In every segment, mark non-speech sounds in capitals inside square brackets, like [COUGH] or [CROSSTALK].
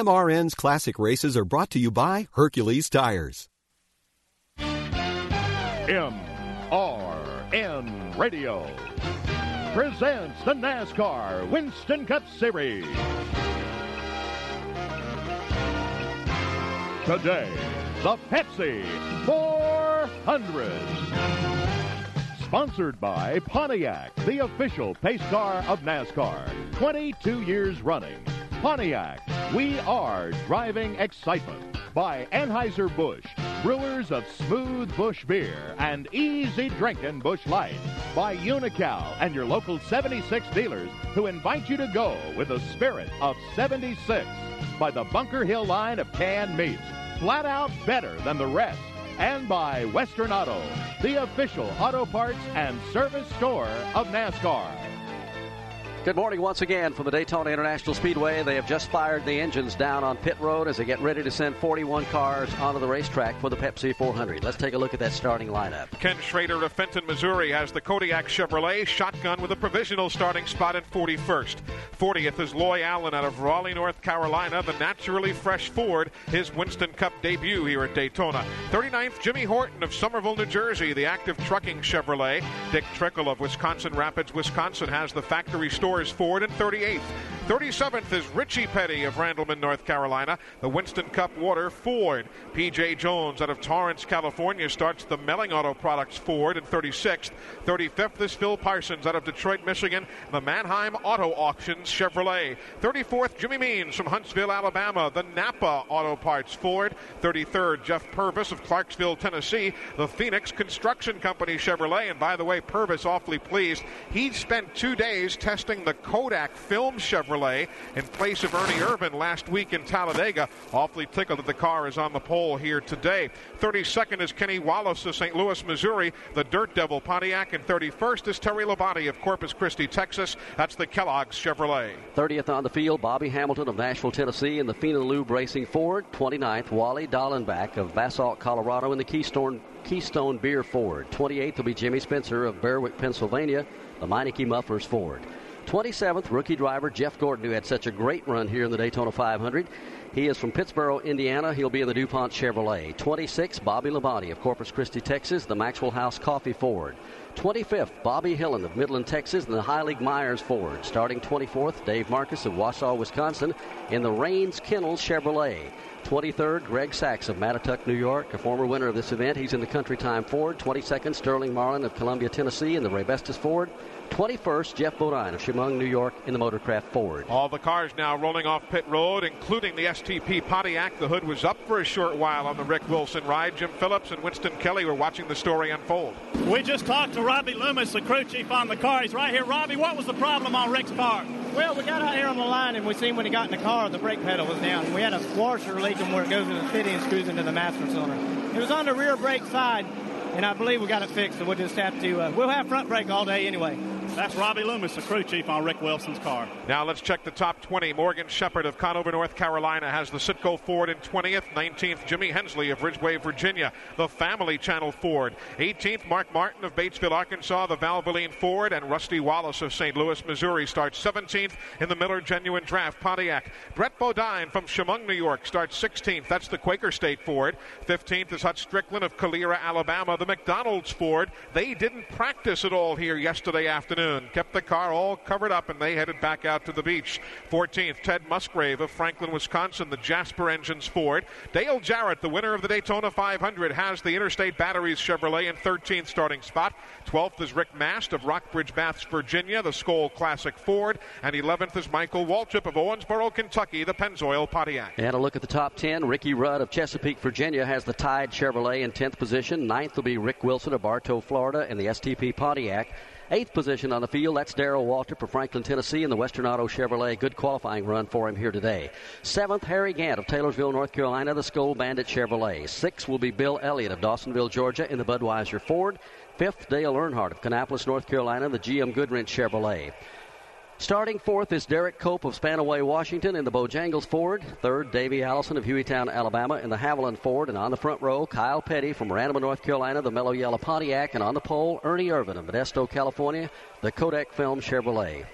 MRN's classic races are brought to you by Hercules Tires. MRN Radio presents the NASCAR Winston Cup Series. Today, the Pepsi 400. Sponsored by Pontiac, the official pace car of NASCAR. 22 years running. Pontiac, we are driving excitement. By Anheuser-Busch, brewers of smooth Busch beer and easy drinking Busch Light. By Unocal and your local 76 dealers who invite you to go with the spirit of 76. By the Bunker Hill line of canned meats, flat out better than the rest. And by Western Auto, the official auto parts and service store of NASCAR. Good morning once again from the Daytona International Speedway. They have just fired the engines down on pit road as they get ready to send 41 cars onto the racetrack for the Pepsi 400. Let's take a look at that starting lineup. Ken Schrader of Fenton, Missouri has the Kodiak Chevrolet shotgun with a provisional starting spot at 41st. 40th is Loy Allen out of Raleigh, North Carolina, the naturally fresh Ford, his Winston Cup debut here at Daytona. 39th, Jimmy Horton of Somerville, New Jersey, the active trucking Chevrolet. Dick Trickle of Wisconsin Rapids, Wisconsin has the factory store Ford in 38th. 37th is Richie Petty of Randleman, North Carolina, the Winston Cup Water Ford. PJ Jones out of Torrance, California starts the Melling Auto Products Ford in 36th. 35th is Phil Parsons out of Detroit, Michigan, the Manheim Auto Auctions Chevrolet. 34th, Jimmy Means from Huntsville, Alabama, the Napa Auto Parts Ford. 33rd, Jeff Purvis of Clarksville, Tennessee, the Phoenix Construction Company Chevrolet. And by the way, Purvis awfully pleased. He spent two days testing the Kodak Film Chevrolet in place of Ernie Irvan last week in Talladega. Awfully tickled that the car is on the pole here today. 32nd is Kenny Wallace of St. Louis, Missouri, the Dirt Devil Pontiac. And 31st is Terry Labonte of Corpus Christi, Texas. That's the Kellogg's Chevrolet. 30th on the field, Bobby Hamilton of Nashville, Tennessee, in the Fina Lube Racing Ford. 29th, Wally Dallenbach of Basalt, Colorado, in the Keystone, Keystone Beer Ford. 28th will be Jimmy Spencer of Berwick, Pennsylvania, the Meineke Mufflers Ford. 27th, rookie driver Jeff Gordon, who had such a great run here in the Daytona 500. He is from Pittsboro, Indiana. He'll be in the DuPont Chevrolet. 26, Bobby Labonte of Corpus Christi, Texas, the Maxwell House Coffee Ford. 25th, Bobby Hillin of Midland, Texas, and the Heilig Myers Ford. Starting 24th, Dave Marcis of Wausau, Wisconsin, in the Rains Kennels Chevrolet. 23rd, Greg Sacks of Mattituck, New York, a former winner of this event. He's in the Country Time Ford. 22nd, Sterling Marlin of Columbia, Tennessee, in the Raybestos Ford. 21st, Geoff Bodine of Chemung, New York, in the Motorcraft Ford. All the cars now rolling off pit road, including the STP Pontiac. The hood was up for a short while on the Rick Wilson ride. Jim Phillips and Winston Kelly were watching the story unfold. We just talked to Robbie Loomis, the crew chief on the car. He's right here. Robbie, what was the problem on Rick's car? Well, we got out here on the line and we seen when he got in the car, the brake pedal was down. We had a washer leaking where it goes into the fitting and screws into the master cylinder. It was on the rear brake side, and I believe we got it fixed. So we'll just have to. Uh, we'll have front brake all day anyway. That's Robbie Loomis, the crew chief on Rick Wilson's car. Now let's check the top 20. Morgan Shepherd of Conover, North Carolina has the Citgo Ford in 20th. 19th, Jimmy Hensley of Ridgeway, Virginia, the Family Channel Ford. 18th, Mark Martin of Batesville, Arkansas, the Valvoline Ford. And Rusty Wallace of St. Louis, Missouri starts 17th in the Miller Genuine Draft Pontiac. Brett Bodine from Chemung, New York starts 16th. That's the Quaker State Ford. 15th is Hut Stricklin of Calera, Alabama, the McDonald's Ford. They didn't practice at all here yesterday afternoon. Kept the car all covered up and they headed back out to the beach. 14th, Ted Musgrave of Franklin, Wisconsin, the Jasper Engines Ford. Dale Jarrett, the winner of the Daytona 500, has the Interstate Batteries Chevrolet in 13th starting spot. 12th is Rick Mast of Rockbridge Baths, Virginia, the Skoal Classic Ford. And 11th is Michael Waltrip of Owensboro, Kentucky, the Pennzoil Pontiac. And a look at the top 10. Ricky Rudd of Chesapeake, Virginia has the Tide Chevrolet in 10th position. Ninth will be Rick Wilson of Bartow, Florida, in the STP Pontiac. Eighth position on the field, that's Darrell Waltrip for Franklin, Tennessee, in the Western Auto Chevrolet. Good qualifying run for him here today. Seventh, Harry Gant of Taylorsville, North Carolina, the Skoal Bandit Chevrolet. Sixth will be Bill Elliott of Dawsonville, Georgia, in the Budweiser Ford. Fifth, Dale Earnhardt of Kannapolis, North Carolina, the GM Goodwrench Chevrolet. Starting fourth is Derek Cope of Spanaway, Washington, in the Bojangles Ford. Third, Davey Allison of Hueytown, Alabama, in the Havoline Ford. And on the front row, Kyle Petty from Randleman, North Carolina, the Mellow Yellow Pontiac. And on the pole, Ernie Irvan of Modesto, California, the Kodak Film Chevrolet.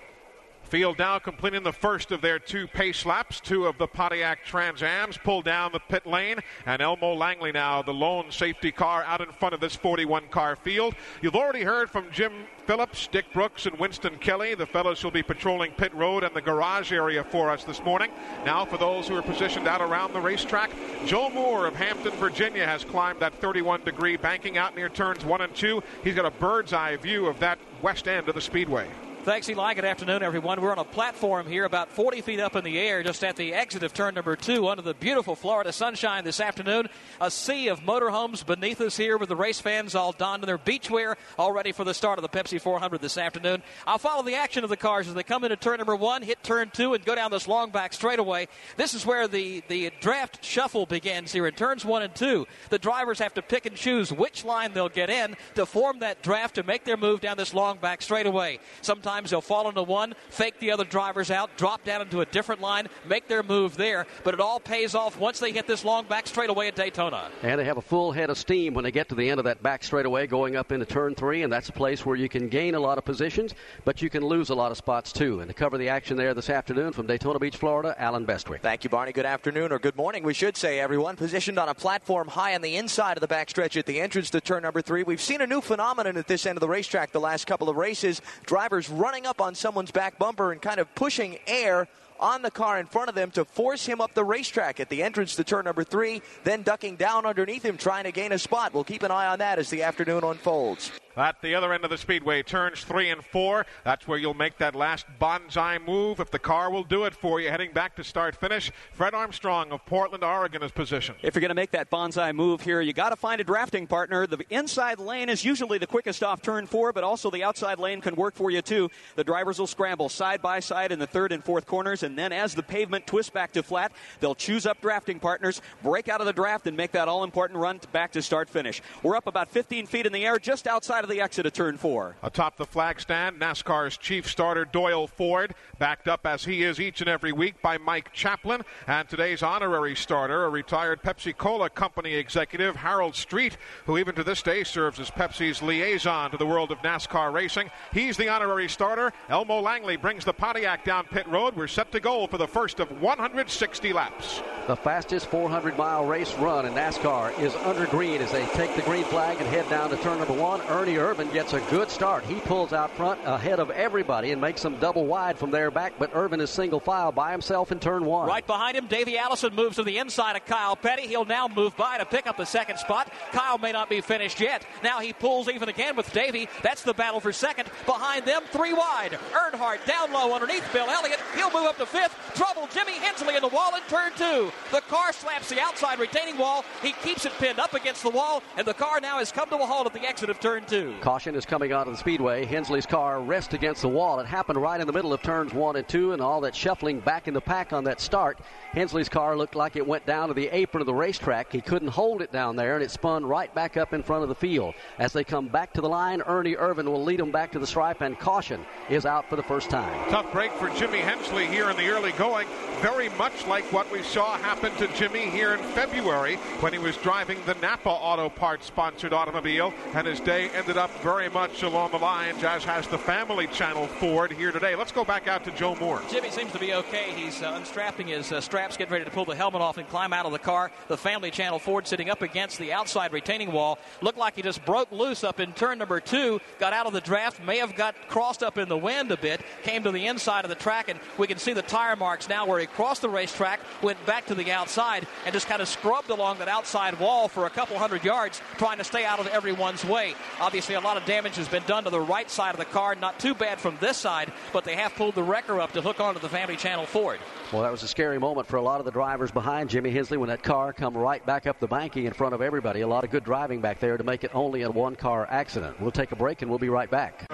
Field now completing the first of their two pace laps. Two of the Pontiac Trans Ams pull down the pit lane, and Elmo Langley now, the lone safety car out in front of this 41 car field. You've already heard from Jim Phillips, Dick Brooks, and Winston Kelly, the fellows who'll be patrolling pit road and the garage area for us this morning. Now, for those who are positioned out around the racetrack, Joe Moore of Hampton, Virginia, has climbed that 31 degree banking out near turns one and two. He's got a bird's eye view of that west end of the speedway. Thanks, Eli. Good afternoon, everyone. We're on a platform here about 40 feet up in the air, just at the exit of turn number two under the beautiful Florida sunshine this afternoon. A sea of motorhomes beneath us here with the race fans all donned in their beachwear, all ready for the start of the Pepsi 400 this afternoon. I'll follow the action of the cars as they come into turn number one, hit turn two, and go down this long back straightaway. This is where the, the draft shuffle begins here in turns one and two. The drivers have to pick and choose which line they'll get in to form that draft to make their move down this long back straightaway. Sometimes Sometimes they'll fall into one, fake the other drivers out, drop down into a different line, make their move there. But it all pays off once they hit this long back straightaway at Daytona. And they have a full head of steam when they get to the end of that back straightaway going up into turn three. And that's a place where you can gain a lot of positions, but you can lose a lot of spots too. And to cover the action there this afternoon from Daytona Beach, Florida, Allen Bestwick. Thank you, Barney. Good afternoon or good morning, we should say, everyone. Positioned on a platform high on the inside of the backstretch at the entrance to turn number three. We've seen a new phenomenon at this end of the racetrack the last couple of races. Drivers running up on someone's back bumper and kind of pushing air on the car in front of them to force him up the racetrack at the entrance to turn number three, then ducking down underneath him trying to gain a spot. We'll keep an eye on that as the afternoon unfolds. At the other end of the speedway, turns three and four. That's where you'll make that last bonsai move if the car will do it for you. Heading back to start finish, Fred Armstrong of Portland, Oregon is positioned. If you're going to make that bonsai move here, you got to find a drafting partner. The inside lane is usually the quickest off turn four, but also the outside lane can work for you too. The drivers will scramble side by side in the third and fourth corners, and then as the pavement twists back to flat, they'll choose up drafting partners, break out of the draft, and make that all important run back to start finish. We're up about 15 feet in the air just outside of the exit of turn four. Atop the flag stand, NASCAR's chief starter Doyle Ford, backed up as he is each and every week by Mike Chaplin, and today's honorary starter, a retired Pepsi Cola company executive, Harold Street, who even to this day serves as Pepsi's liaison to the world of NASCAR racing. He's the honorary starter. Elmo Langley brings the Pontiac down pit road. We're set to go for the first of 160 laps. The fastest 400 mile race run in NASCAR is under green as they take the green flag and head down to turn number one. Ernie Irvan gets a good start. He pulls out front ahead of everybody and makes them double wide from there back, but Irvan is single file by himself in turn one. Right behind him, Davey Allison moves to the inside of Kyle Petty. He'll now move by to pick up the second spot. Kyle may not be finished yet. Now he pulls even again with Davey. That's the battle for second. Behind them, three wide. Earnhardt down low underneath Bill Elliott. He'll move up to fifth. Trouble Jimmy Hensley in the wall in turn two. The car slaps the outside retaining wall. He keeps it pinned up against the wall, and the car now has come to a halt at the exit of turn two. Caution is coming out of the speedway. Hensley's car rests against the wall. It happened right in the middle of turns one and two, and all that shuffling back in the pack on that start. Hensley's car looked like it went down to the apron of the racetrack. He couldn't hold it down there, and it spun right back up in front of the field. As they come back to the line, Ernie Irvan will lead them back to the stripe, and caution is out for the first time. Tough break for Jimmy Hensley here in the early going. Very much like what we saw happen to Jimmy here in February when he was driving the Napa Auto Parts sponsored automobile, and his day ended up very much along the lines, as has the Family Channel Ford here today. Let's go back out to Joe Moore. Jimmy seems to be okay. He's uh, unstrapping his uh, straps, getting ready to pull the helmet off and climb out of the car. The Family Channel Ford sitting up against the outside retaining wall. Looked like he just broke loose up in turn number two, got out of the draft, may have got crossed up in the wind a bit, came to the inside of the track, and we can see the tire marks now where he crossed the racetrack, went back to the outside, and just kind of scrubbed along that outside wall for a couple hundred yards, trying to stay out of everyone's way. Obviously, a lot of damage has been done to the right side of the car. Not too bad from this side, but they have pulled the wrecker up to hook onto the Family Channel Ford. Well, that was a scary moment for a lot of the drivers behind Jimmy Hensley when that car come right back up the banking in front of everybody. A lot of good driving back there to make it only a one-car accident. We'll take a break and we'll be right back.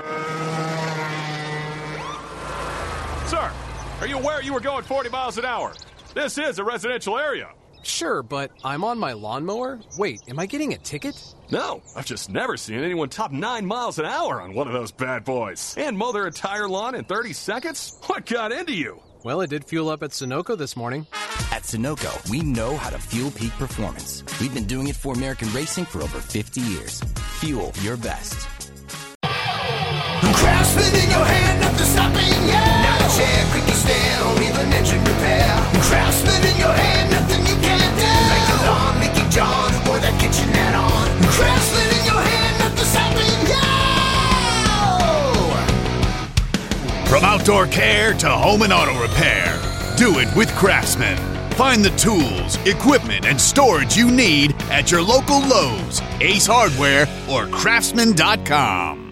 Sir, are you aware you were going 40 miles an hour? This is a residential area. Sure, but I'm on my lawnmower. Wait, am I getting a ticket? No, I've just never seen anyone top 9 miles an hour on one of those bad boys. And mow their entire lawn in 30 seconds? What got into you? Well, it did fuel up at Sunoco this morning. At Sunoco, we know how to fuel peak performance. We've been doing it for American racing for over 50 years. Fuel your best. Grasping in your hand, nothing stopping, yeah! share, quickie stare, or even engine repair. Craftsman in your hand, nothing you can't do. Make the lawn, Mickey John, or that kitchenette From outdoor care to home and auto repair, do it with Craftsman. Find the tools, equipment, and storage you need at your local Lowe's, Ace Hardware, or Craftsman.com.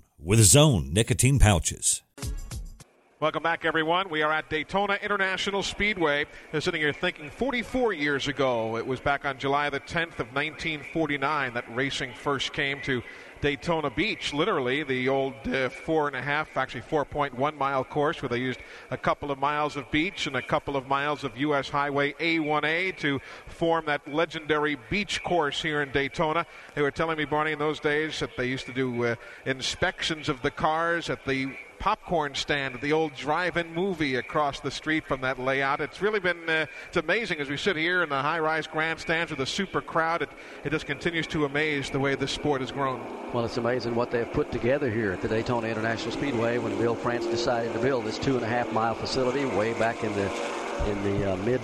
with Zone nicotine pouches. Welcome back, everyone. We are at Daytona International Speedway. I'm sitting here thinking 44 years ago, it was back on July the 10th of 1949 that racing first came to Daytona Beach, literally the old uh, four and a half, actually 4.1 mile course where they used a couple of miles of beach and a couple of miles of U.S. Highway A1A to form that legendary beach course here in Daytona. They were telling me, Barney, in those days that they used to do uh, inspections of the cars at the popcorn stand the old drive-in movie across the street from that layout. It's really been uh, it's amazing as we sit here in the high-rise grandstands with a super crowd. It, it just continues to amaze the way this sport has grown. Well, it's amazing what they've put together here at the Daytona International Speedway when Bill France decided to build this two and a half mile facility way back in the in the uh, mid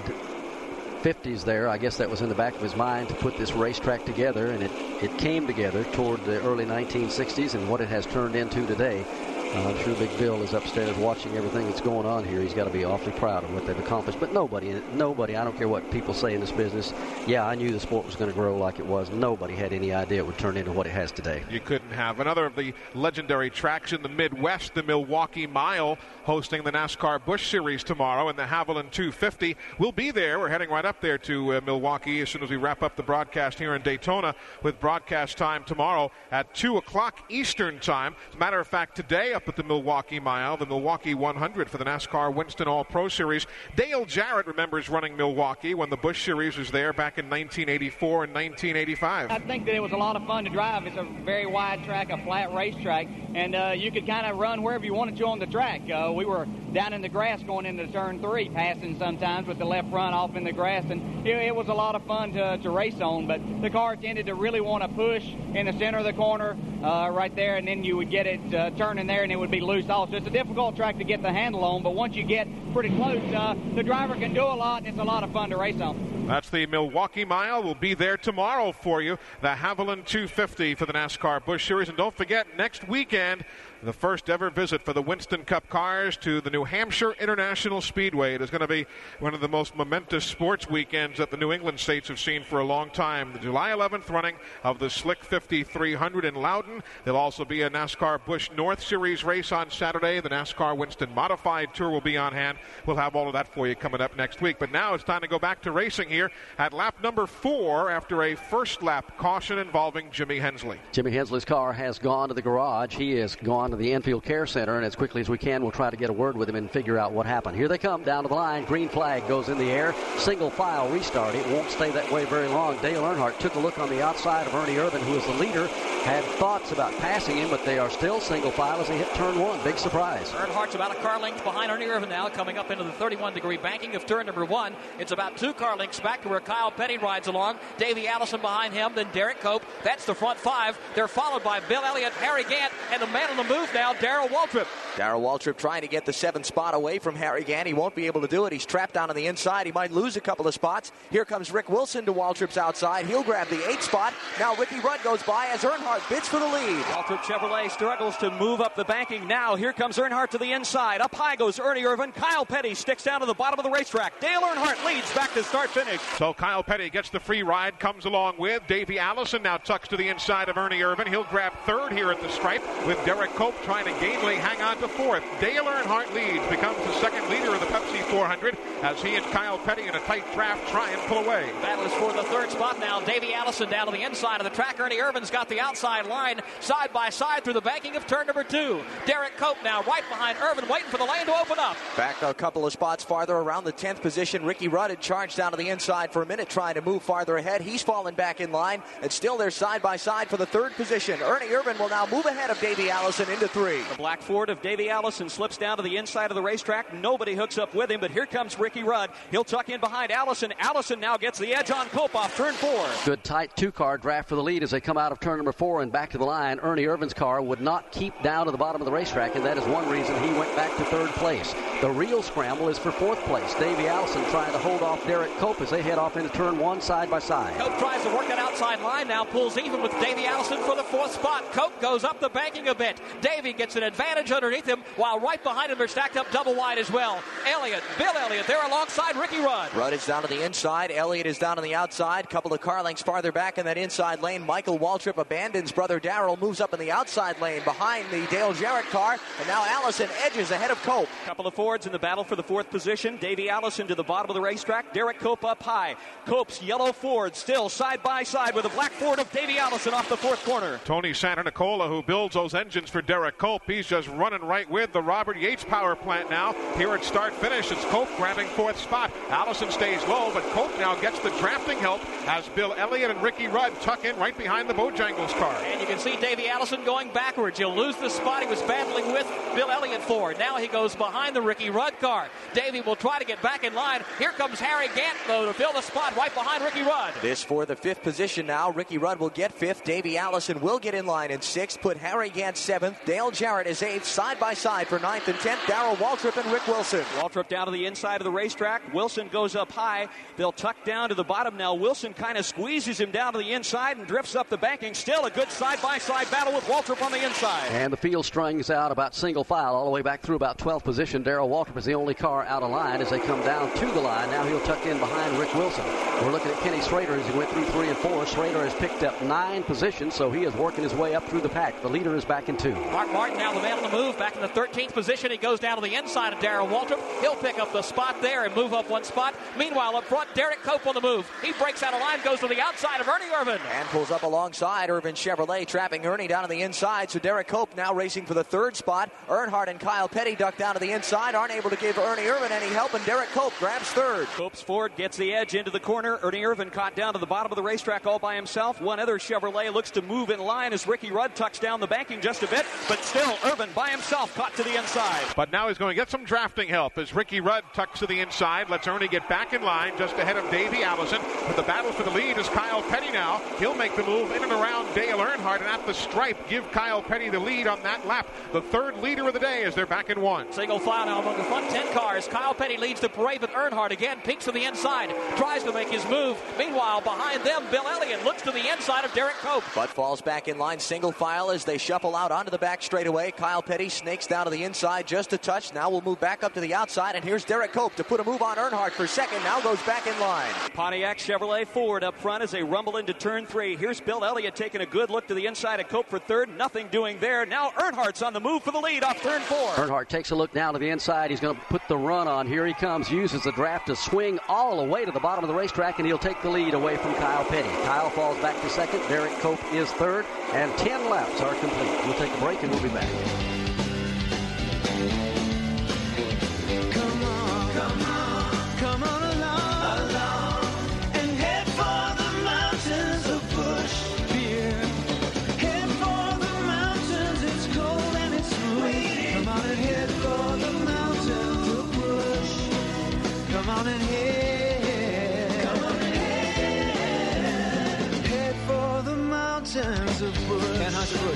50s there. I guess that was in the back of his mind to put this racetrack together, and it, it came together toward the early 1960s and what it has turned into today. Uh, I'm sure Big Bill is upstairs watching everything that's going on here. He's got to be awfully proud of what they've accomplished. But nobody, nobody, I don't care what people say in this business. Yeah, I knew the sport was going to grow like it was. Nobody had any idea it would turn into what it has today. You couldn't have. Another of the legendary tracks in the Midwest, the Milwaukee Mile, hosting the NASCAR Busch Series tomorrow, and the Havoline 250 We'll be there. We're heading right up there to uh, Milwaukee as soon as we wrap up the broadcast here in Daytona with broadcast time tomorrow at 2 o'clock Eastern Time. As a matter of fact, today up at the Milwaukee Mile, the Milwaukee 100 for the NASCAR Winston All Pro Series. Dale Jarrett remembers running Milwaukee when the Busch Series was there back in 1984 and 1985. I think that it was a lot of fun to drive. It's a very wide track, a flat racetrack, and uh, you could kind of run wherever you wanted to on the track. Uh, we were down in the grass going into turn three, passing sometimes with the left front off in the grass, and it, it was a lot of fun to, to race on. But the car tended to really want to push in the center of the corner uh, right there, and then you would get it uh, turning there, and it would be loose off. So it's a difficult track to get the handle on, but once you get pretty close, uh, the driver can do a lot, and it's a lot of fun to race on. That's the Milwaukee Mile. We'll be there tomorrow for you. The Havoline 250 for the NASCAR Busch Series. And don't forget, next weekend, the first ever visit for the Winston Cup cars to the New Hampshire International Speedway. It is going to be one of the most momentous sports weekends that the New England states have seen for a long time. The July 11th running of the Slick 50 300 in Loudon. There'll also be a NASCAR Busch North Series race on Saturday. The NASCAR Winston Modified Tour will be on hand. We'll have all of that for you coming up next week. But now it's time to go back to racing here at lap number four after a first lap caution involving Jimmy Hensley. Jimmy Hensley's car has gone to the garage. He is gone to the infield care center, and as quickly as we can, we'll try to get a word with him and figure out what happened. Here they come down to the line. Green flag goes in the air. Single file restart. It won't stay that way very long. Dale Earnhardt took a look on the outside of Ernie Irvan, who is the leader. Had thoughts about passing him, but they are still single file as they hit turn one. Big surprise. Earnhardt's about a car length behind Ernie Irvan now, coming up into the 31 degree banking of turn number one. It's about two car lengths back to where Kyle Petty rides along. Davey Allison behind him, then Derek Cope. That's the front five. They're followed by Bill Elliott, Harry Gant, and the man on the move now, Darrell Waltrip. Darrell Waltrip trying to get the seventh spot away from Harry Gant. He won't be able to do it. He's trapped down on the inside. He might lose a couple of spots. Here comes Rick Wilson to Waltrip's outside. He'll grab the eighth spot. Now Ricky Rudd goes by as Earnhardt bids for the lead. Waltrip Chevrolet struggles to move up the banking. Now here comes Earnhardt to the inside. Up high goes Ernie Irvan. Kyle Petty sticks down to the bottom of the racetrack. Dale Earnhardt leads back to start finish. So Kyle Petty gets the free ride, comes along with Davey Allison. Now tucks to the inside of Ernie Irvan. He'll grab third here at the stripe with Derek Cope trying to gamely hang on to fourth. Dale Earnhardt leads, becomes the second leader of the Pepsi 400 as he and Kyle Petty in a tight draft try and pull away. Battle is for the third spot now. Davey Allison down to the inside of the track. Ernie Irvan's got the outside line side by side through the banking of turn number two. Derek Cope now right behind Irvan, waiting for the lane to open up. Back a couple of spots farther around the 10th position. Ricky Rudd had charged down to the inside for a minute, trying to move farther ahead. He's fallen back in line, and still they're side by side for the third position. Ernie Irvan will now move ahead of Davey Allison into three. The black Ford of Davey Allison slips down to the inside of the racetrack. Nobody hooks up with him, but here comes Ricky Rudd. He'll tuck in behind Allison. Allison now gets the edge on Cope off turn four. Good tight two car draft for the lead as they come out of turn number four and back to the line. Ernie Irvan's car would not keep down to the bottom of the racetrack, and that is one reason he went back to third place. The real scramble is for fourth place. Davey Allison trying to hold off Derek Cope as they head off into turn one side by side. Cope tries to work that outside line now, pulls even with Davey Allison for the fourth spot. Cope goes up the banking a bit. Davey gets an advantage underneath him, while right behind him they're stacked up double wide as well. Elliott, Bill Elliott, there alongside Ricky Rudd. Rudd is down to the inside. Elliott is down on the outside. Couple of car lengths farther back in that inside lane. Michael Waltrip abandons brother Darrell, moves up in the outside lane behind the Dale Jarrett car, and now Allison edges ahead of Cope. Couple of Fords in the battle for the fourth position. Davey Allison to the bottom of the racetrack. Derek Cope up high. Cope's yellow Ford still side by side with the black Ford of Davey Allison off the fourth corner. Tony Santanicola, who builds those engines for Derek Cope, he's just running right with the Robert Yates power plant now. Here at start finish, it's Cope grabbing fourth spot. Allison stays low, but Cope now gets the drafting help as Bill Elliott and Ricky Rudd tuck in right behind the Bojangles car. And you can see Davey Allison going backwards. He'll lose the spot he was battling with Bill Elliott for. Now he goes behind the Ricky Rudd car. Davey will try to get back in line. Here comes Harry Gant, though, to fill the spot right behind Ricky Rudd. This for the fifth position now. Ricky Rudd will get fifth. Davey Allison will get in line in sixth. Put Harry Gant seventh. Dale Jarrett is eighth. Side by side for ninth and tenth. Darrell Waltrip and Rick Wilson. Waltrip down to the inside of the racetrack. Wilson goes up high. They'll tuck down to the bottom now. Wilson kind of squeezes him down to the inside and drifts up the banking. Still a good side by side battle with Waltrip on the inside. And the field strings out about single file all the way back through about 12th position. Darrell Waltrip is the only car out of line as they come down to the line. Now he'll tuck in behind Rick Wilson. We're looking at Kenny Schrader as he went through three and four. Schrader has picked up nine positions, so he is working his way up through the pack. The leader is back in two. Mark Martin now the man on the move, back in the 13th position. He goes down to the inside of Darrell Waltrip. He'll pick up the spot there and move up one spot. Meanwhile, up front, Derek Cope on the move. He breaks out of line, goes to the outside of Ernie Irvan. And pulls up alongside Irvan Chevrolet, trapping Ernie down to the inside. So Derek Cope now racing for the third spot. Earnhardt and Kyle Petty duck down to the inside, aren't able to give Ernie Irvan any help, and Derek Cope grabs third. Cope's Ford gets the edge into the corner. Ernie Irvan caught down to the bottom of the racetrack all by himself. One other Chevrolet looks to move in line as Ricky Rudd tucks down the banking just a bit, but still Irvan by himself caught to the inside. But now he's going to get some drafting help as Ricky Rudd tucks to the inside, lets Ernie get back in line just ahead of Davey Allison. But the battle for the lead is Kyle Petty now. He'll make the move in and around Dale Earnhardt and at the stripe give Kyle Petty the lead on that lap. The third leader of the day as they're back in one. Single file now among the front 10 cars. Kyle Petty leads the parade with Earnhardt again, peeks to the inside, tries to make his move. Meanwhile, behind them, Bill Elliott looks to the inside of Derek Cope. But falls back in line, single file as they shuffle out onto the back straightaway. Kyle Petty snakes down to the inside just a touch. Now we'll move back up to the outside, and here's Derek Cope to put a move on Earnhardt for second. Now goes back in line. Pontiac Chevrolet Ford up front as they rumble into turn three. Here's Bill Elliott taking a good look to the inside of Cope for third. Nothing doing there. Now Earnhardt's on the move for the lead off turn four. Earnhardt takes a look down to the inside. He's going to put the run on. Here he comes. Uses the draft to swing all the way to the bottom of the racetrack, and he'll take the lead away from Kyle Petty. Kyle falls back to second. Derek Cope is third, and 10 laps are complete. We'll take a break, and we'll be back.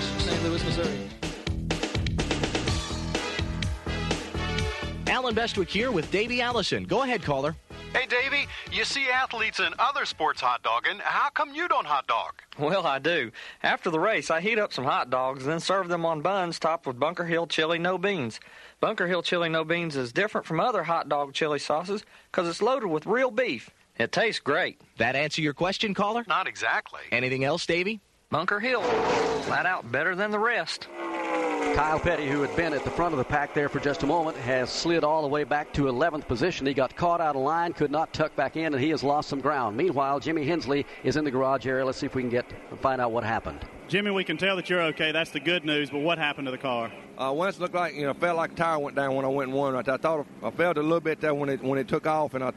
Anheuser-Busch, St. Louis, Missouri. Allen Bestwick here with Davey Allison. Go ahead, caller. Hey, Davey, you see athletes in other sports hot dogging. How come you don't hot dog? Well, I do. After the race, I heat up some hot dogs, then serve them on buns topped with Bunker Hill chili no beans. Bunker Hill chili no beans is different from other hot dog chili sauces because it's loaded with real beef. It tastes great. That answer your question, caller? Not exactly. Anything else, Davey? Bunker Hill, flat out better than the rest. Kyle Petty, who had been at the front of the pack there for just a moment, has slid all the way back to 11th position. He got caught out of line, could not tuck back in, and he has lost some ground. Meanwhile, Jimmy Hensley is in the garage area. Let's see if we can get find out what happened. Jimmy, we can tell that you're okay. That's the good news. But what happened to the car? Uh, once looked like you know, felt like a tire went down when I went and won. I, I thought I felt a little bit there when it when it took off, and I,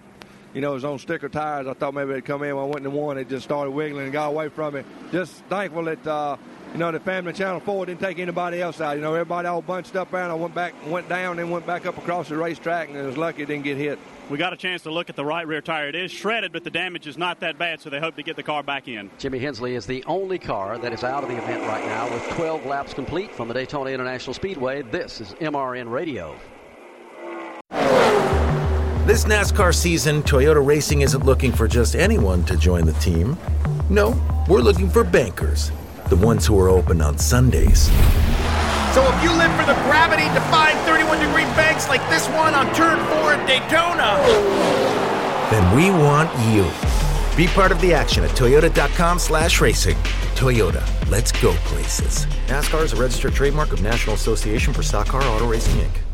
you know, it was on sticker tires. I thought maybe it'd come in when I went and one, It just started wiggling and got away from it. Just thankful that. Uh, you know, the family Channel 4 didn't take anybody else out. You know, everybody all bunched up around. I went back, went down, then went back up across the racetrack, and it was lucky it didn't get hit. We got a chance to look at the right rear tire. It is shredded, but the damage is not that bad, so they hope to get the car back in. Jimmy Hensley is the only car that is out of the event right now with 12 laps complete from the Daytona International Speedway. This is MRN Radio. This NASCAR season, Toyota Racing isn't looking for just anyone to join the team. No, we're looking for bankers, the ones who are open on Sundays. So if you live for the gravity defying 31 degree banks like this one on turn 4 at Daytona, then we want you. Be part of the action at toyota.com slash racing. Toyota, let's go places. NASCAR is a registered trademark of National Association for Stock Car Auto Racing, Inc.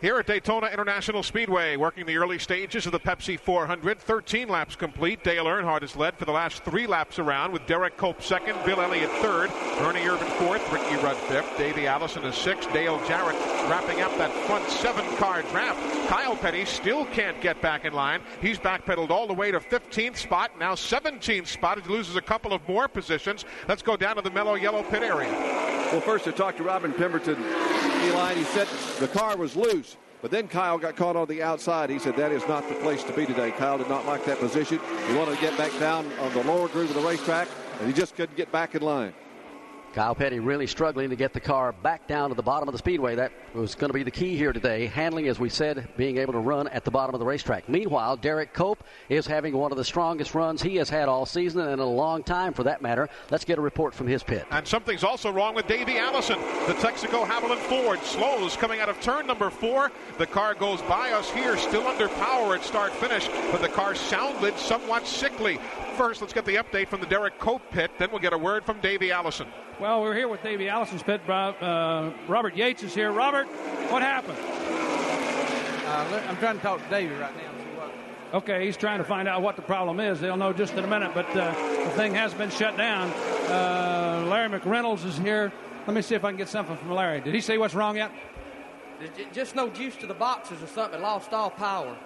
Here at Daytona International Speedway, working the early stages of the Pepsi 400, 13 laps complete. Dale Earnhardt has led for the last three laps around with Derek Cope second, Bill Elliott third, Ernie Irvan fourth, Ricky Rudd fifth, Davey Allison is sixth, Dale Jarrett wrapping up that front seven-car draft. Kyle Petty still can't get back in line. He's backpedaled all the way to 15th spot, now 17th spot. He loses a couple of more positions. Let's go down to the mellow yellow pit area. Well, first I talked to Robin Pemberton, Eli, and he said the car was loose. But then Kyle got caught on the outside. He said that is not the place to be today. Kyle did not like that position. He wanted to get back down on the lower groove of the racetrack, and he just couldn't get back in line. Kyle Petty really struggling to get the car back down to the bottom of the speedway. That was going to be the key here today. Handling, as we said, being able to run at the bottom of the racetrack. Meanwhile, Derek Cope is having one of the strongest runs he has had all season and in a long time for that matter. Let's get a report from his pit. And something's also wrong with Davey Allison. The Texaco Havoline Ford slows coming out of turn number four. The car goes by us here, still under power at start finish, but the car sounded somewhat sickly. First, let's get the update from the Derek Cope pit, then we'll get a word from Davey Allison. Well, we're here with Davey Allison's pit. Uh, Robert Yates is here. Robert, what happened? Uh, I'm trying to talk to Davey right now. Okay, he's trying to find out what the problem is. They'll know just in a minute, but uh, the thing has been shut down. Uh, Larry McReynolds is here. Let me see if I can get something from Larry. Did he say what's wrong yet? There's just no juice to the boxes or something. It lost all power.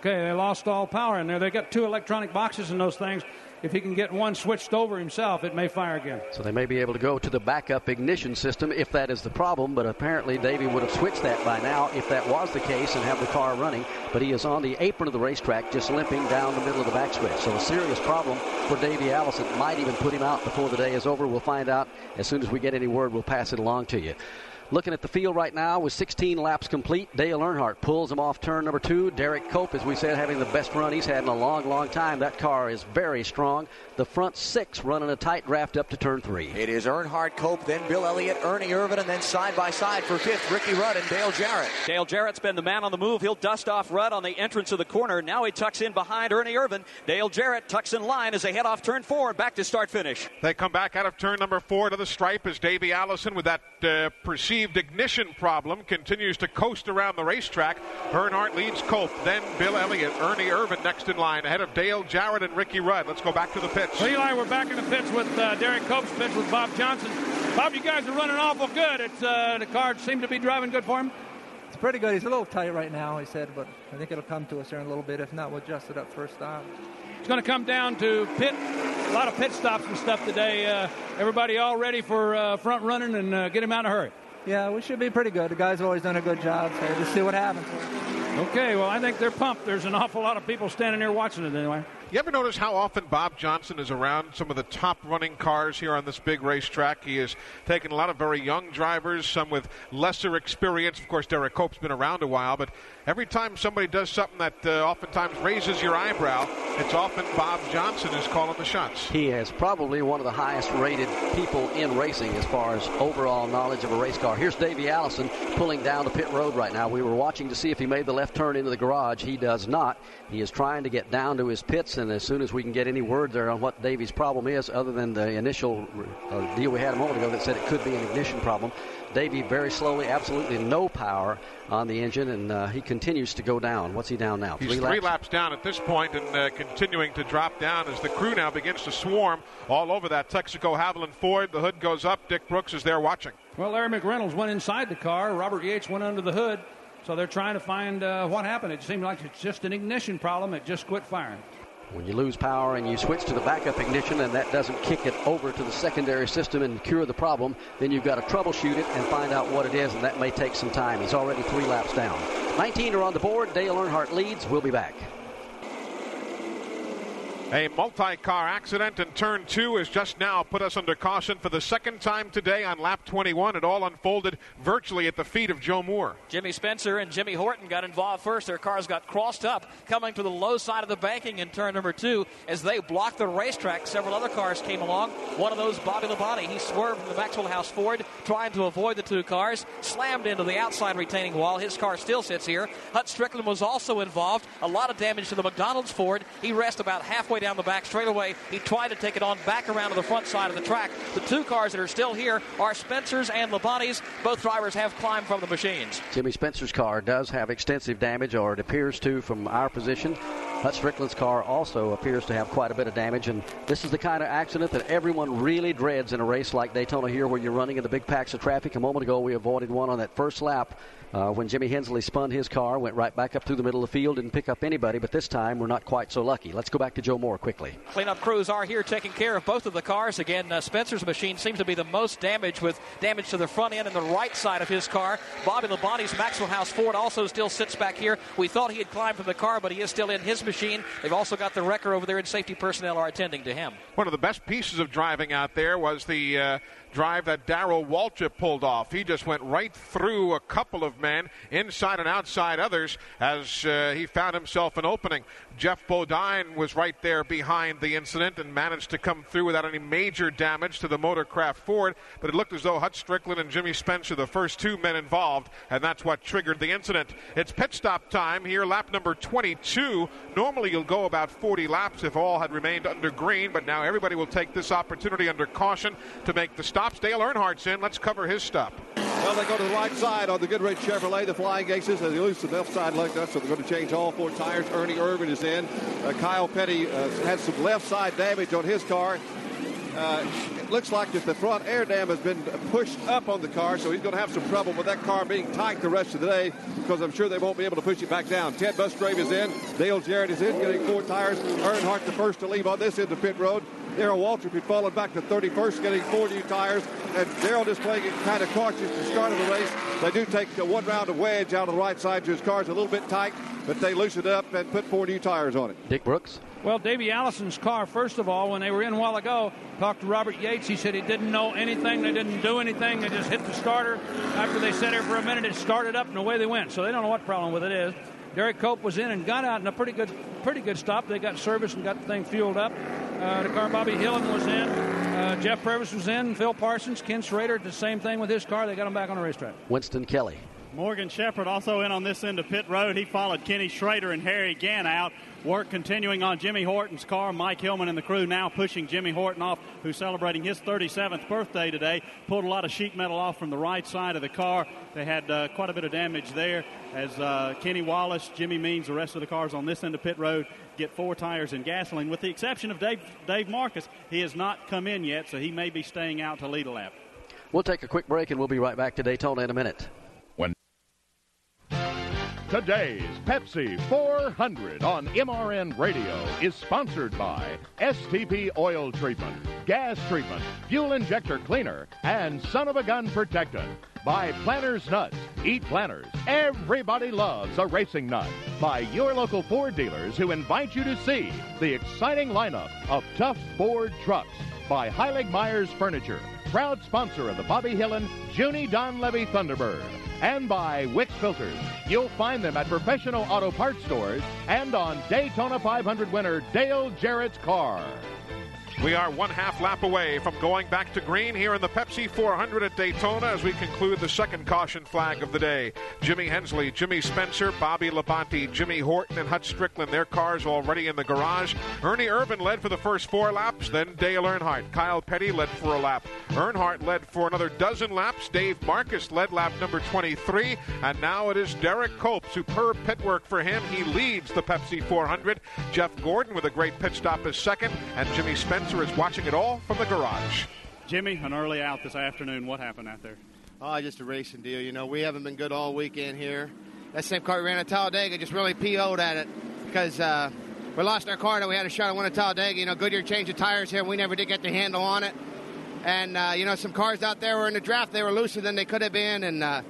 Okay, they lost all power in there. They got two electronic boxes in those things. If he can get one switched over himself, it may fire again. So they may be able to go to the backup ignition system if that is the problem, but apparently Davey would have switched that by now if that was the case and have the car running. But he is on the apron of the racetrack just limping down the middle of the backstretch. So a serious problem for Davey Allison. Might even put him out before the day is over. We'll find out as soon as we get any word. We'll pass it along to you. Looking at the field right now with 16 laps complete, Dale Earnhardt pulls him off turn number two. Derek Cope, as we said, having the best run he's had in a long, long time. That car is very strong. The front six running a tight draft up to turn three. It is Earnhardt Cope, then Bill Elliott, Ernie Irvan, and then side by side for fifth, Ricky Rudd and Dale Jarrett. Dale Jarrett's been the man on the move. He'll dust off Rudd on the entrance of the corner. Now he tucks in behind Ernie Irvan. Dale Jarrett tucks in line as they head off turn four and back to start finish. They come back out of turn number four to the stripe as Davey Allison with that uh, perceived perceived ignition problem continues to coast around the racetrack. Earnhardt leads Cope, then Bill Elliott, Ernie Irvan next in line, ahead of Dale Jarrett and Ricky Rudd. Let's go back to the pits. Well, Eli, we're back in the pits with uh, Derek Cope's pits with Bob Johnson. Bob, you guys are running awful good. It's uh, the car seemed to be driving good for him. It's pretty good. He's a little tight right now, he said, but I think it'll come to us here in a little bit. If not, we'll adjust it up first stop. It's going to come down to pit, a lot of pit stops and stuff today. Uh, everybody all ready for uh, front running and uh, get him out in a hurry. Yeah, we should be pretty good. The guys have always done a good job, so just see what happens. Okay, well, I think they're pumped. There's an awful lot of people standing here watching it anyway. You ever notice how often Bob Johnson is around some of the top running cars here on this big racetrack? He has taken a lot of very young drivers, some with lesser experience. Of course, Derek Cope's been around a while, but every time somebody does something that uh, oftentimes raises your eyebrow, it's often Bob Johnson who's calling the shots. He is probably one of the highest rated people in racing as far as overall knowledge of a race car. Here's Davey Allison pulling down the pit road right now. We were watching to see if he made the left turn into the garage. He does not. He is trying to get down to his pits, and as soon as we can get any word there on what Davey's problem is, other than the initial uh, deal we had a moment ago that said it could be an ignition problem, Davey very slowly, absolutely no power on the engine, and uh, he continues to go down. What's he down now? He's three laps? down at this point and uh, continuing to drop down as the crew now begins to swarm all over that Texaco Havoline Ford. The hood goes up. Dick Brooks is there watching. Well, Larry McReynolds went inside the car. Robert Yates went under the hood. So they're trying to find uh, what happened. It seemed like it's just an ignition problem. It just quit firing. When you lose power and you switch to the backup ignition and that doesn't kick it over to the secondary system and cure the problem, then you've got to troubleshoot it and find out what it is, and that may take some time. He's already three laps down. 19 are on the board. Dale Earnhardt leads. We'll be back. A multi car accident in turn two has just now put us under caution for the second time today on lap 21. It all unfolded virtually at the feet of Joe Moore. Jimmy Spencer and Jimmy Horton got involved first. Their cars got crossed up coming to the low side of the banking in turn number two. As they blocked the racetrack, several other cars came along. One of those, Bobby Labonte, he swerved from the Maxwell House Ford, trying to avoid the two cars, slammed into the outside retaining wall. His car still sits here. Hut Stricklin was also involved. A lot of damage to the McDonald's Ford. He rests about halfway down the back straightaway. He tried to take it on back around to the front side of the track. The two cars that are still here are Spencer's and Labonte's. Both drivers have climbed from the machines. Jimmy Spencer's car does have extensive damage, or it appears to from our position. Hut Stricklin's car also appears to have quite a bit of damage, and this is the kind of accident that everyone really dreads in a race like Daytona here, where you're running in the big packs of traffic. A moment ago, we avoided one on that first lap uh, when Jimmy Hensley spun his car, went right back up through the middle of the field, didn't pick up anybody, but this time we're not quite so lucky. Let's go back to Joe Moore quickly. Cleanup crews are here taking care of both of the cars. Again, uh, Spencer's machine seems to be the most damaged with damage to the front end and the right side of his car. Bobby Labonte's Maxwell House Ford also still sits back here. We thought he had climbed from the car, but he is still in his machine. They've also got the wrecker over there, and safety personnel are attending to him. One of the best pieces of driving out there was the uh, drive that Darrell Waltrip pulled off. He just went right through a couple of men, inside and outside others, as uh, he found himself an opening. Geoff Bodine was right there behind the incident and managed to come through without any major damage to the Motorcraft Ford. But it looked as though Hut Stricklin and Jimmy Spencer, the first two men involved, and that's what triggered the incident. It's pit stop time here, lap number 22. Normally you'll go about 40 laps if all had remained under green, but now everybody will take this opportunity under caution to make the stops. Dale Earnhardt's in. Let's cover his stop. Well, they go to the right side on the Goodwrench Chevrolet, the Flying Aces. and They lose the left side like that, so they're going to change all four tires. Ernie Irvan is in. Uh, Kyle Petty uh, had some left side damage on his car. Uh, it looks like that the front air dam has been pushed up on the car, so he's going to have some trouble with that car being tight the rest of the day because I'm sure they won't be able to push it back down. Ted Musgrave is in. Dale Jarrett is in, getting four tires. Earnhardt the first to leave on this of pit road. Darrell Waltrip had fallen back to 31st, getting four new tires. And Darrell just playing it kind of cautious to start of the race. They do take one round of wedge out of the right side to his car. It's a little bit tight, but they loosen it up and put four new tires on it. Dick Brooks. Well, Davey Allison's car, first of all, when they were in a while ago, talked to Robert Yates. He said he didn't know anything. They didn't do anything. They just hit the starter. After they sat there for a minute, it started up and away they went. So they don't know what problem with it is. Derek Cope was in and got out in a pretty good, pretty good stop. They got service and got the thing fueled up. Uh, the car Bobby Hillin was in. Uh, Jeff Purvis was in. Phil Parsons, Ken Schrader, the same thing with his car. They got him back on the racetrack. Winston Kelly. Morgan Shepherd also in on this end of pit road. He followed Kenny Schrader and Harry Gant out. Work continuing on Jimmy Horton's car. Mike Hillman and the crew now pushing Jimmy Horton off, who's celebrating his 37th birthday today. Pulled a lot of sheet metal off from the right side of the car. They had uh, quite a bit of damage there as uh, Kenny Wallace, Jimmy Means, the rest of the cars on this end of pit road get four tires and gasoline. With the exception of Dave, Dave Marcis, he has not come in yet, so he may be staying out to lead a lap. We'll take a quick break and we'll be right back to Daytona in a minute. Today's Pepsi 400 on MRN Radio is sponsored by STP Oil Treatment, Gas Treatment, Fuel Injector Cleaner, and Son of a Gun Protectant. By Planters Nuts. Eat Planters. Everybody loves a racing nut. By your local Ford dealers who invite you to see the exciting lineup of tough Ford trucks. By Heilig-Meyers Furniture, proud sponsor of the Bobby Hillin Junie Donlavey Thunderbird and by Wix Filters. You'll find them at professional auto parts stores and on Daytona 500 winner Dale Jarrett's car. We are one half lap away from going back to green here in the Pepsi 400 at Daytona as we conclude the second caution flag of the day. Jimmy Hensley, Jimmy Spencer, Bobby Labonte, Jimmy Horton, and Hut Stricklin, their cars already in the garage. Ernie Irvan led for the first four laps, then Dale Earnhardt. Kyle Petty led for a lap. Earnhardt led for another dozen laps. Dave Marcis led lap number 23, and now it is Derek Cope. Superb pit work for him. He leads the Pepsi 400. Jeff Gordon with a great pit stop is second, and Jimmy Spencer is watching it all from the garage. Jimmy, an early out this afternoon. What happened out there? Oh, just a racing deal. You know, we haven't been good all weekend here. That same car we ran at Talladega just really PO'd at it because uh, we lost our car and we had a shot at one at Talladega. You know, Goodyear changed the tires here. and We never did get the handle on it. And, uh, you know, some cars out there were in the draft. They were looser than they could have been, and uh,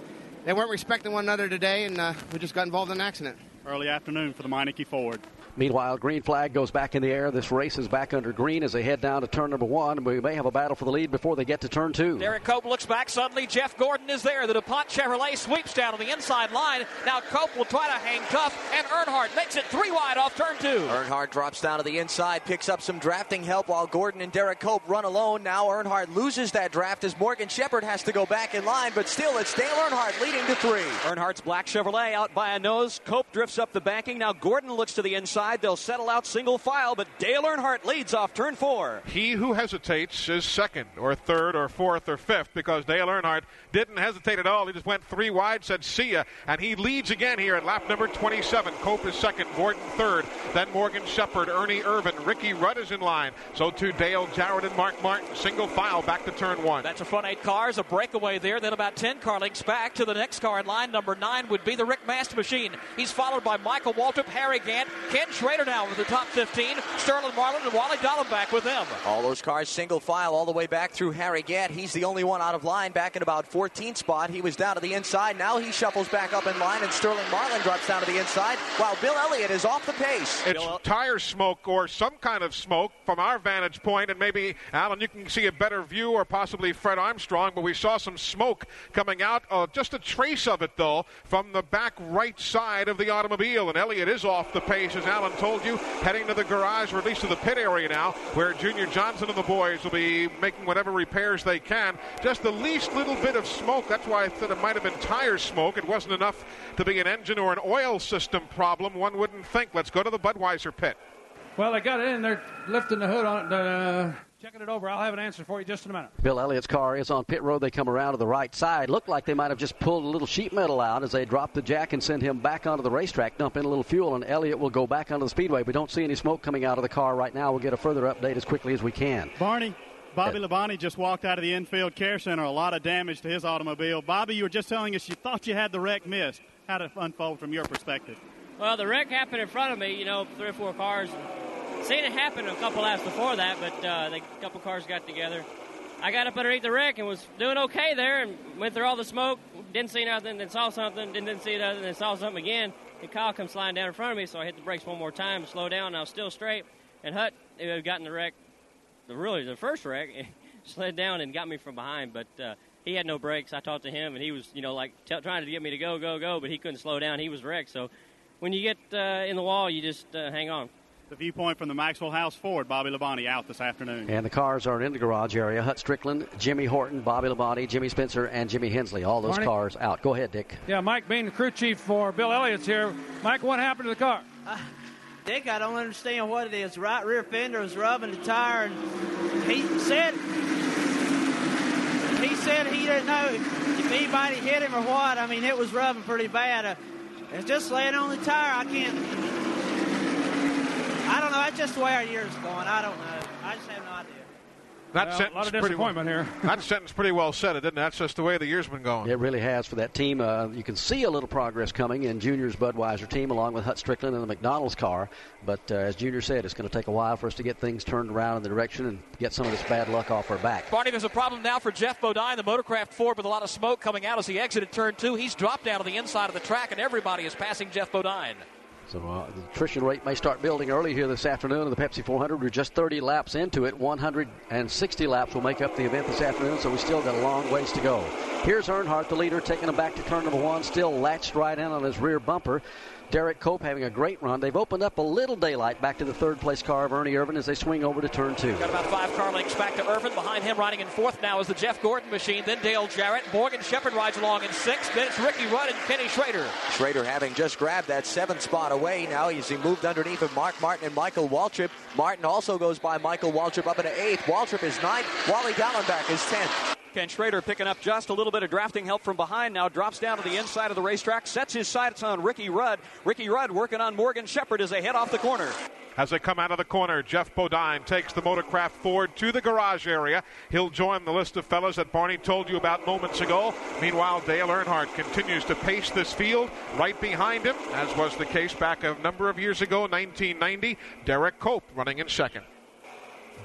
they weren't respecting one another today, and uh, we just got involved in an accident. Early afternoon for the Meineke Ford. Meanwhile, green flag goes back in the air. This race is back under green as they head down to turn number one. And We may have a battle for the lead before they get to turn two. Derek Cope looks back. Suddenly, Jeff Gordon is there. The DuPont Chevrolet sweeps down on the inside line. Now, Cope will try to hang tough, and Earnhardt makes it three wide off turn two. Earnhardt drops down to the inside, picks up some drafting help while Gordon and Derek Cope run alone. Now Earnhardt loses that draft as Morgan Shepherd has to go back in line, but still it's Dale Earnhardt leading to three. Earnhardt's black Chevrolet out by a nose. Cope drifts up the banking. Now Gordon looks to the inside. They'll settle out single file, but Dale Earnhardt leads off turn four. He who hesitates is second or third or fourth or fifth because Dale Earnhardt didn't hesitate at all. He just went three wide, said see ya, and he leads again here at lap number 27. Cope is second, Gordon third, then Morgan Shepherd, Ernie Irvan, Ricky Rudd is in line. So too Dale Jarrett and Mark Martin, single file back to turn one. That's a front eight cars, a breakaway there, then about 10 car lengths back to the next car in line. Number nine would be the Rick Mast machine. He's followed by Michael Waltrip, Harry Gant, Ken Schrader now with the top 15, Sterling Marlin, and Wally Dallenbach with them. All those cars single file all the way back through Harry Gant. He's the only one out of line back in about 14th spot. He was down to the inside. Now he shuffles back up in line, and Sterling Marlin drops down to the inside while Bill Elliott is off the pace. It's tire smoke or some kind of smoke from our vantage point, and maybe Allen, you can see a better view, or possibly Fred Armstrong. But we saw some smoke coming out, uh, just a trace of it though, from the back right side of the automobile. And Elliott is off the pace, as Allen told you, heading to the garage, or at least to the pit area now, where Junior Johnson and the boys will be making whatever repairs they can. Just the least little bit of smoke. That's why I thought it might have been tire smoke. It wasn't enough to be an engine or an oil system problem. One wouldn't think. Let's go to the Budweiser pit. Well, they got it in. They're lifting the hood on it, uh, checking it over. I'll have an answer for you just in a minute. Bill Elliott's car is on pit road. They come around to the right side. Looked like they might have just pulled a little sheet metal out as they drop the jack and send him back onto the racetrack, dump in a little fuel, and Elliott will go back onto the speedway. We don't see any smoke coming out of the car right now. We'll get a further update as quickly as we can. Barney, Bobby Labonte just walked out of the infield care center. A lot of damage to his automobile. Bobby, you were just telling us you thought you had the wreck missed. How did it unfold from your perspective? Well, the wreck happened in front of me, you know, three or four cars. Seen it happen a couple laps before that, but uh, a couple cars got together. I got up underneath the wreck and was doing okay there and went through all the smoke. Didn't see nothing, then saw something, didn't see nothing, then saw something again. And Kyle comes sliding down in front of me, so I hit the brakes one more time, slow down, and I was still straight. And Hut had gotten the wreck, the really the first wreck, [LAUGHS] slid down and got me from behind, but uh, he had no brakes. I talked to him, and he was, you know, like t- trying to get me to go, go, go, but he couldn't slow down. He was wrecked. So when you get uh, in the wall, you just uh, hang on. The viewpoint from the Maxwell House Ford, Bobby Labonte out this afternoon. And the cars are in the garage area. Hut Stricklin, Jimmy Horton, Bobby Labonte, Jimmy Spencer, and Jimmy Hensley. All those Barney? cars out. Go ahead, Dick. Yeah, Mike Beam the crew chief for Bill Elliott's here. Mike, what happened to the car? Dick, I don't understand what it is. Right rear fender was rubbing the tire, and he said he said he didn't know if anybody hit him or what. I mean, it was rubbing pretty bad. Uh, it's just laying on the tire. I can't. I don't know. That's just the way our year's going. I don't know. I just have no idea. That Well, a sentence lot of pretty disappointment well, here. that sentence pretty well said it, didn't it? That's just the way the year's been going. It really has for that team. Uh, you can see a little progress coming in Junior's Budweiser team, along with Hut Stricklin and the McDonald's car. But uh, as Junior said, it's going to take a while for us to get things turned around in the direction and get some of this bad luck off our back. Barney, there's a problem now for Geoff Bodine, the Motorcraft Ford, with a lot of smoke coming out as he exited turn two. He's dropped down to the inside of the track, and everybody is passing Geoff Bodine. So uh, the attrition rate may start building early here this afternoon in the Pepsi 400. We're just 30 laps into it. 160 laps will make up the event this afternoon, so we still got a long ways to go. Here's Earnhardt, the leader, taking him back to turn number one, still latched right in on his rear bumper. Derek Cope having a great run. They've opened up a little daylight back to the third place car of Ernie Irvan as they swing over to turn two. Got about five car lengths back to Irvan. Behind him, riding in fourth now is the Jeff Gordon machine. Then Dale Jarrett. Morgan Shepherd rides along in sixth. Then it's Ricky Rudd and Kenny Schrader. Schrader having just grabbed that seventh spot away now as he moved underneath of Mark Martin and Michael Waltrip. Martin also goes by Michael Waltrip up into eighth. Waltrip is ninth. Wally Dallenbach is tenth. Ken Schrader picking up just a little bit of drafting help from behind. Now drops down to the inside of the racetrack, sets his sights on Ricky Rudd. Ricky Rudd working on Morgan Shepherd as they head off the corner. As they come out of the corner, Geoff Bodine takes the Motorcraft Ford to the garage area. He'll join the list of fellas that Barney told you about moments ago. Meanwhile, Dale Earnhardt continues to pace this field. Right behind him, as was the case back a number of years ago, 1990, Derek Cope running in second.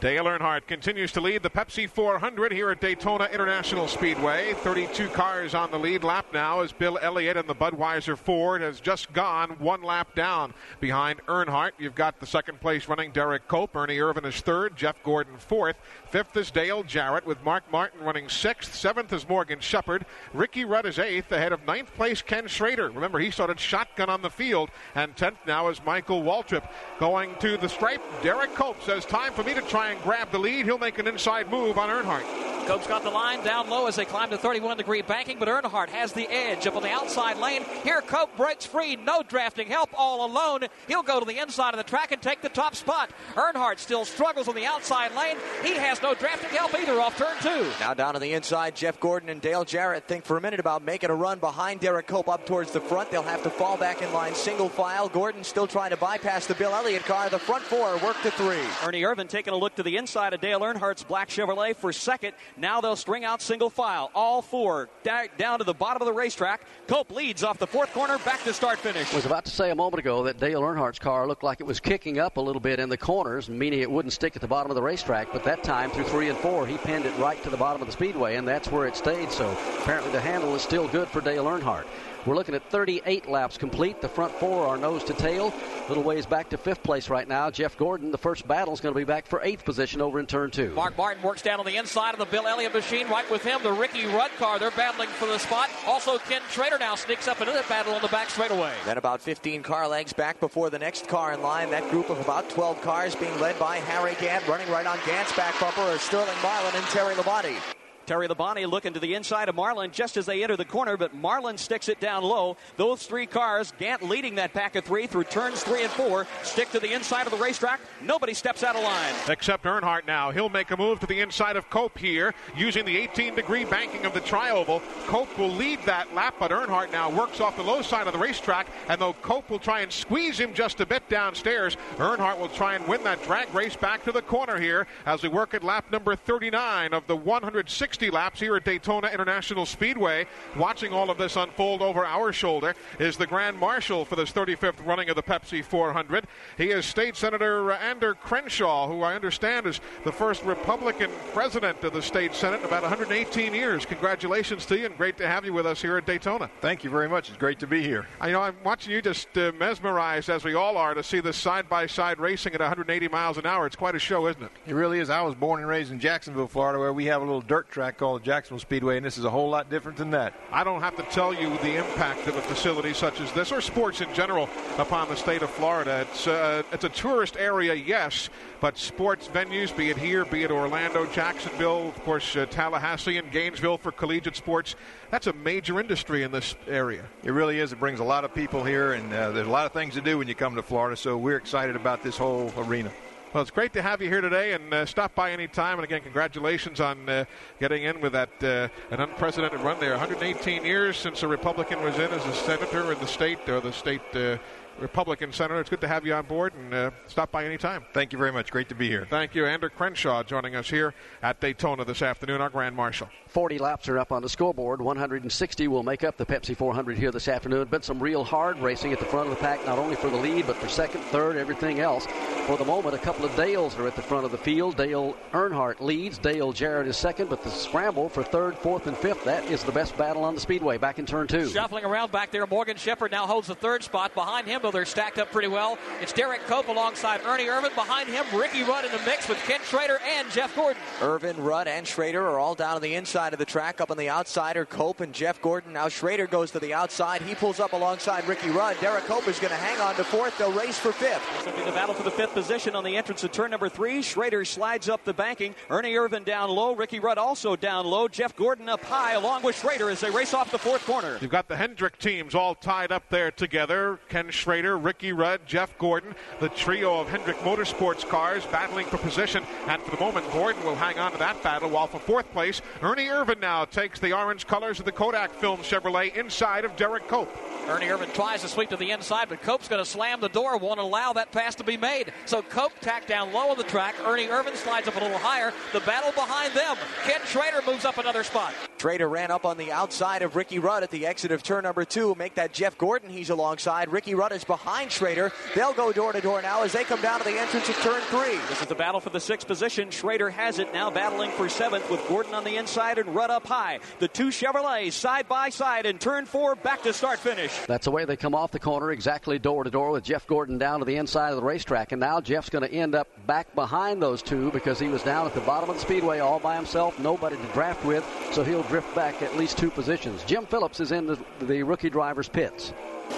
Dale Earnhardt continues to lead the Pepsi 400 here at Daytona International Speedway. 32 cars on the lead lap now as Bill Elliott and the Budweiser Ford has just gone one lap down behind Earnhardt. You've got the second place running Derek Cope. Ernie Irvan is third. Jeff Gordon fourth. Fifth is Dale Jarrett with Mark Martin running sixth. Seventh is Morgan Shepherd. Ricky Rudd is eighth ahead of ninth place Ken Schrader. Remember, he started shotgun on the field. And tenth now is Michael Waltrip going to the stripe. Derek Cope says, time for me to try and grab the lead. He'll make an inside move on Earnhardt. Cope's got the line down low as they climb to 31 degree banking, but Earnhardt has the edge up on the outside lane. Here, Cope breaks free, no drafting help, all alone. He'll go to the inside of the track and take the top spot. Earnhardt still struggles on the outside lane. He has no drafting help either off turn two. Now down to the inside, Jeff Gordon and Dale Jarrett think for a minute about making a run behind Derek Cope up towards the front. They'll have to fall back in line single file. Gordon still trying to bypass the Bill Elliott car. The front four work to three. Ernie Irvan taking a look to the inside of Dale Earnhardt's black Chevrolet for second. Now they'll string out single file. All four da- down to the bottom of the racetrack. Cope leads off the fourth corner, back to start finish. was about to say a moment ago that Dale Earnhardt's car looked like it was kicking up a little bit in the corners, meaning it wouldn't stick at the bottom of the racetrack. But that time, through three and four, he pinned it right to the bottom of the speedway, and that's where it stayed. So apparently the handle is still good for Dale Earnhardt. We're looking at 38 laps complete. The front four are nose to tail. Little ways back to fifth place right now. Jeff Gordon, the first battle, is going to be back for eighth position over in turn two. Mark Martin works down on the inside of the Bill Elliott machine. Right with him, the Ricky Rudd car. They're battling for the spot. Also, Ken Schrader now sneaks up another battle on the back straightaway. Then about 15 car legs back before the next car in line. That group of about 12 cars being led by Harry Gant, running right on Gant's back bumper are Sterling Marlin and Terry Labonte. Terry Labonte looking to the inside of Marlin just as they enter the corner, but Marlin sticks it down low. Those three cars, Gant leading that pack of three through turns three and four, stick to the inside of the racetrack. Nobody steps out of line. Except Earnhardt now. He'll make a move to the inside of Cope here using the 18 degree banking of the trioval. Cope will lead that lap, but Earnhardt now works off the low side of the racetrack. And though Cope will try and squeeze him just a bit downstairs, Earnhardt will try and win that drag race back to the corner here as we work at lap number 39 of the 160 laps here at Daytona International Speedway. Watching all of this unfold over our shoulder is the Grand Marshal for this 35th running of the Pepsi 400. He is State Senator Ander Crenshaw, who I understand is the first Republican president of the state Senate in about 118 years. Congratulations to you, and great to have you with us here at Daytona. Thank you very much. It's great to be here. I know I'm watching you just uh, mesmerized, as we all are, to see this side by side racing at 180 miles an hour. It's quite a show, isn't it? It really is. I was born and raised in Jacksonville, Florida, where we have a little dirt track racetrack called Jacksonville Speedway, and this is a whole lot different than that. I don't have to tell you the impact of a facility such as this, or sports in general, upon the state of Florida. It's uh, it's a tourist area, yes, but sports venues, be it here, be it Orlando, Jacksonville, of course, uh, Tallahassee and Gainesville for collegiate sports, that's a major industry in this area. It really is. It brings a lot of people here, and uh, there's a lot of things to do when you come to Florida. So we're excited about this whole arena. Well, it's great to have you here today, and uh, stop by any time. And again, congratulations on uh, getting in with that uh, an unprecedented run there. 118 years since a Republican was in as a senator in the state, or the state uh, Republican senator. It's good to have you on board, and uh, stop by any time. Thank you very much. Great to be here. Thank you, Ander Crenshaw, joining us here at Daytona this afternoon, our Grand Marshal. 40 laps are up on the scoreboard. 160 will make up the Pepsi 400 here this afternoon. Been some real hard racing at the front of the pack, not only for the lead, but for second, third, everything else. For the moment, a couple of Dales are at the front of the field. Dale Earnhardt leads. Dale Jarrett is second, but the scramble for third, fourth, and fifth, that is the best battle on the speedway back in turn two. Shuffling around back there, Morgan Shepherd now holds the third spot. Behind him, though they're stacked up pretty well, it's Derek Cope alongside Ernie Irvan. Behind him, Ricky Rudd in the mix with Ken Schrader and Jeff Gordon. Irvan, Rudd, and Schrader are all down on the inside of the track, up on the outsider, Cope and Jeff Gordon. Now Schrader goes to the outside. He pulls up alongside Ricky Rudd. Derek Cope is going to hang on to fourth. They'll race for fifth. This will be the battle for the fifth position on the entrance to turn number three. Schrader slides up the banking. Ernie Irvan down low. Ricky Rudd also down low. Jeff Gordon up high along with Schrader as they race off the fourth corner. You've got the Hendrick teams all tied up there together. Ken Schrader, Ricky Rudd, Jeff Gordon, the trio of Hendrick Motorsports cars battling for position. And for the moment, Gordon will hang on to that battle. While for fourth place, Ernie Irvan now takes the orange colors of the Kodak Film Chevrolet inside of Derek Cope. Ernie Irvan tries to sweep to the inside, but Cope's going to slam the door, won't allow that pass to be made. So Cope tacked down low on the track. Ernie Irvan slides up a little higher. The battle behind them. Ken Schrader moves up another spot. Schrader ran up on the outside of Ricky Rudd at the exit of turn number two. Make that Jeff Gordon he's alongside. Ricky Rudd is behind Schrader. They'll go door to door now as they come down to the entrance of turn three. This is the battle for the sixth position. Schrader has it now battling for seventh with Gordon on the inside and Rudd up high. The two Chevrolets side by side in turn four back to start finish. That's the way they come off the corner, exactly door to door with Jeff Gordon down to the inside of the racetrack. And now Jeff's going to end up back behind those two because he was down at the bottom of the speedway all by himself, nobody to draft with, so he'll drift back at least two positions. Jim Phillips is in the, the rookie driver's pits.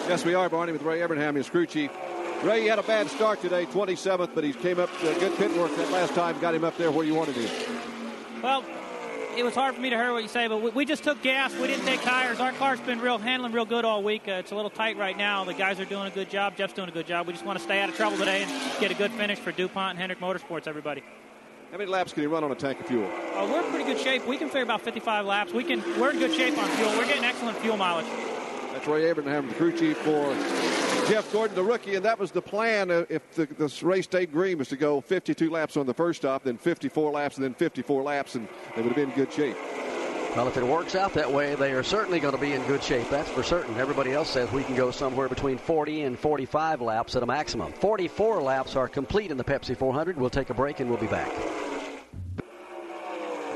Yes, we are, Barney, with Ray Evernham, his crew chief. Ray, you had a bad start today, 27th, but he came up uh, good pit work that last time, got him up there where you wanted him. Well, it was hard for me to hear what you say, but we, we just took gas. We didn't take tires. Our car's been real handling real good all week. Uh, it's a little tight right now. The guys are doing a good job. Jeff's doing a good job. We just want to stay out of trouble today and get a good finish for DuPont and Hendrick Motorsports, everybody. How many laps can you run on a tank of fuel? Uh, we're in pretty good shape. We can figure about 55 laps. We can. We're in good shape on fuel. We're getting excellent fuel mileage. That's Ray Evernham, the crew chief for Jeff Gordon, the rookie, and that was the plan. Uh, if the, this race stayed green, was to go 52 laps on the first stop, then 54 laps, and then 54 laps, and they would have been in good shape. Well, if it works out that way, they are certainly going to be in good shape. That's for certain. Everybody else says we can go somewhere between 40 and 45 laps at a maximum. 44 laps are complete in the Pepsi 400. We'll take a break and we'll be back.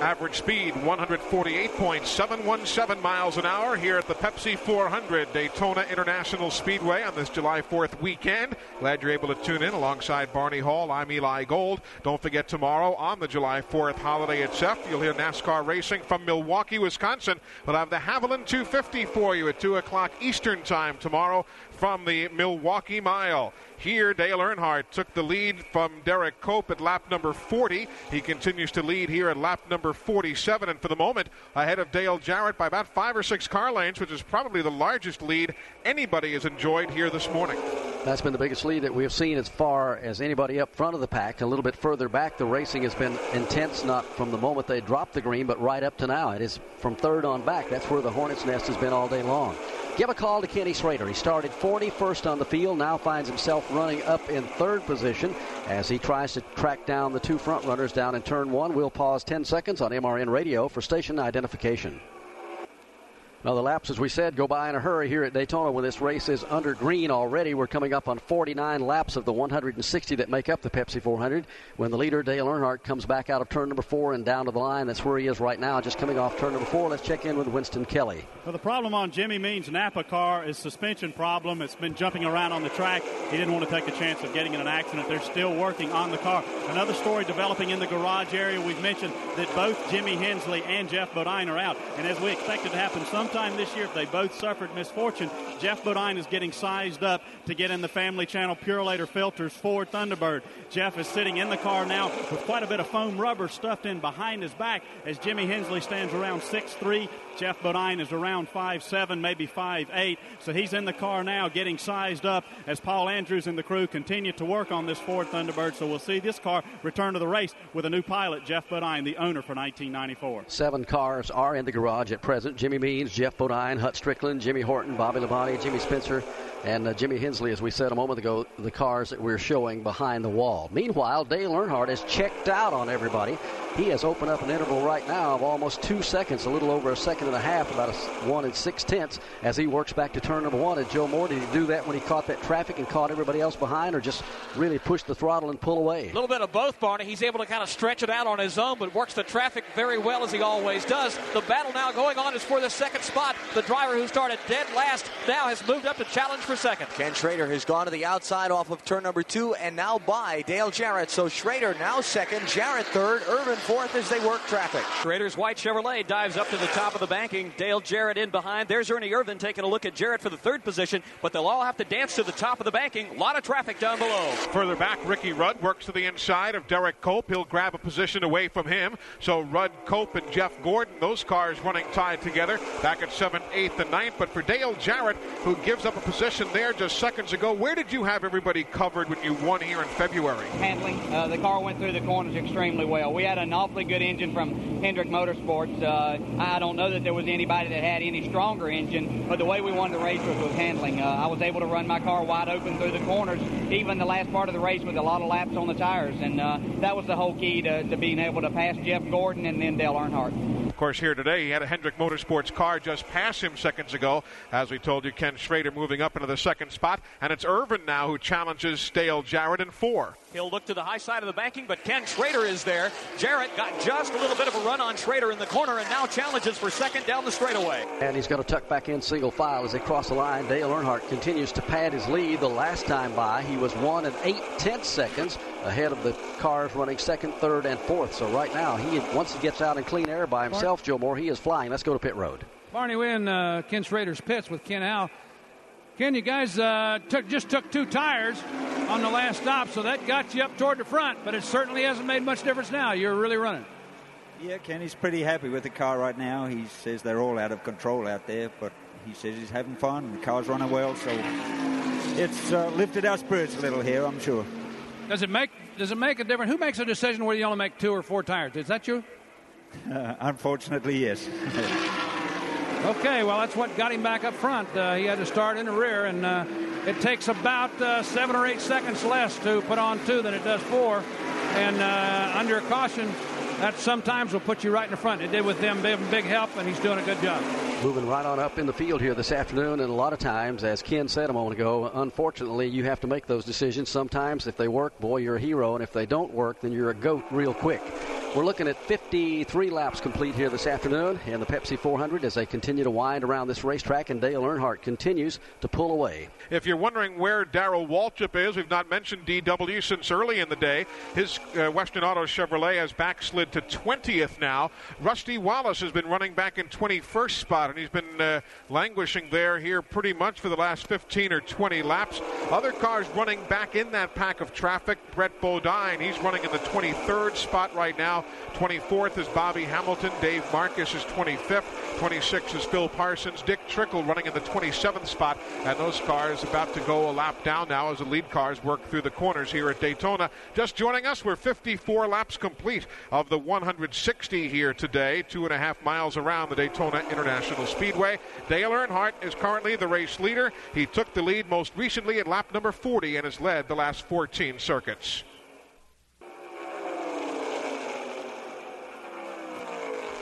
Average speed 148.717 miles an hour here at the Pepsi 400 Daytona International Speedway on this July 4th weekend. Glad you're able to tune in alongside Barney Hall. I'm Eli Gold. Don't forget tomorrow on the July 4th holiday itself, you'll hear NASCAR racing from Milwaukee, Wisconsin. We'll have the Havoline 250 for you at 2 o'clock Eastern Time tomorrow from the Milwaukee Mile. Here, Dale Earnhardt took the lead from Derek Cope at lap number 40. He continues to lead here at lap number 47, and for the moment, ahead of Dale Jarrett by about five or six car lengths, which is probably the largest lead anybody has enjoyed here this morning. That's been the biggest lead that we have seen as far as anybody up front of the pack. A little bit further back, the racing has been intense, not from the moment they dropped the green, but right up to now. It is from third on back. That's where the Hornets' nest has been all day long. Give a call to Kenny Schrader. He started 41st on the field, now finds himself running up in third position as he tries to track down the two front runners down in turn one. We'll pause 10 seconds on MRN radio for station identification. Well, the laps, as we said, go by in a hurry here at Daytona when this race is under green already. We're coming up on 49 laps of the 160 that make up the Pepsi 400. When the leader, Dale Earnhardt, comes back out of turn number four and down to the line, that's where he is right now, just coming off turn number four. Let's check in with Winston Kelley. Well, the problem on Jimmy Means' Napa car is suspension problem. It's been jumping around on the track. He didn't want to take a chance of getting in an accident. They're still working on the car. Another story developing in the garage area. We've mentioned that both Jimmy Hensley and Geoff Bodine are out. And as we expected to happen sometime this year, if they both suffered misfortune. Geoff Bodine is getting sized up to get in the Family Channel Purolator Filters for Thunderbird. Jeff is sitting in the car now with quite a bit of foam rubber stuffed in behind his back as Jimmy Hensley stands around 6'3. Geoff Bodine is around 5'7, maybe 5'8. So he's in the car now getting sized up as Paul Andrews and the crew continue to work on this Ford Thunderbird. So we'll see this car return to the race with a new pilot, Geoff Bodine, the owner for 1994. Seven cars are in the garage at present. Jimmy Means, Geoff Bodine, Hut Stricklin, Jimmy Horton, Bobby Labonte, Jimmy Spencer, and uh, Jimmy Hensley, as we said a moment ago, the cars that we're showing behind the wall. Meanwhile, Dale Earnhardt has checked out on everybody. He has opened up an interval right now of almost two seconds, a little over a second and a half, about a one and six tenths, as he works back to turn number one. And Joe Moore, did he do that when he caught that traffic and caught everybody else behind, or just really push the throttle and pull away? A little bit of both, Barney. He's able to kind of stretch it out on his own, but works the traffic very well as he always does. The battle now going on is for the second spot. The driver who started dead last now has moved up to challenge for second. Ken Schrader has gone to the outside off of turn number two and now by Dale Jarrett. So Schrader now second, Jarrett third, Irvan fourth as they work traffic. Schrader's white Chevrolet dives up to the top of the banking. Dale Jarrett in behind. There's Ernie Irvan taking a look at Jarrett for the third position, but they'll all have to dance to the top of the banking. A lot of traffic down below. Further back, Ricky Rudd works to the inside of Derek Cope. He'll grab a position away from him. So Rudd, Cope, and Jeff Gordon, those cars running tied together back at 7th, 8th, and 9th. But for Dale Jarrett, who gives up a position there just seconds ago, where did you have everybody covered when you won here in February? Handling. Uh, the car went through the corners extremely well. We had an awfully good engine from Hendrick Motorsports. Uh, I don't know that there was anybody that had any stronger engine, but the way we won the race was with handling. Uh, I was able to run my car wide open through the corners, even the last part of the race with a lot of laps on the tires, and uh, that was the whole key to, to being able to pass Jeff Gordon and then Dale Earnhardt. Of course, here today, he had a Hendrick Motorsports car just pass him seconds ago. As we told you, Ken Schrader moving up into the second spot, and it's Irvan now who challenges Dale Jarrett in four. He'll look to the high side of the banking, but Ken Schrader is there. Jarrett got just a little bit of a run on Schrader in the corner and now challenges for second down the straightaway. And he's going to tuck back in single file as they cross the line. Dale Earnhardt continues to pad his lead. The last time by, he was one and eight tenths seconds ahead of the cars running second, third, and fourth. So right now, he once he gets out in clean air by himself, Joe Moore, he is flying. Let's go to pit road. Barney, we in uh, Ken Schrader's pits with Ken Howes. Ken, you guys uh, took, just took two tires on the last stop, so that got you up toward the front, but it certainly hasn't made much difference now. You're really running. Yeah, Kenny's pretty happy with the car right now. He says they're all out of control out there, but he says he's having fun. And the car's running well, so it's uh, lifted our spirits a little here, I'm sure. Does it make Does it make a difference? Who makes a decision whether you only make two or four tires? Is that you? Uh, [LAUGHS] unfortunately, yes. [LAUGHS] Okay, well, that's what got him back up front. Uh, he had to start in the rear, and uh, it takes about uh, seven or eight seconds less to put on two than it does four. And uh, under caution, that sometimes will put you right in the front. It did with them, big, big help, and he's doing a good job. Moving right on up in the field here this afternoon, and a lot of times, as Ken said a moment ago, unfortunately, you have to make those decisions. Sometimes, if they work, boy, you're a hero, and if they don't work, then you're a goat real quick. We're looking at 53 laps complete here this afternoon in the Pepsi 400 as they continue to wind around this racetrack, and Dale Earnhardt continues to pull away. If you're wondering where Darrell Waltrip is, we've not mentioned DW since early in the day. His uh, Western Auto Chevrolet has backslid to 20th now. Rusty Wallace has been running back in 21st spot, and he's been uh, languishing there here pretty much for the last 15 or 20 laps. Other cars running back in that pack of traffic. Brett Bodine, he's running in the 23rd spot right now. 24th is Bobby Hamilton. Dave Marcis is 25th. 26th is Phil Parsons. Dick Trickle running in the 27th spot. And those cars about to go a lap down now as the lead cars work through the corners here at Daytona. Just joining us, we're 54 laps complete of the 160 here today, two and a half miles around the Daytona International Speedway. Dale Earnhardt is currently the race leader. He took the lead most recently at lap number 40 and has led the last 14 circuits.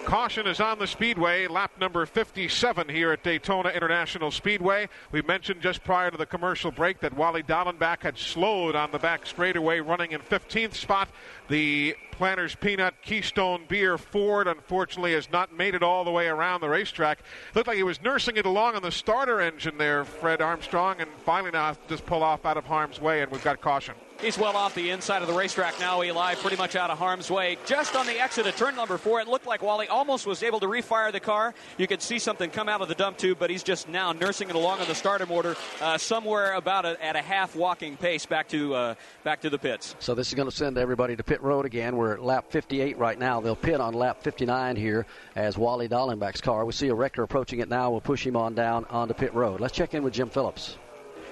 Caution is on the speedway, lap number 57 here at Daytona International Speedway. We mentioned just prior to the commercial break that Wally Dallenbach had slowed on the back straightaway, running in 15th spot. The Planters Peanut Keystone Beer Ford, unfortunately, has not made it all the way around the racetrack. Looked like he was nursing it along on the starter engine there, Fred Armstrong, and finally now just pull off out of harm's way, and we've got caution. He's well off the inside of the racetrack now, Eli, pretty much out of harm's way. Just on the exit of turn number four, it looked like Wally almost was able to refire the car. You could see something come out of the dump tube, but he's just now nursing it along on the starter motor, uh, somewhere about a, at a half walking pace back to uh, back to the pits. So this is going to send everybody to pit road again. We're at lap 58 right now. They'll pit on lap 59 here as Wally Dallenbach's car. We see a wrecker approaching it now. We'll push him on down onto pit road. Let's check in with Jim Phillips.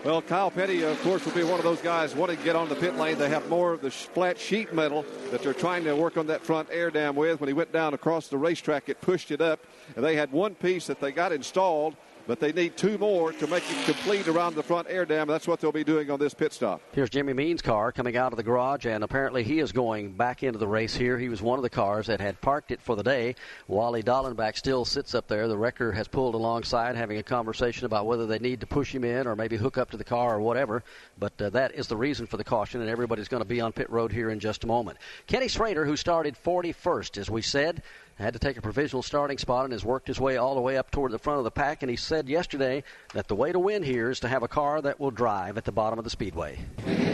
Well, Kyle Petty, of course, will be one of those guys wanting to get on the pit lane. They have more of the flat sheet metal that they're trying to work on that front air dam with. When he went down across the racetrack, it pushed it up, and they had one piece that they got installed but they need two more to make it complete around the front air dam. That's what they'll be doing on this pit stop. Here's Jimmy Means' car coming out of the garage, and apparently he is going back into the race here. He was one of the cars that had parked it for the day. Wally Dallenbach still sits up there. The wrecker has pulled alongside, having a conversation about whether they need to push him in or maybe hook up to the car or whatever. But uh, that is the reason for the caution, and everybody's going to be on pit road here in just a moment. Kenny Schrader, who started 41st, as we said, had to take a provisional starting spot and has worked his way all the way up toward the front of the pack. And he said yesterday that the way to win here is to have a car that will drive at the bottom of the speedway.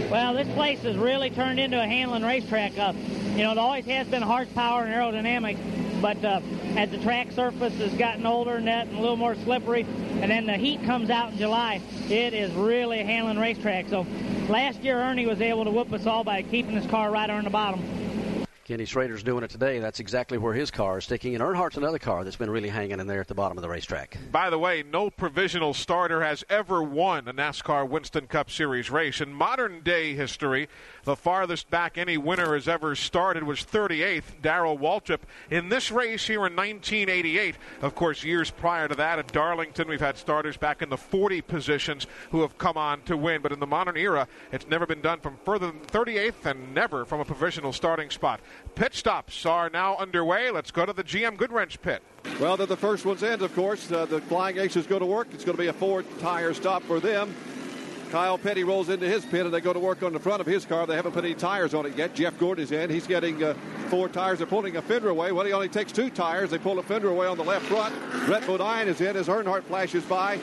Well, this place has really turned into a handling racetrack. Uh, you know, it always has been horsepower and aerodynamics, but uh, as the track surface has gotten older and that and a little more slippery, and then the heat comes out in July, it is really a handling racetrack. So last year, Ernie was able to whoop us all by keeping his car right on the bottom. Kenny Schrader's doing it today. That's exactly where his car is sticking. And Earnhardt's another car that's been really hanging in there at the bottom of the racetrack. By the way, no provisional starter has ever won a NASCAR Winston Cup Series race. In modern day history, the farthest back any winner has ever started was 38th, Darrell Waltrip. In this race here in 1988, of course, years prior to that at Darlington, we've had starters back in the 40 positions who have come on to win. But in the modern era, it's never been done from further than 38th and never from a provisional starting spot. Pit stops are now underway. Let's go to the GM Goodwrench pit. Well, they're the first ones in, of course. Uh, the Flying Aces go to work. It's going to be a four tire stop for them. Kyle Petty rolls into his pit and they go to work on the front of his car. They haven't put any tires on it yet. Jeff Gordon is in. He's getting uh, four tires. They're pulling a fender away. Well, he only takes two tires. They pull a fender away on the left front. Brett Bodine is in as Earnhardt flashes by.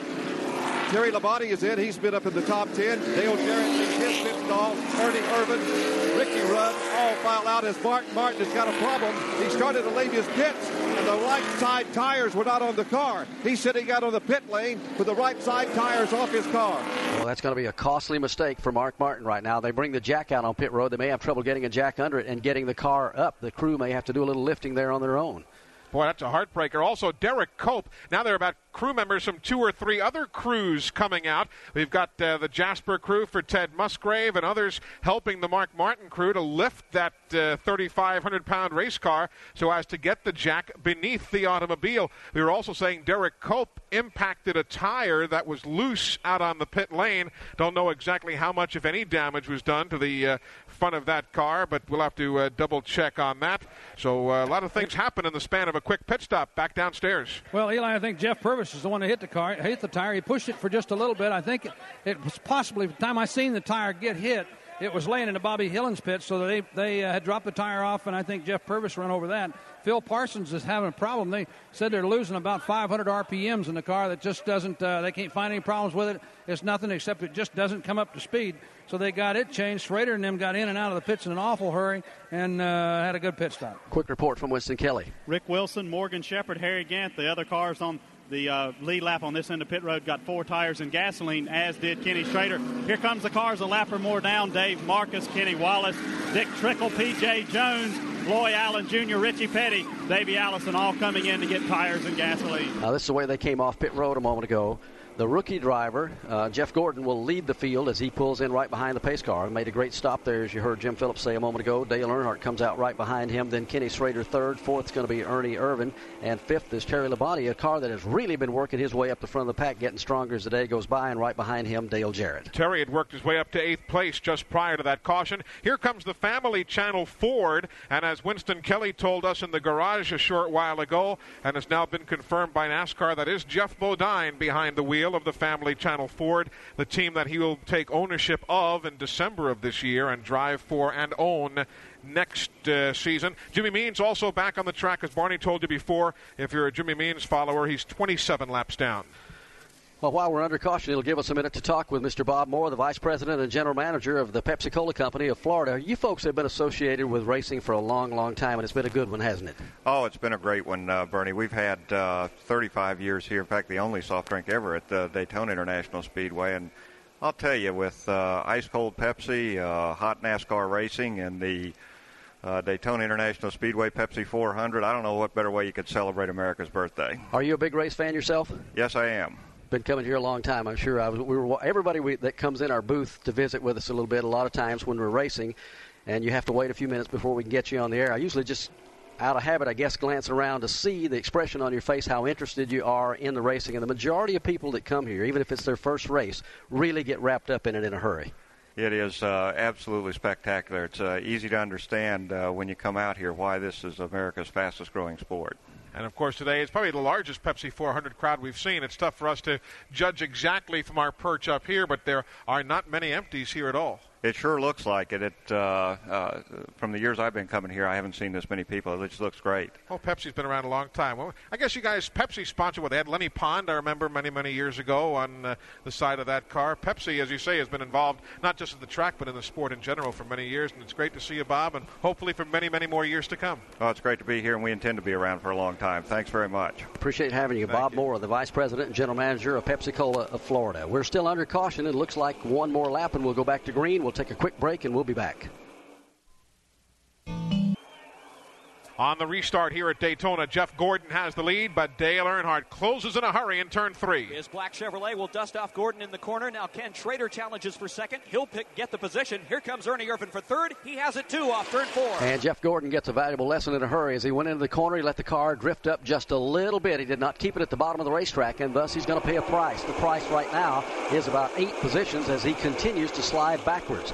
Terry Labonte is in. He's been up in the top 10. Dale Jarrett leads his pit stall. Ernie Irvan, Ricky Rudd all file out as Martin Martin has got a problem. He started to leave his pits, and the right side tires were not on the car. He's sitting out on the pit lane with the right side tires off his car. Well, that's going to be a costly mistake for Mark Martin right now. They bring the jack out on pit road. They may have trouble getting a jack under it and getting the car up. The crew may have to do a little lifting there on their own. Boy, that's a heartbreaker. Also, Derek Cope. Now they're about crew members from two or three other crews coming out. We've got uh, the Jasper crew for Ted Musgrave and others helping the Mark Martin crew to lift that uh, 3,500 pound race car so as to get the jack beneath the automobile. We were also saying Derek Cope impacted a tire that was loose out on the pit lane. Don't know exactly how much, if any, damage was done to the uh, front of that car, but we'll have to uh, double check on that. So uh, a lot of things happen in the span of a quick pit stop back downstairs. Well, Eli, I think Jeff Purvis is the one that hit the car, hit the tire. He pushed it for just a little bit. I think it was possibly the time I seen the tire get hit. It was laying in the Bobby Hillin's pit, so they they uh, had dropped the tire off, and I think Jeff Purvis ran over that. Phil Parsons is having a problem. They said they're losing about 500 RPMs in the car that just doesn't. Uh, they can't find any problems with it. It's nothing except it just doesn't come up to speed. So they got it changed. Schrader and them got in and out of the pits in an awful hurry and uh, had a good pit stop. Quick report from Winston Kelley. Rick Wilson, Morgan Shepherd, Harry Gant, the other cars on the uh, lead lap on this end of pit road got four tires and gasoline, as did Kenny Schrader. Here comes the cars a lap or more down. Dave Marcis, Kenny Wallace, Dick Trickle, P.J. Jones, Loy Allen Jr., Richie Petty, Davey Allison all coming in to get tires and gasoline. Now, this is the way they came off pit road a moment ago. The rookie driver, uh, Jeff Gordon, will lead the field as he pulls in right behind the pace car. Made a great stop there, as you heard Jim Phillips say a moment ago. Dale Earnhardt comes out right behind him. Then Kenny Schrader third. Fourth is going to be Ernie Irvan. And fifth is Terry Labonte, a car that has really been working his way up the front of the pack, getting stronger as the day goes by. And right behind him, Dale Jarrett. Terry had worked his way up to eighth place just prior to that caution. Here comes the Family Channel Ford. And as Winston Kelley told us in the garage a short while ago, and has now been confirmed by NASCAR, that is Geoff Bodine behind the wheel of the Family Channel. Ford, the team that he will take ownership of in December of this year and drive for and own next uh, season. Jimmy Means also back on the track, as Barney told you before. If you're a Jimmy Means follower, he's 27 laps down. Well, while we're under caution, it'll give us a minute to talk with Mr. Bob Moore, the Vice President and General Manager of the Pepsi Cola Company of Florida. You folks have been associated with racing for a long, long time, and it's been a good one, hasn't it? Oh, it's been a great one, uh, Bernie. We've had uh, 35 years here. In fact, the only soft drink ever at the Daytona International Speedway. And I'll tell you, with uh, ice cold Pepsi, uh, hot NASCAR racing, and the uh, Daytona International Speedway Pepsi 400. I don't know what better way you could celebrate America's birthday. Are you a big race fan yourself? Yes, I am been coming here a long time. I'm sure I was. We were everybody we, that comes in our booth to visit with us a little bit. A lot of times when we're racing, and you have to wait a few minutes before we can get you on the air. I usually just out of habit, I guess, glance around to see the expression on your face, how interested you are in the racing. And the majority of people that come here, even if it's their first race, really get wrapped up in it in a hurry. It is uh, absolutely spectacular. It's uh, easy to understand uh, when you come out here why this is America's fastest growing sport. And of course, today it's probably the largest Pepsi 400 crowd we've seen. It's tough for us to judge exactly from our perch up here, but there are not many empties here at all. It sure looks like it. It uh, uh, from the years I've been coming here, I haven't seen this many people. It just looks great. Well, Pepsi's been around a long time. Well, I guess you guys, Pepsi sponsored. What they had Lenny Pond, I remember many many years ago on uh, the side of that car. Pepsi, as you say, has been involved not just in the track but in the sport in general for many years, and it's great to see you, Bob, and hopefully for many many more years to come. Oh, it's great to be here, and we intend to be around for a long time. Thanks very much. Appreciate having you, Thank Bob you. Moore, the Vice President and General Manager of Pepsi Cola of Florida. We're still under caution. It looks like one more lap, and we'll go back to green. We'll take a quick break and we'll be back. On the restart here at Daytona, Jeff Gordon has the lead, but Dale Earnhardt closes in a hurry in turn three. His black Chevrolet will dust off Gordon in the corner. Now Ken Schrader challenges for second. He'll pick, get the position. Here comes Ernie Irvan for third. He has it too off turn four. And Jeff Gordon gets a valuable lesson in a hurry as he went into the corner. He let the car drift up just a little bit. He did not keep it at the bottom of the racetrack, and thus he's going to pay a price. The price right now is about eight positions as he continues to slide backwards.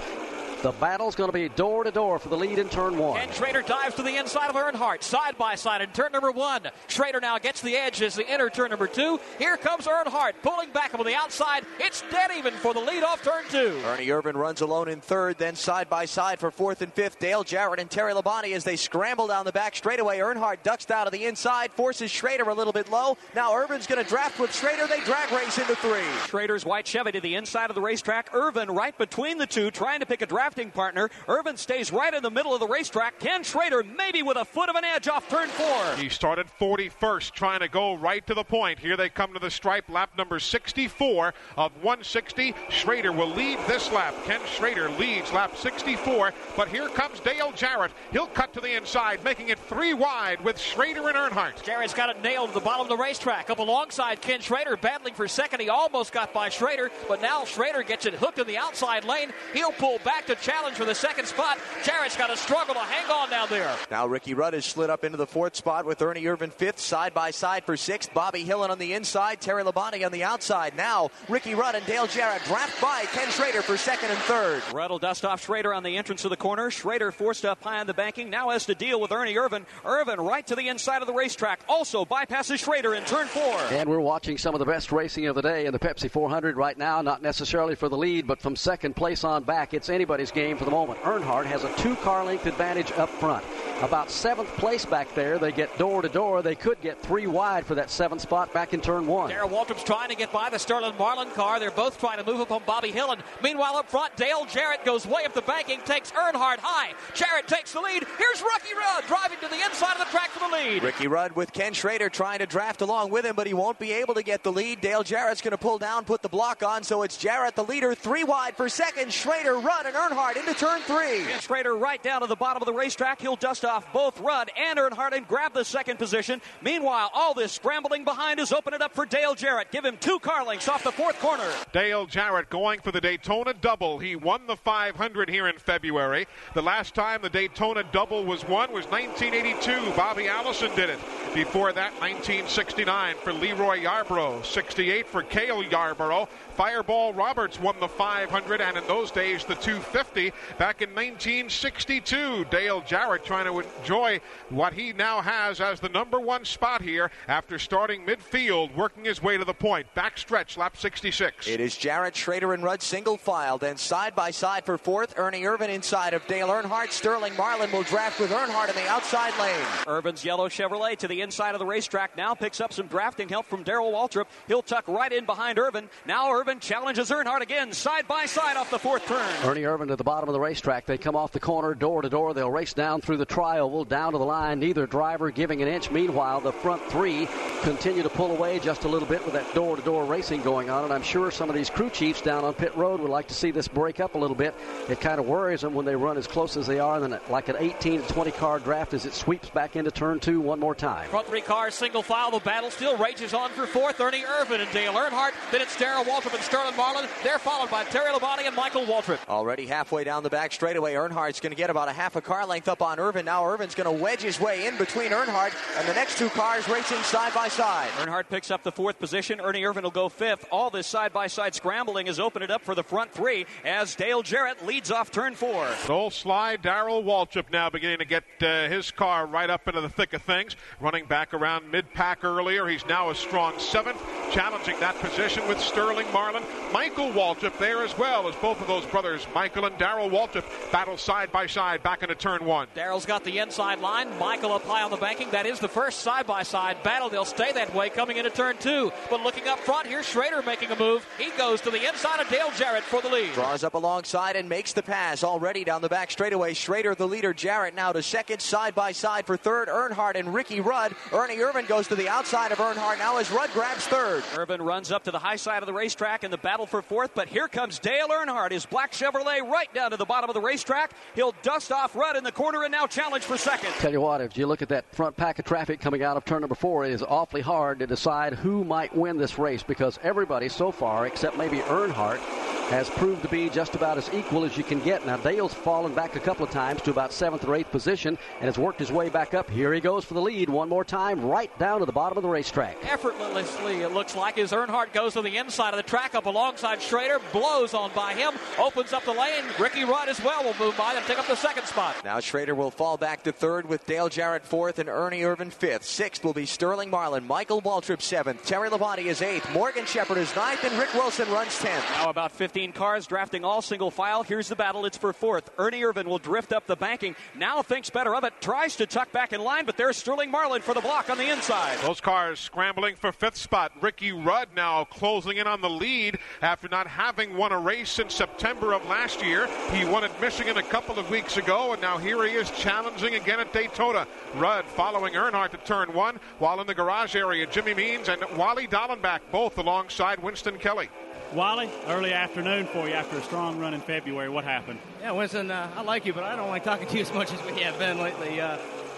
The battle's going to be door to door for the lead in turn one. And Schrader dives to the inside of Earnhardt, side by side in turn number one. Schrader now gets the edge as they enter turn number two. Here comes Earnhardt pulling back on the outside. It's dead even for the lead off turn two. Ernie Irvan runs alone in third, then side by side for fourth and fifth. Dale Jarrett and Terry Labonte as they scramble down the back straightaway. Earnhardt ducks down to the inside, forces Schrader a little bit low. Now Irvan's going to draft with Schrader. They drag race into three. Schrader's white Chevy to the inside of the racetrack. Irvan right between the two, trying to pick a drafting partner. Irvan stays right in the middle of the racetrack. Ken Schrader maybe with a foot of an edge off turn four. He started 41st, trying to go right to the point. Here they come to the stripe, lap number 64 of 160. Schrader will lead this lap. Ken Schrader leads lap 64, but here comes Dale Jarrett. He'll cut to the inside, making it three wide with Schrader and Earnhardt. Jarrett's got it nailed at the bottom of the racetrack. Up alongside Ken Schrader, battling for second. He almost got by Schrader, but now Schrader gets it hooked in the outside lane. He'll pull back to challenge for the second second spot. Jarrett's got to struggle to hang on down there. Now Ricky Rudd has slid up into the fourth spot with Ernie Irvan fifth, side by side for sixth. Bobby Hillin on the inside, Terry Labonte on the outside. Now Ricky Rudd and Dale Jarrett draft by Ken Schrader for second and third. Rudd will dust off Schrader on the entrance of the corner. Schrader forced up high on the banking. Now has to deal with Ernie Irvan. Irvan right to the inside of the racetrack. Also bypasses Schrader in turn four. And we're watching some of the best racing of the day in the Pepsi 400 right now. Not necessarily for the lead, but from second place on back. It's anybody's game for the moment. Earnhardt has a two car length advantage up front. About seventh place back there. They get door to door. They could get three wide for that seventh spot back in turn one. Darrell Waltrip's trying to get by the Sterling Marlin car. They're both trying to move up on Bobby Hillin. Meanwhile, up front, Dale Jarrett goes way up the banking, takes Earnhardt high. Jarrett takes the lead. Here's Rocky Rudd driving to the inside of the track for the lead. lead. Ricky Rudd with Ken Schrader trying to draft along with him, but he won't be able to get the lead. Dale Jarrett's going to pull down, put the block on, so it's Jarrett the leader, three wide for second. Schrader, Rudd, and Earnhardt into turn three. And Schrader right down to the bottom of the racetrack. He'll dust off both Rudd and Earnhardt and grab the second position. Meanwhile, all this scrambling behind is opening it up for Dale Jarrett. Give him two car lengths off the fourth corner. Dale Jarrett going for the Daytona double. He won the 500 here in February. The last time the Daytona double was won was 1982. Bobby Allison did it. Before that, 1969 for LeeRoy Yarbrough, 68 for Cale Yarborough. Fireball Roberts won the 500 and in those days the 250 back in 1962. Dale Jarrett trying to enjoy what he now has as the number one spot here after starting midfield, working his way to the point. Backstretch, lap 66. It is Jarrett, Schrader, and Rudd single file. Then side by side for fourth, Ernie Irvan inside of Dale Earnhardt. Sterling Marlin will draft with Earnhardt in the outside lane. Irvan's yellow Chevrolet to the inside of the racetrack now picks up some drafting help from Darrell Waltrip. He'll tuck right in behind Irvan. Now Irvan challenges Earnhardt again, side by side off the fourth turn. Ernie Irvan at the bottom of the racetrack. They come off the corner, door to door. They'll race down through the trioval, down to the line. Neither driver giving an inch. Meanwhile, the front three continue to pull away just a little bit with that door to door racing going on. And I'm sure some of these crew chiefs down on pit road would like to see this break up a little bit. It kind of worries them when they run as close as they are. And then, like an 18 to 20 car draft, as it sweeps back into turn two one more time. Front three cars, single file. The battle still rages on for fourth. Ernie Irvan and Dale Earnhardt. Then it's Darrell Waltrip and Sterling Marlin. They're followed by Terry Labonte and Michael Waltrip. Already halfway down the back straightaway, Earnhardt's going to get about a half a car length up on Irvan. Now Irvan's going to wedge his way in between Earnhardt and the next two cars racing side by side. Earnhardt picks up the fourth position. Ernie Irvan will go fifth. All this side by side scrambling has opened it up for the front three as Dale Jarrett leads off turn four. Old slide, Darrell Waltrip now beginning to get uh, his car right up into the thick of things. Running back around mid pack earlier. He's now a strong seventh, challenging that position with Sterling Marlin. Michael Waltrip there as well as both of those brothers, Michael and Darrell Waltrip, battle side by side back into turn one. Darrell's got the inside line. Michael up high on the banking. That is the first side by side battle. They'll stay that way coming into turn two. But looking up front, here's Schrader making a move. He goes to the inside of Dale Jarrett for the lead. Draws up alongside and makes the pass already down the back straightaway. Schrader, the leader. Jarrett now to second, side by side for third. Earnhardt and Ricky Rudd. Ernie Irvan goes to the outside of Earnhardt now as Rudd grabs third. Irvan runs up to the high side of the racetrack in the battle for fourth, but here comes Dale Earnhardt, his black Chevrolet right down to the bottom of the racetrack. He'll dust off Rudd in the corner and now challenge for second. Tell you what, if you look at that front pack of traffic coming out of turn number four, it is awfully hard to decide who might win this race because everybody so far, except maybe Earnhardt, has proved to be just about as equal as you can get. Now, Dale's fallen back a couple of times to about seventh or eighth position and has worked his way back up. Here he goes for the lead one more time, right down to the bottom of the racetrack. Effortlessly, it looks like, as Earnhardt goes to the inside of the track up alongside Schrader, blows on by him, opens up the lane. Ricky Rudd as well will move by and take up the second spot. Now Schrader will fall back to third with Dale Jarrett fourth and Ernie Irvan fifth. Sixth will be Sterling Marlin, Michael Waltrip seventh, Terry Labonte is eighth, Morgan Shepherd is ninth, and Rick Wilson runs tenth. Now about 15 cars drafting all single file. Here's the battle. It's for fourth. Ernie Irvan will drift up the banking. Now thinks better of it. Tries to tuck back in line, but there's Sterling Marlin for the block on the inside. Those cars scrambling for fifth spot. Ricky Rudd now closing in on the lead after not having won a race since September of last year. He won at Michigan a couple of weeks ago, and now here he is challenging again at Daytona. Rudd following Earnhardt to turn one, while in the garage area, Jimmy Means and Wally Dallenbach both alongside Winston Kelley. Wally, early afternoon for you after a strong run in February. What happened? Yeah, Winston, uh, I like you, but I don't like talking to you as much as we have been lately. Uh,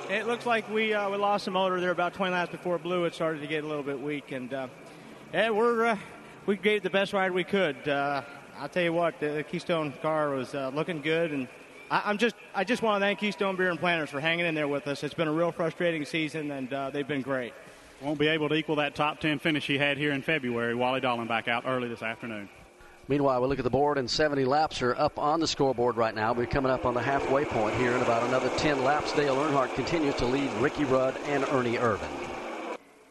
it looks like we uh, we lost the motor there about 20 laps before blue. It started to get a little bit weak, and uh, yeah, we're uh, we gave the best ride we could. Uh, I'll tell you what, the Keystone car was uh, looking good, and I, I'm just I just want to thank Keystone Beer and Planters for hanging in there with us. It's been a real frustrating season, and uh, they've been great. Won't be able to equal that top 10 finish he had here in February. Wally Dallenbach out early this afternoon. Meanwhile, we look at the board, and 70 laps are up on the scoreboard right now. We're coming up on the halfway point here in about another 10 laps. Dale Earnhardt continues to lead Ricky Rudd and Ernie Irvan.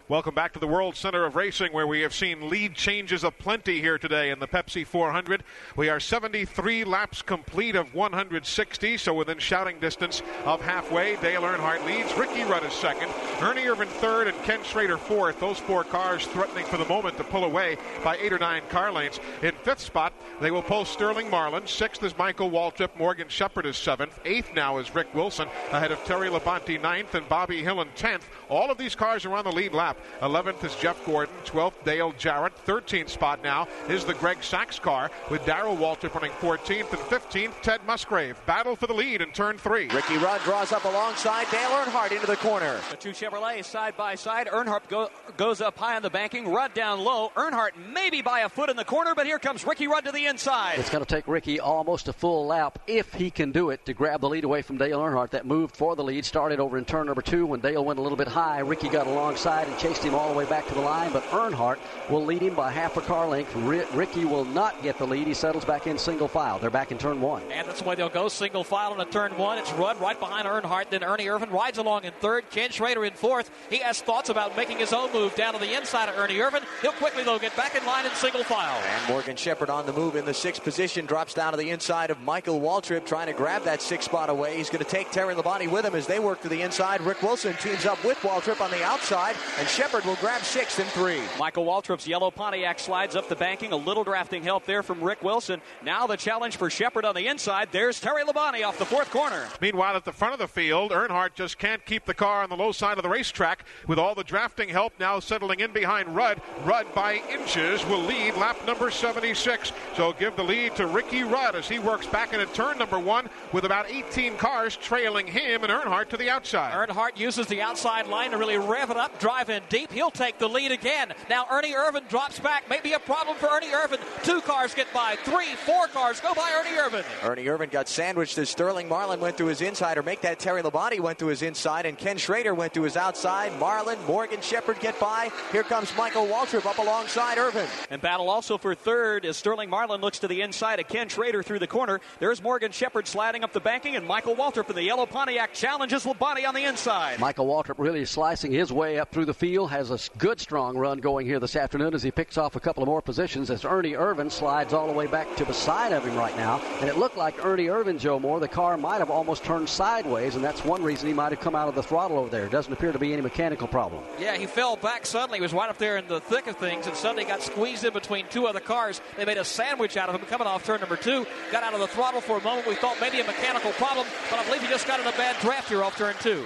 Welcome back to the World Center of Racing, where we have seen lead changes aplenty here today in the Pepsi 400. We are 73 laps complete of 160, so within shouting distance of halfway. Dale Earnhardt leads. Ricky Rudd is second. Ernie Irvan third, and Ken Schrader fourth. Those four cars threatening for the moment to pull away by eight or nine car lengths. In fifth spot, they will post Sterling Marlin. Sixth is Michael Waltrip. Morgan Shepherd is seventh. Eighth now is Rick Wilson, ahead of Terry Labonte ninth and Bobby Hillin tenth. All of these cars are on the lead lap. 11th is Jeff Gordon. 12th, Dale Jarrett. 13th spot now is the Greg Sacks car with Darrell Waltrip running 14th and 15th, Ted Musgrave. Battle for the lead in turn three. Ricky Rudd draws up alongside Dale Earnhardt into the corner. The two Chevrolets side by side. Earnhardt go, goes up high on the banking. Rudd down low. Earnhardt maybe by a foot in the corner, but here comes Ricky Rudd to the inside. It's going to take Ricky almost a full lap, if he can do it, to grab the lead away from Dale Earnhardt. That moved for the lead started over in turn number two when Dale went a little bit high. Ricky got alongside and chased him all the way back to the line, but Earnhardt will lead him by half a car length. Ricky will not get the lead. He settles back in single file. They're back in turn one. And that's the way they'll go single file into turn one. It's Rudd right behind Earnhardt. Then Ernie Irvan rides along in third. Ken Schrader in fourth. He has thoughts about making his own move down to the inside of Ernie Irvan. He'll quickly, though, get back in line in single file. And Morgan Shepherd on the move in the sixth position drops down to the inside of Michael Waltrip trying to grab that sixth spot away. He's going to take Terry Labonte with him as they work to the inside. Rick Wilson teams up with Waltrip on the outside, and Shepherd will grab six and three. Michael Waltrip's yellow Pontiac slides up the banking. A little drafting help there from Rick Wilson. Now the challenge for Shepherd on the inside. There's Terry Labonte off the fourth corner. Meanwhile, at the front of the field, Earnhardt just can't keep the car on the low side of the racetrack. With all the drafting help now settling in behind Rudd. Rudd by inches will lead lap number 76. So give the lead to Ricky Rudd as he works back into turn number one with about 18 cars trailing him and Earnhardt to the outside. Earnhardt uses the outside line to really rev it up, drive in deep. He'll take the lead again. Now Ernie Irvan drops back. Maybe a problem for Ernie Irvan. Two cars get by. Three, four cars go by Ernie Irvan. Ernie Irvan got sandwiched as Sterling Marlin went to his inside, or make that Terry Labonte went to his inside, and Ken Schrader went to his outside. Marlin, Morgan Shepherd get by. Here comes Michael Waltrip up alongside Irvan. And battle also for third as Sterling Marlin looks to the inside of Ken Schrader through the corner. There's Morgan Shepherd sliding up the banking, and Michael Waltrip in the yellow Pontiac challenges Labonte on the inside. Michael Waltrip really slicing his way up through the field, has a good strong run going here this afternoon as he picks off a couple of more positions as Ernie Irvan slides all the way back to the side of him right now. And it looked like Ernie Irvan, Joe Moore, the car might have almost turned sideways, and that's one reason he might have come out of the throttle over there. Doesn't appear to be any mechanical problem. Yeah, he fell back suddenly. He was right up there in the thick of things, and suddenly got squeezed in between two other cars. They made a sandwich out of him coming off turn number two. Got out of the throttle for a moment. We thought maybe a mechanical problem, but I believe he just got in a bad draft here off turn two.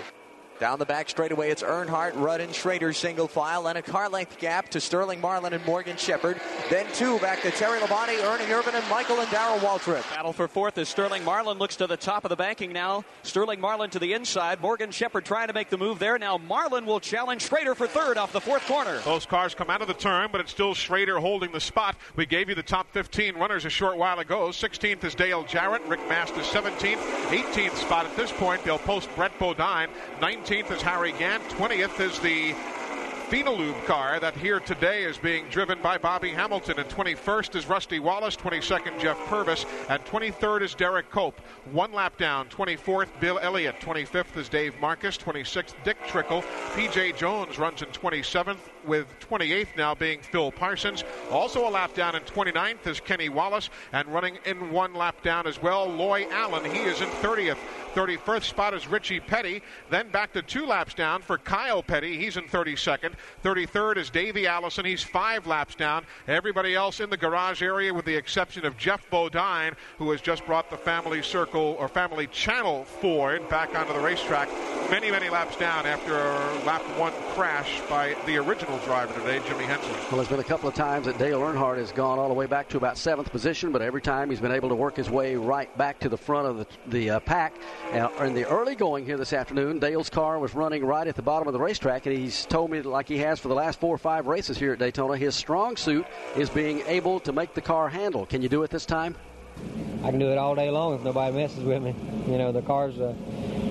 Down the back straightaway, it's Earnhardt, Rudd, and Schrader single file, and a car length gap to Sterling Marlin and Morgan Shepherd. Then two back to Terry Labonte, Ernie Irvan, and Michael and Darrell Waltrip. Battle for fourth as Sterling Marlin looks to the top of the banking now. Sterling Marlin to the inside. Morgan Shepherd trying to make the move there. Now Marlin will challenge Schrader for third off the fourth corner. Those cars come out of the turn, but it's still Schrader holding the spot. We gave you the top 15 runners a short while ago. 16th is Dale Jarrett. Rick Masters 17th. 18th spot at this point. They'll post Brett Bodine. 19th is Harry Gant. 20th is the Phenolube car that here today is being driven by Bobby Hamilton. And 21st is Rusty Wallace, 22nd Jeff Purvis, and 23rd is Derek Cope. One lap down, 24th Bill Elliott, 25th is Dave Marcis, 26th Dick Trickle. PJ Jones runs in 27th with 28th now being Phil Parsons. Also a lap down in 29th is Kenny Wallace, and running in one lap down as well, Loy Allen. He is in 30th. 31st spot is Richie Petty. Then back to two laps down for Kyle Petty. He's in 32nd. 33rd is Davey Allison. He's five laps down. Everybody else in the garage area, with the exception of Geoff Bodine, who has just brought the family circle or family channel Ford back onto the racetrack. Many, many laps down after a lap one crash by the original driver today, Jimmy Hensley. Well, there's been a couple of times that Dale Earnhardt has gone all the way back to about seventh position, but every time he's been able to work his way right back to the front of the, the uh, pack. Now, in the early going here this afternoon, Dale's car was running right at the bottom of the racetrack, and he's told me, like he has for the last four or five races here at Daytona, his strong suit is being able to make the car handle. Can you do it this time? I can do it all day long if nobody messes with me. You know, the car's uh,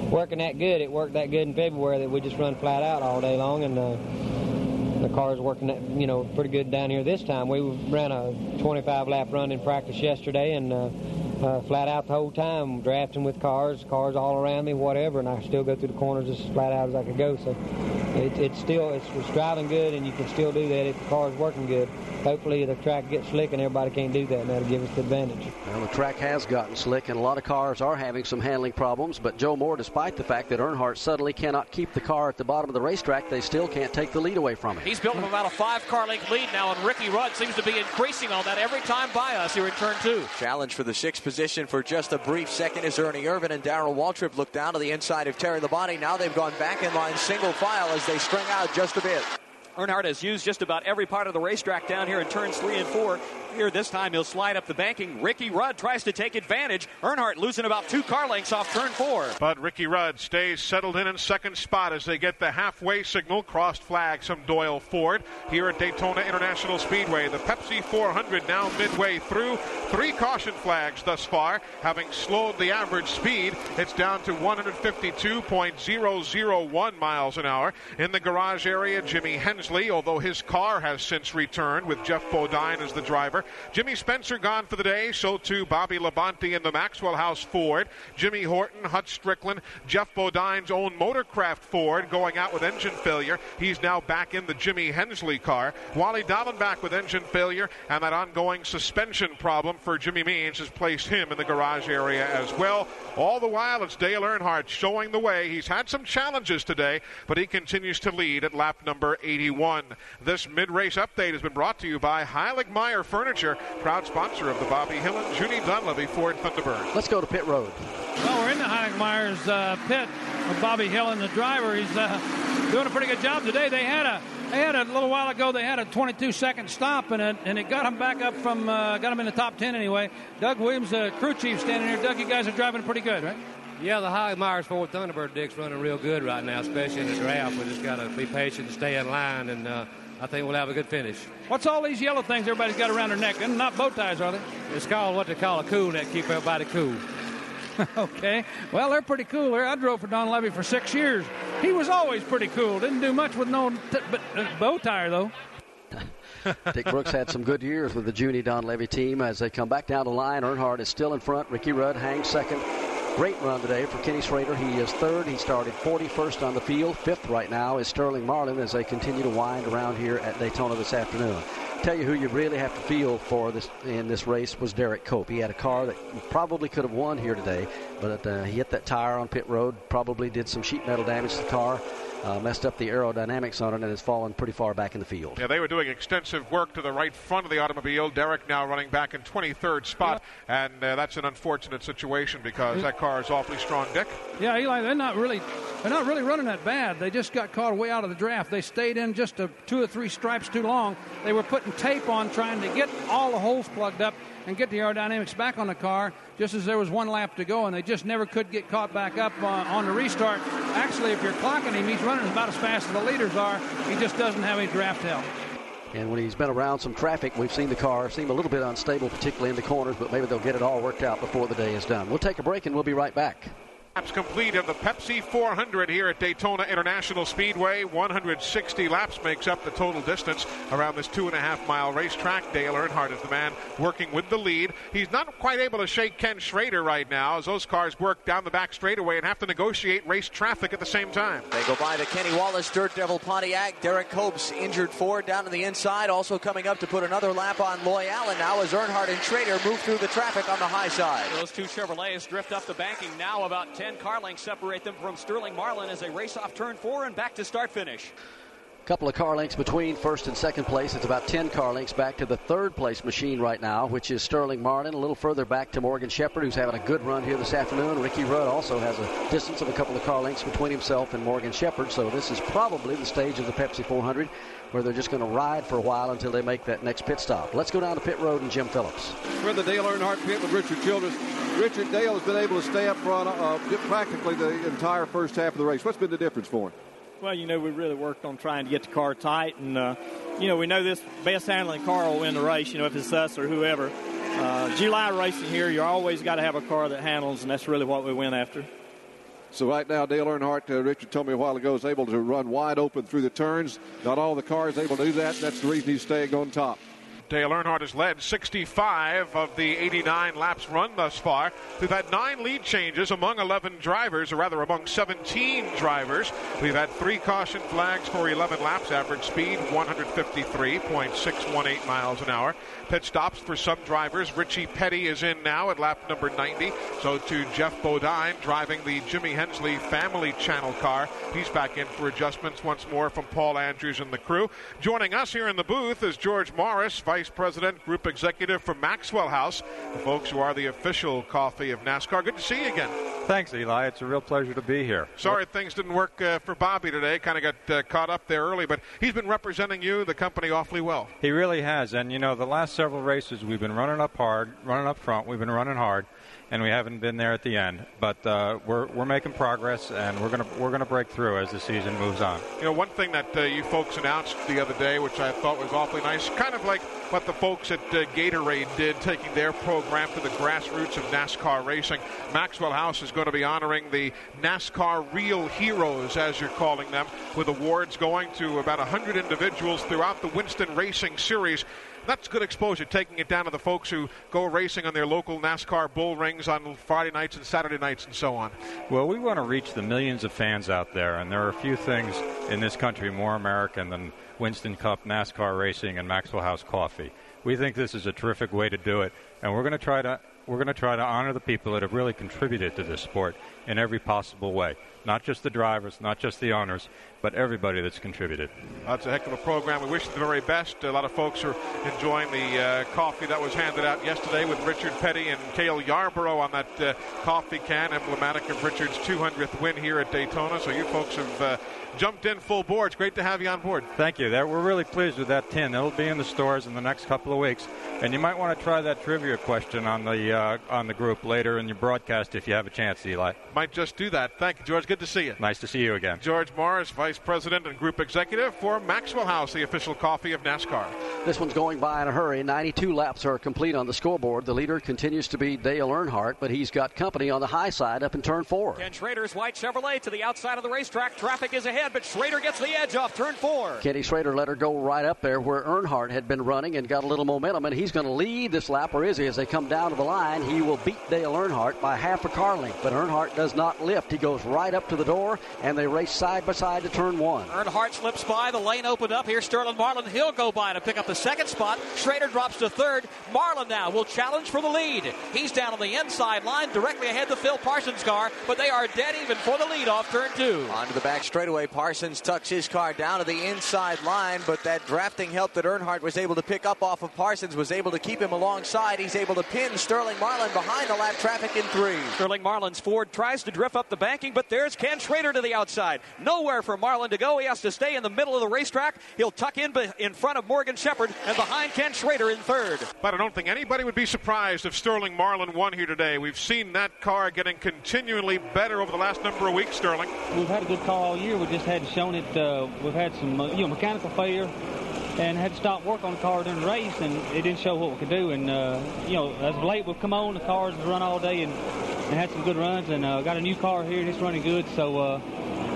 working that good. It worked that good in February that we just run flat out all day long, and uh, the car's working, you know, pretty good down here this time. We ran a 25 lap run in practice yesterday, and uh, uh, flat out the whole time, drafting with cars, cars all around me, whatever, and I still go through the corners as flat out as I could go. So it, it's still it's, it's driving good, and you can still do that if the car's working good. Hopefully, the track gets slick, and everybody can't do that, and that'll give us the advantage. Well, the track has gotten slick, and a lot of cars are having some handling problems. But Joe Moore, despite the fact that Earnhardt suddenly cannot keep the car at the bottom of the racetrack, they still can't take the lead away from him. He's built up about a five-car length lead now, and Ricky Rudd seems to be increasing on that every time by us here in turn two. Challenge for the sixth position for just a brief second as Ernie Irvan and Darrell Waltrip look down to the inside of Terry Labonte. Now they've gone back in line single file as they string out just a bit. Earnhardt has used just about every part of the racetrack down here in turns three and four. Here this time he'll slide up the banking. Ricky Rudd tries to take advantage. Earnhardt losing about two car lengths off turn four. But Ricky Rudd stays settled in in second spot as they get the halfway signal. Crossed flags from Doyle Ford here at Daytona International Speedway. The Pepsi 400 now midway through. Three caution flags thus far, having slowed the average speed. It's down to 152.001 miles an hour. In the garage area, Jimmy Hensley, although his car has since returned with Geoff Bodine as the driver. Jimmy Spencer gone for the day, so too Bobby Labonte in the Maxwell House Ford. Jimmy Horton, Hut Stricklin, Geoff Bodine's own Motorcraft Ford going out with engine failure. He's now back in the Jimmy Hensley car. Wally Dallenbach with engine failure and that ongoing suspension problem for Jimmy Means has placed him in the garage area as well. All the while, it's Dale Earnhardt showing the way. He's had some challenges today, but he continues to lead at lap number 81. This mid-race update has been brought to you by Heilig Meyer Furniture, proud sponsor of the Bobby Hill and Junie Donlavey Ford Thunderbird. Let's go to pit road. Well, we're in the Heilig-Meyers uh, pit with Bobby Hillin the driver. He's uh, doing a pretty good job today. They had a they had a little while ago. They had a 22 second stop and it and it got them back up from uh, got them in the top 10 anyway. Doug Williams, the crew chief, standing here. Doug, you guys are driving pretty good, right? Yeah, the Heilig-Meyers Ford Thunderbird Dick's running real good right now, especially in the draft. We just got to be patient and stay in line, and uh, I think we'll have a good finish. What's all these yellow things everybody's got around their neck? They're not bow ties, are they? It's called what they call a cool net, keep everybody cool. [LAUGHS] okay. Well, they're pretty cool. I drove for Donlavey for six years. He was always pretty cool. Didn't do much with no t- but, uh, bow tie, though. [LAUGHS] Dick Brooks had some good years with the Junie Donlavey team as they come back down the line. Earnhardt is still in front. Ricky Rudd hangs second. Great run today for Kenny Schrader. He is third. He started 41st on the field. Fifth right now is Sterling Marlin as they continue to wind around here at Daytona this afternoon. Tell you who you really have to feel for this in this race was Derek Cope. He had a car that probably could have won here today, but uh, he hit that tire on pit road. Probably did some sheet metal damage to the car. Uh, messed up the aerodynamics on it and has fallen pretty far back in the field. Yeah, they were doing extensive work to the right front of the automobile. Derek now running back in 23rd spot, and uh, that's an unfortunate situation because that car is awfully strong. Dick. Yeah, Eli, they're not really they're not really running that bad. They just got caught way out of the draft. They stayed in just a, two or three stripes too long. They were putting tape on trying to get all the holes plugged up and get the aerodynamics back on the car just as there was one lap to go, and they just never could get caught back up uh, on the restart. Actually, if you're clocking him, he's running about as fast as the leaders are. He just doesn't have any draft help. And when he's been around some traffic, we've seen the car seem a little bit unstable, particularly in the corners, but maybe they'll get it all worked out before the day is done. We'll take a break and we'll be right back. Laps complete of the Pepsi 400 here at Daytona International Speedway. 160 laps makes up the total distance around this two and a half mile racetrack. Dale Earnhardt is the man working with the lead. He's not quite able to shake Ken Schrader right now as those cars work down the back straightaway and have to negotiate race traffic at the same time. They go by the Kenny Wallace Dirt Devil Pontiac. Derek Cope's injured Ford down to the inside. Also coming up to put another lap on Loy Allen now as Earnhardt and Schrader move through the traffic on the high side. Those two Chevrolets drift up the banking now about 10 car lengths separate them from Sterling Marlin as they race off turn four and back to start finish. A couple of car lengths between first and second place. It's about 10 car lengths back to the third place machine right now, which is Sterling Marlin. A little further back to Morgan Shepherd, who's having a good run here this afternoon. Ricky Rudd also has a distance of a couple of car lengths between himself and Morgan Shepherd. So this is probably the stage of the Pepsi 400 where they're just going to ride for a while until they make that next pit stop. Let's go down to pit road and Jim Phillips. We're in the Dale Earnhardt pit with Richard Childress. Richard Dale has been able to stay up front uh, practically the entire first half of the race. What's been the difference for him? Well, you know, we really worked on trying to get the car tight, and uh, you know, we know this best handling car will win the race. You know, if it's us or whoever. Uh, July racing here, you always got to have a car that handles, and that's really what we went after. So right now, Dale Earnhardt, uh, Richard told me a while ago, is able to run wide open through the turns. Not all the cars able to do that. That's the reason he's staying on top. Dale Earnhardt has led 65 of the 89 laps run thus far. We've had nine lead changes among 11 drivers, or rather among 17 drivers. We've had three caution flags for 11 laps, average speed 153.618 miles an hour. Pit stops for some drivers. Richie Petty is in now at lap number 90. So to Geoff Bodine driving the Jimmy Hensley Family Channel car. He's back in for adjustments once more from Paul Andrews and the crew. Joining us here in the booth is George Morris, Vice President, Group Executive for Maxwell House, the folks who are the official coffee of NASCAR. Good to see you again. Thanks, Eli. It's a real pleasure to be here. Sorry things didn't work uh, for Bobby today. Kind of got uh, caught up there early, but he's been representing you, the company, awfully well. He really has. And, you know, the last several races we've been running up hard, running up front. We've been running hard and we haven't been there at the end. But uh, we're, we're making progress, and we're gonna we're gonna break through as the season moves on. You know, one thing that uh, you folks announced the other day, which I thought was awfully nice, kind of like what the folks at uh, Gatorade did, taking their program to the grassroots of NASCAR racing. Maxwell House is going to be honoring the NASCAR Real Heroes, as you're calling them, with awards going to about 100 individuals throughout the Winston Racing Series that's good exposure, taking it down to the folks who go racing on their local NASCAR bull rings on Friday nights and Saturday nights and so on. Well, we want to reach the millions of fans out there, and there are a few things in this country more American than Winston Cup NASCAR racing and Maxwell House coffee. We think this is a terrific way to do it, and we're going to try to we're going to try to honor the people that have really contributed to this sport in every possible way. Not just the drivers, not just the owners, but everybody that's contributed. That's a heck of a program. We wish you the very best. A lot of folks are enjoying the uh, coffee that was handed out yesterday with Richard Petty and Cale Yarborough on that uh, coffee can, emblematic of Richard's 200th win here at Daytona. So you folks have uh, jumped in full board. It's great to have you on board. Thank you. That, we're really pleased with that tin. It'll be in the stores in the next couple of weeks, and you might want to try that trivia question on the uh, on the group later in your broadcast if you have a chance, Eli. Might just do that. Thank you, George. Good to see you. Nice to see you again. George Morris, Vice President and Group Executive for Maxwell House, the official coffee of NASCAR. This one's going by in a hurry. 92 laps are complete on the scoreboard. The leader continues to be Dale Earnhardt, but he's got company on the high side up in turn four. Ken Schrader's white Chevrolet to the outside of the racetrack. Traffic is ahead, but Schrader gets the edge off turn four. Kenny Schrader let her go right up there where Earnhardt had been running and got a little momentum, and he's going to lead this lap, or is he? As they come down to the line, he will beat Dale Earnhardt by half a car length, but Earnhardt does not lift. He goes right up to the door, and they race side by side to turn one. Earnhardt slips by. The lane opened up. Here, Sterling Marlin. He'll go by to pick up the second spot. Schrader drops to third. Marlin now will challenge for the lead. He's down on the inside line, directly ahead the Phil Parsons car, but they are dead even for the lead off turn two. Onto the back straightaway. Parsons tucks his car down to the inside line, but that drafting help that Earnhardt was able to pick up off of Parsons was able to keep him alongside. He's able to pin Sterling Marlin behind the lap traffic in three. Sterling Marlin's Ford tries to drift up the banking, but there's Ken Schrader to the outside. Nowhere for Marlin to go. He has to stay in the middle of the racetrack. He'll tuck in in front of Morgan Shepherd and behind Ken Schrader in third. But I don't think anybody would be surprised if Sterling Marlin won here today. We've seen that car getting continually better over the last number of weeks, Sterling. We've had a good car all year. We just hadn't shown it. Uh, we've had some uh, you know mechanical failure and had to stop work on the car during the race, and it didn't show what we could do. And uh, you know, as of late, we've come on. The cars have run all day and, and had some good runs, and uh, got a new car here, and it's running good. So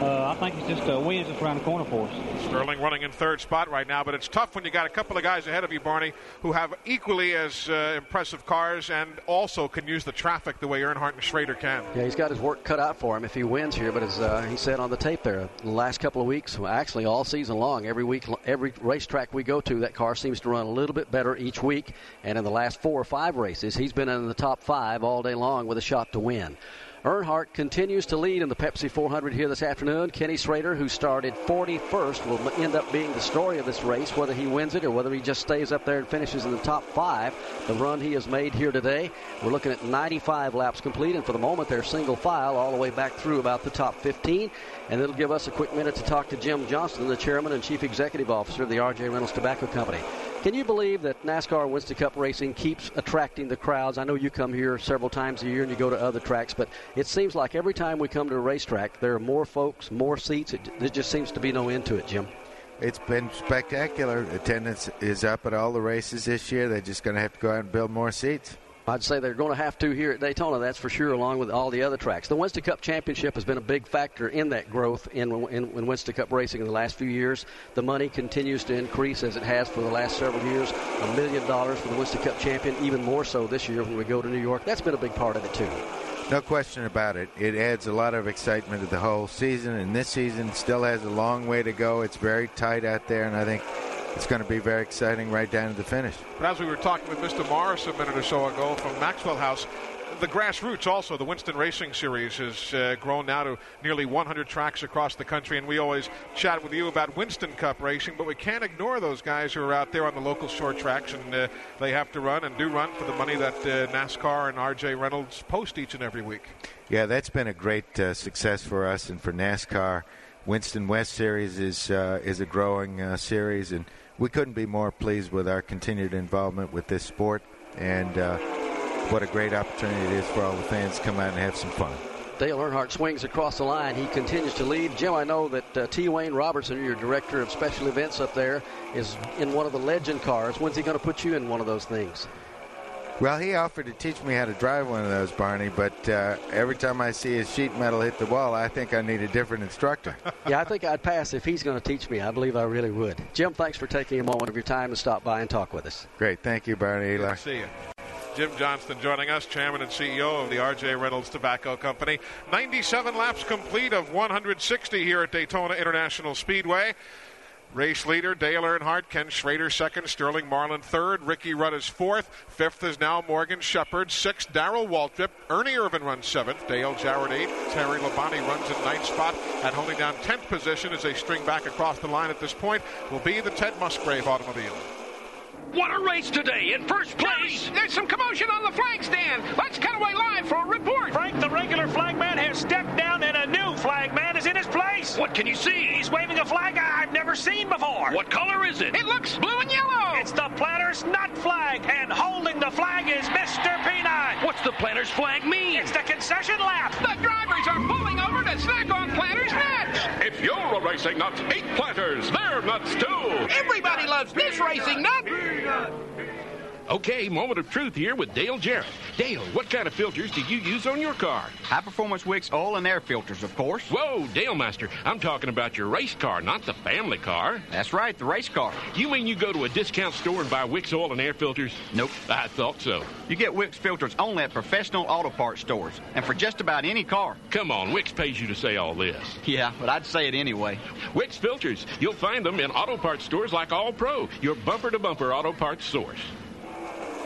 uh, uh, I think it's just a win just around the corner for us. Sterling running in third spot right now, but it's tough when you got a couple of guys ahead of you, Barney, who have equally as uh, impressive cars and also can use the traffic the way Earnhardt and Schrader can. Yeah, he's got his work cut out for him if he wins here. But as uh, he said on the tape there, the last couple of weeks, well, actually all season long, every week, every racetrack we go to, that car seems to run a little bit better each week. And in the last four or five races, he's been in the top five all day long with a shot to win. Earnhardt continues to lead in the Pepsi 400 here this afternoon. Kenny Schrader, who started 41st, will end up being the story of this race, whether he wins it or whether he just stays up there and finishes in the top five. The run he has made here today, we're looking at 95 laps complete, and for the moment, they're single file all the way back through about the top 15. And it'll give us a quick minute to talk to Jim Johnston, the chairman and chief executive officer of the R.J. Reynolds Tobacco Company. Can you believe that NASCAR Winston Cup racing keeps attracting the crowds? I know you come here several times a year and you go to other tracks, but it seems like every time we come to a racetrack, there are more folks, more seats. It, there just seems to be no end to it, Jim. It's been spectacular. Attendance is up at all the races this year. They're just going to have to go out and build more seats. I'd say they're going to have to here at Daytona, that's for sure, along with all the other tracks. The Winston Cup Championship has been a big factor in that growth in, in, in Winston Cup racing in the last few years. The money continues to increase as it has for the last several years. A million dollars for the Winston Cup champion, even more so this year when we go to New York. That's been a big part of it, too. No question about it. It adds a lot of excitement to the whole season, and this season still has a long way to go. It's very tight out there, and I think it's going to be very exciting right down to the finish. But as we were talking with Mr. Morris a minute or so ago from Maxwell House, the grassroots also, the Winston Racing Series has uh, grown now to nearly 100 tracks across the country, and we always chat with you about Winston Cup racing, but we can't ignore those guys who are out there on the local short tracks, and uh, they have to run and do run for the money that uh, NASCAR and RJ Reynolds post each and every week. Yeah, that's been a great uh, success for us and for NASCAR. Winston West Series is uh, is a growing uh, series, and we couldn't be more pleased with our continued involvement with this sport. And what a great opportunity it is for all the fans to come out and have some fun. Dale Earnhardt swings across the line. He continues to lead. Jim, I know that uh, T. Wayne Robertson, your director of special events up there, is in one of the legend cars. When's he going to put you in one of those things? Well, he offered to teach me how to drive one of those, Barney, but uh, every time I see his sheet metal hit the wall, I think I need a different instructor. [LAUGHS] yeah, I think I'd pass if he's going to teach me. I believe I really would. Jim, thanks for taking a moment of your time to stop by and talk with us. Great. Thank you, Barney. Eli. see you. Jim Johnston joining us, Chairman and CEO of the R.J. Reynolds Tobacco Company. 97 laps complete of 160 here at Daytona International Speedway. Race leader Dale Earnhardt, Ken Schrader second, Sterling Marlin third, Ricky Rudd is fourth, fifth is now Morgan Shepherd, sixth Darrell Waltrip, Ernie Irvan runs seventh, Dale Jarrett eighth, Terry Labonte runs in ninth spot, and holding down tenth position as they string back across the line at this point will be the Ted Musgrave automobile. What a race today in first place. there's some commotion on the flag stand. Let's cut away live for a report. Frank, the regular flagman, has stepped down and a new flagman is in his place. What can you see? He's waving a flag I've never seen before. What color is it? It looks blue and yellow. It's the Planters Nut flag, and holding the flag is Mr. Peanut. What's the Planters flag mean? It's the concession lap. The drivers are pulling over to snack on Planters nuts. If you're a racing nut, eat Planters. They're nuts too. Everybody loves this racing nut. Minas Okay, moment of truth here with Dale Jarrett. Dale, what kind of filters do you use on your car? High performance Wix oil and air filters, of course. Whoa, Dale Master, I'm talking about your race car, not the family car. That's right, the race car. You mean you go to a discount store and buy Wix oil and air filters? Nope. I thought so. You get Wix filters only at professional auto parts stores and for just about any car. Come on, Wix pays you to say all this. Yeah, but I'd say it anyway. Wix filters. You'll find them in auto parts stores like All Pro, your bumper to bumper auto parts source.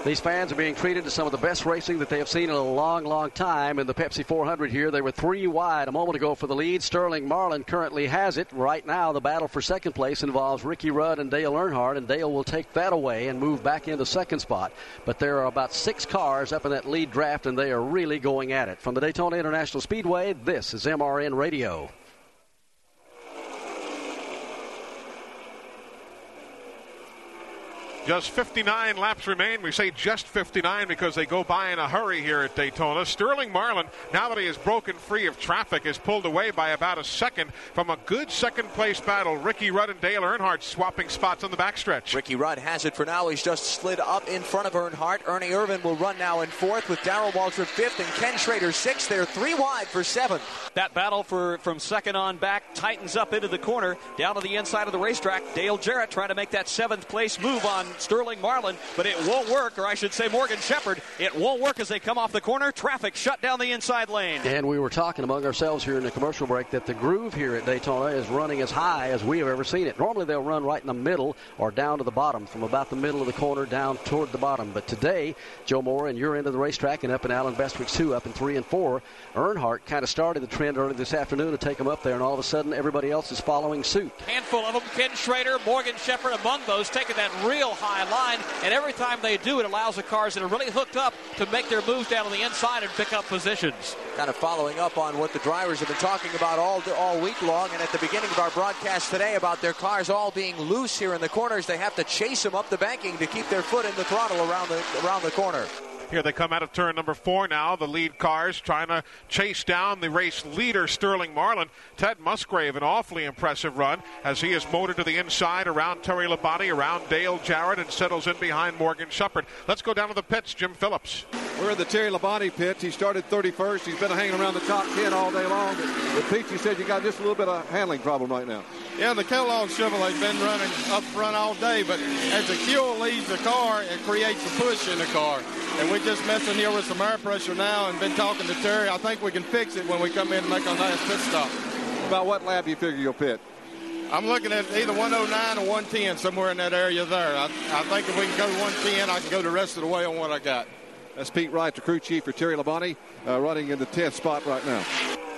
These fans are being treated to some of the best racing that they have seen in a long, long time. In the Pepsi 400 here, they were three wide a moment ago for the lead. Sterling Marlin currently has it. Right now, the battle for second place involves Ricky Rudd and Dale Earnhardt, and Dale will take that away and move back into second spot. But there are about six cars up in that lead draft, and they are really going at it. From the Daytona International Speedway, this is MRN Radio. Just 59 laps remain. We say just 59 because they go by in a hurry here at Daytona. Sterling Marlin, now that he has broken free of traffic, is pulled away by about a second from a good second place battle. Ricky Rudd and Dale Earnhardt swapping spots on the backstretch. Ricky Rudd has it for now. He's just slid up in front of Earnhardt. Ernie Irvan will run now in fourth with Darrell Waltrip fifth and Ken Schrader sixth. They're three wide for seventh. That battle for from second on back tightens up into the corner down to the inside of the racetrack. Dale Jarrett trying to make that seventh place move on Sterling Marlin, but it won't work, or I should say Morgan Shepherd. It won't work as they come off the corner. Traffic shut down the inside lane. And we were talking among ourselves here in the commercial break that the groove here at Daytona is running as high as we have ever seen it. Normally they'll run right in the middle or down to the bottom, from about the middle of the corner down toward the bottom. But today, Joe Moore and your end of the racetrack and up in Allen Bestwick's two, up in three and four, Earnhardt kind of started the trend early this afternoon to take them up there, and all of a sudden everybody else is following suit. Handful of them, Ken Schrader, Morgan Shepherd among those, taking that real high line and every time they do, it allows the cars that are really hooked up to make their moves down on the inside and pick up positions. Kind of following up on what the drivers have been talking about all all week long, and at the beginning of our broadcast today about their cars all being loose here in the corners. They have to chase them up the banking to keep their foot in the throttle around the around the corner. Here they come out of turn number four now. The lead cars trying to chase down the race leader, Sterling Marlin. Ted Musgrave, an awfully impressive run as he is motored to the inside around Terry Labonte, around Dale Jarrett, and settles in behind Morgan Shepherd. Let's go down to the pits. Jim Phillips. We're in the Terry Labonte pit. He started 31st. He's been hanging around the top 10 all day long. But Pete, you said you got just a little bit of handling problem right now. Yeah, the Kellogg Chevrolet's been running up front all day, but as the fuel leaves the car, it creates a push in the car. And we're just messing here with some air pressure now and been talking to Terry. I think we can fix it when we come in and make our last pit stop. About what lap do you figure you'll pit? I'm looking at either 109 or 110, somewhere in that area there. I, I think if we can go 110, I can go the rest of the way on what I got. That's Pete Wright, the crew chief for Terry Labonte, uh, running in the 10th spot right now.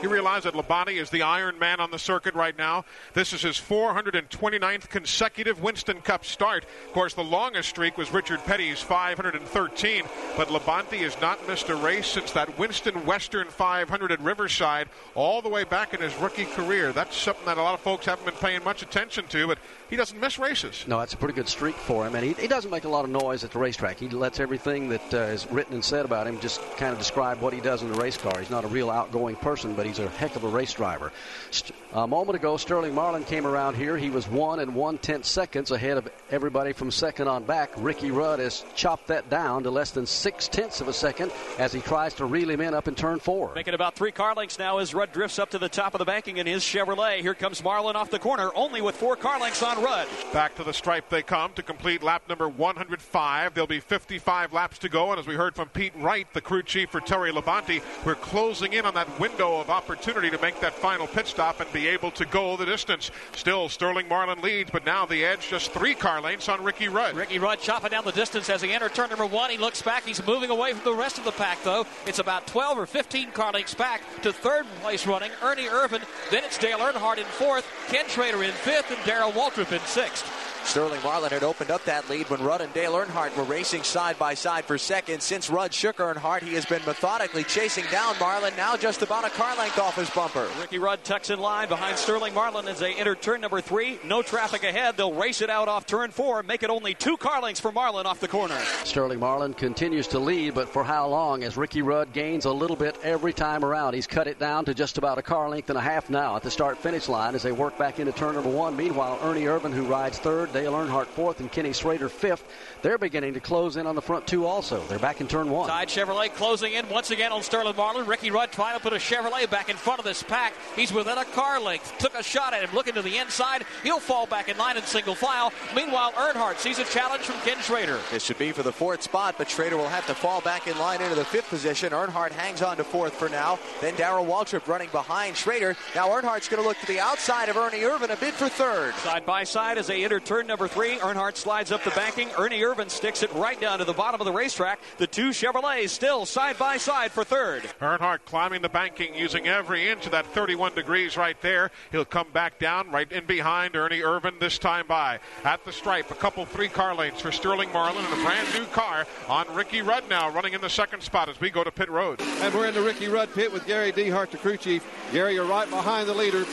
You realize that Labonte is the Iron Man on the circuit right now. This is his 429th consecutive Winston Cup start. Of course, the longest streak was Richard Petty's 513, but Labonte has not missed a race since that Winston Western 500 at Riverside all the way back in his rookie career. That's something that a lot of folks haven't been paying much attention to, but he doesn't miss races. No, that's a pretty good streak for him, and he, he doesn't make a lot of noise at the racetrack. He lets everything that uh, is written and said about him just kind of describe what he does in the race car. He's not a real outgoing person, but he's a heck of a race driver. St- a moment ago, Sterling Marlin came around here. He was one and one tenth seconds ahead of everybody from second on back. Ricky Rudd has chopped that down to less than six tenths of a second as he tries to reel him in up in turn four. Making about three car lengths now as Rudd drifts up to the top of the banking in his Chevrolet. Here comes Marlin off the corner, only with four car lengths on Rudd. Back to the stripe they come to complete lap number 105. There'll be 55 laps to go, and as we heard from Pete Wright, the crew chief for Terry Labonte, we're closing in on that window of opportunity to make that final pit stop and be able to go the distance. Still, Sterling Marlin leads, but now the edge just three car lengths on Ricky Rudd. Ricky Rudd chopping down the distance as he enters turn number one. He looks back. He's moving away from the rest of the pack, though. It's about 12 or 15 car lengths back to third place running Ernie Irvan. Then it's Dale Earnhardt in fourth, Ken Schrader in fifth, and Darrell Waltrip in sixth. Sterling Marlin had opened up that lead when Rudd and Dale Earnhardt were racing side by side for second. Since Rudd shook Earnhardt, he has been methodically chasing down Marlin, now just about a car length off his bumper. Ricky Rudd tucks in line behind Sterling Marlin as they enter turn number three. No traffic ahead. They'll race it out off turn four, make it only two car lengths for Marlin off the corner. Sterling Marlin continues to lead, but for how long? As Ricky Rudd gains a little bit every time around. He's cut it down to just about a car length and a half now at the start finish line as they work back into turn number one. Meanwhile, Ernie Irvan, who rides third, Dale Earnhardt fourth, and Kenny Schrader fifth. They're beginning to close in on the front two also. They're back in turn one. Side Chevrolet closing in once again on Sterling Marlin. Ricky Rudd trying to put a Chevrolet back in front of this pack. He's within a car length. Took a shot at him, looking to the inside. He'll fall back in line in single file. Meanwhile, Earnhardt sees a challenge from Ken Schrader. This should be for the fourth spot, but Schrader will have to fall back in line into the fifth position. Earnhardt hangs on to fourth for now. Then Darrell Waltrip running behind Schrader. Now Earnhardt's going to look to the outside of Ernie Irvan, a bid for third. Side by side as they enter turn number three. Earnhardt slides up the banking. Ernie Irvan sticks it right down to the bottom of the racetrack. The two Chevrolets still side by side for third. Earnhardt climbing the banking using every inch of that 31 degrees right there. He'll come back down right in behind Ernie Irvan this time by. At the stripe, a couple three car lanes for Sterling Marlin and a brand new car on Ricky Rudd now running in the second spot as we go to pit road. And we're in the Ricky Rudd pit with Gary Dehart, the crew chief. Gary, you're right behind the leader.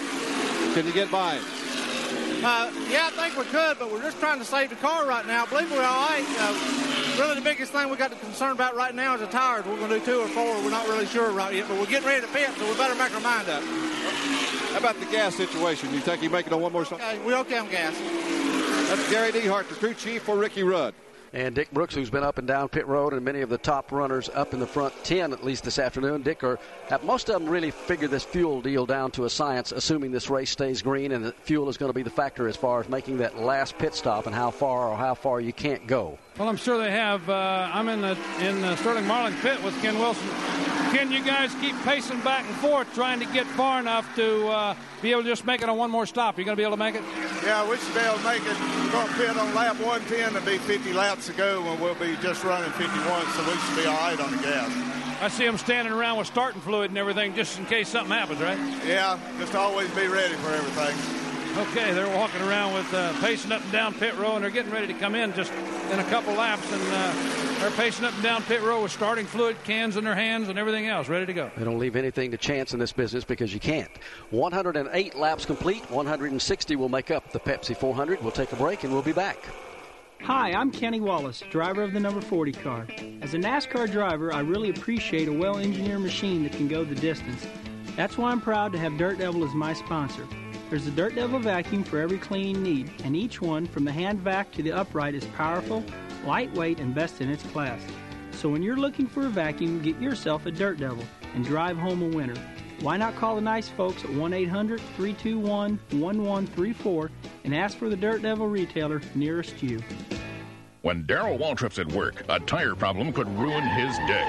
Can you get by him? Uh, yeah, I think we could, but we're just trying to save the car right now. I believe we're all right. Uh, really, the biggest thing we got to concern about right now is the tires. We're going to do two or four. We're not really sure right yet, but we're getting ready to pit, so we better make our mind up. How about the gas situation? You think you make it on one more stop? Okay, we okay on gas. That's Gary Dehart, the crew chief for Ricky Rudd. And Dick Brooks, who's been up and down pit road, and many of the top runners up in the front 10, at least this afternoon. Dick, are, have most of them really figured this fuel deal down to a science, assuming this race stays green and the fuel is going to be the factor as far as making that last pit stop and how far or how far you can't go. Well, I'm sure they have. Uh, I'm in the in the Sterling Marlin pit with Ken Wilson. Ken, you guys keep pacing back and forth, trying to get far enough to uh, be able to just make it on one more stop. You going to be able to make it? Yeah, we should be able to make it. We're going to pit on lap 110 to be 50 laps to go when we'll be just running 51, so we should be all right on the gas. I see them standing around with starting fluid and everything just in case something happens, right? Yeah, just always be ready for everything. Okay, they're walking around with uh, pacing up and down pit row, and they're getting ready to come in just in a couple laps, and uh, they're pacing up and down pit row with starting fluid cans in their hands and everything else, ready to go. They don't leave anything to chance in this business because you can't. 108 laps complete, 160 will make up the Pepsi 400. We'll take a break and we'll be back. Hi, I'm Kenny Wallace, driver of the number 40 car. As a NASCAR driver, I really appreciate a well engineered machine that can go the distance. That's why I'm proud to have Dirt Devil as my sponsor. There's a Dirt Devil vacuum for every cleaning need, and each one, from the hand vac to the upright, is powerful, lightweight, and best in its class. So when you're looking for a vacuum, get yourself a Dirt Devil and drive home a winner. Why not call the nice folks at 1 800 321 1134 and ask for the Dirt Devil retailer nearest you? When Darrell Waltrip's at work, a tire problem could ruin his day.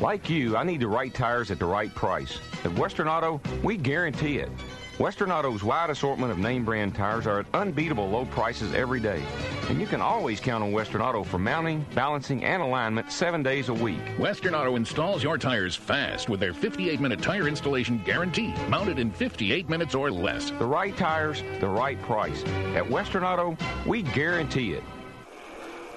Like you, I need the right tires at the right price. At Western Auto, we guarantee it. Western Auto's wide assortment of name brand tires are at unbeatable low prices every day. And you can always count on Western Auto for mounting, balancing, and alignment seven days a week. Western Auto installs your tires fast with their 58 minute tire installation guarantee, mounted in 58 minutes or less. The right tires, the right price. At Western Auto, we guarantee it.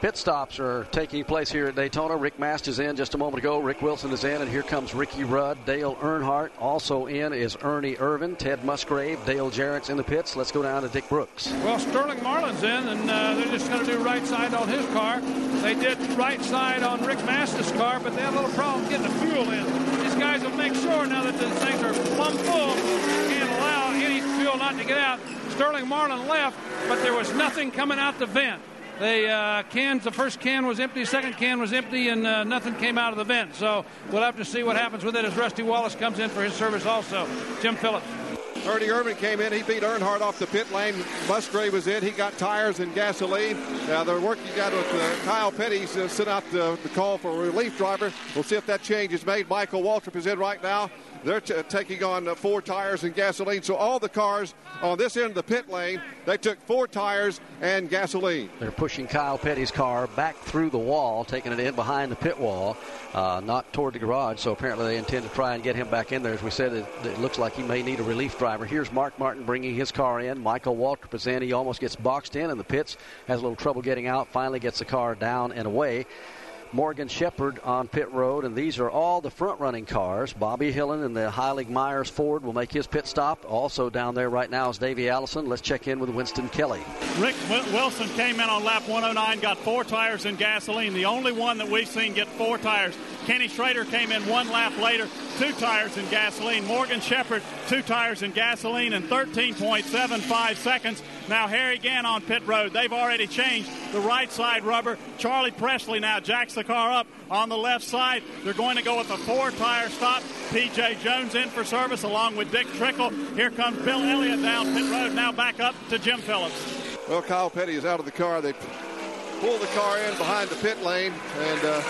Pit stops are taking place here at Daytona. Rick Mast is in just a moment ago. Rick Wilson is in, and here comes Ricky Rudd. Dale Earnhardt also in is Ernie Irvan, Ted Musgrave, Dale Jarrett's in the pits. Let's go down to Dick Brooks. Well, Sterling Marlin's in, and uh, they're just going to do right side on his car. They did right side on Rick Mast's car, but they had a little problem getting the fuel in. These guys will make sure now that the things are plumb full, can't allow any fuel not to get out. Sterling Marlin left, but there was nothing coming out the vent. The uh, cans, the first can was empty, second can was empty, and uh, nothing came out of the vent. So we'll have to see what happens with it as Rusty Wallace comes in for his service also. Jim Phillips. Ernie Irvan came in. He beat Earnhardt off the pit lane. Musgrave was in. He got tires and gasoline. Now, the work you got with uh, Kyle Petty uh, sent out the, the, call for a relief driver. We'll see if that change is made. Michael Waltrip is in right now. They're t- taking on uh, four tires and gasoline. So all the cars on this end of the pit lane, they took four tires and gasoline. They're pushing Kyle Petty's car back through the wall, taking it in behind the pit wall, uh, not toward the garage. So apparently they intend to try and get him back in there. As we said, it, it, looks like he may need a relief driver. Here's Mark Martin bringing his car in. Michael in. He almost gets boxed in in the pits, has a little trouble getting out, finally gets the car down and away. Morgan Shepherd on pit road, and these are all the front running cars. Bobby Hillin and the Heilig-Meyers Ford will make his pit stop. Also down there right now is Davey Allison. Let's check in with Winston Kelley. Rick Wilson came in on lap 109, got four tires and gasoline. The only one that we've seen get four tires. Kenny Schrader came in one lap later, two tires and gasoline. Morgan Shepherd, two tires and gasoline in 13.75 seconds. Now Harry Gant on pit road. They've already changed the right side rubber. Charlie Presley now jacks the car up on the left side. They're going to go with a four tire stop. PJ Jones in for service along with Dick Trickle. Here comes Bill Elliott down pit road. Now back up to Jim Phillips. Well, Kyle Petty is out of the car. They pull the car in behind the pit lane, and uh,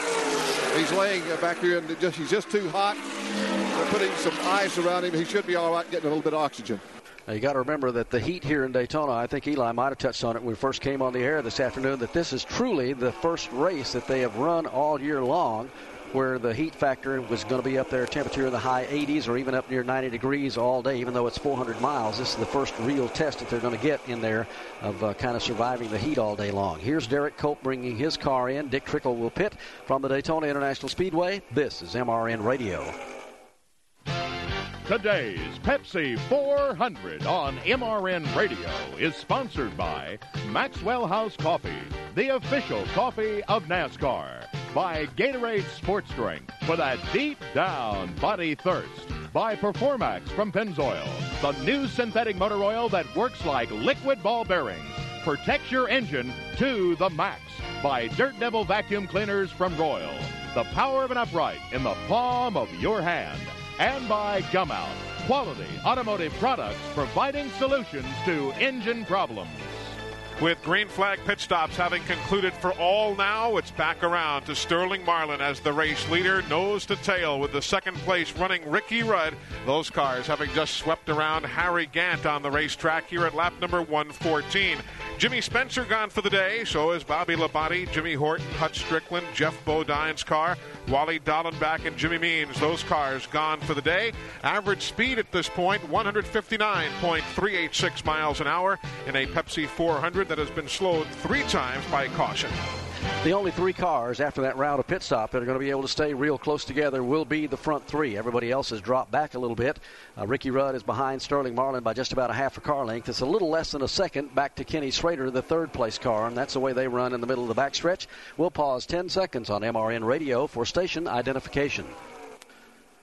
he's laying back here, and just, he's just too hot. They're putting some ice around him. He should be all right, getting a little bit of oxygen. Now you got to remember that the heat here in Daytona, I think Eli might have touched on it when we first came on the air this afternoon, that this is truly the first race that they have run all year long where the heat factor was going to be up there, temperature in the high 80s or even up near 90 degrees all day, even though it's 400 miles. This is the first real test that they're going to get in there of uh, kind of surviving the heat all day long. Here's Derek Cope bringing his car in. Dick Trickle will pit from the Daytona International Speedway. This is MRN Radio. Today's Pepsi 400 on MRN Radio is sponsored by Maxwell House Coffee, the official coffee of NASCAR. By Gatorade Sports Drink for that deep down body thirst. By Performax from Pennzoil, the new synthetic motor oil that works like liquid ball bearings. Protects your engine to the max. By Dirt Devil Vacuum Cleaners from Royal, the power of an upright in the palm of your hand and by Gumout, quality automotive products providing solutions to engine problems. With green flag pit stops having concluded for all now, it's back around to Sterling Marlin as the race leader, nose to tail, with the second place running Ricky Rudd. Those cars having just swept around Harry Gant on the racetrack here at lap number 114. Jimmy Spencer gone for the day, so is Bobby Labonte, Jimmy Horton, Hut Stricklin, Geoff Bodine's car, Wally Dallenbach, and Jimmy Means. Those cars gone for the day. Average speed at this point 159.386 miles an hour in a Pepsi 400 that has been slowed three times by caution. The only three cars after that round of pit stop that are going to be able to stay real close together will be the front three. Everybody else has dropped back a little bit. Uh, Ricky Rudd is behind Sterling Marlin by just about a half a car length. It's a little less than a second back to Kenny Schrader, the third place car, and that's the way they run in the middle of the backstretch. We'll pause 10 seconds on MRN radio for station identification.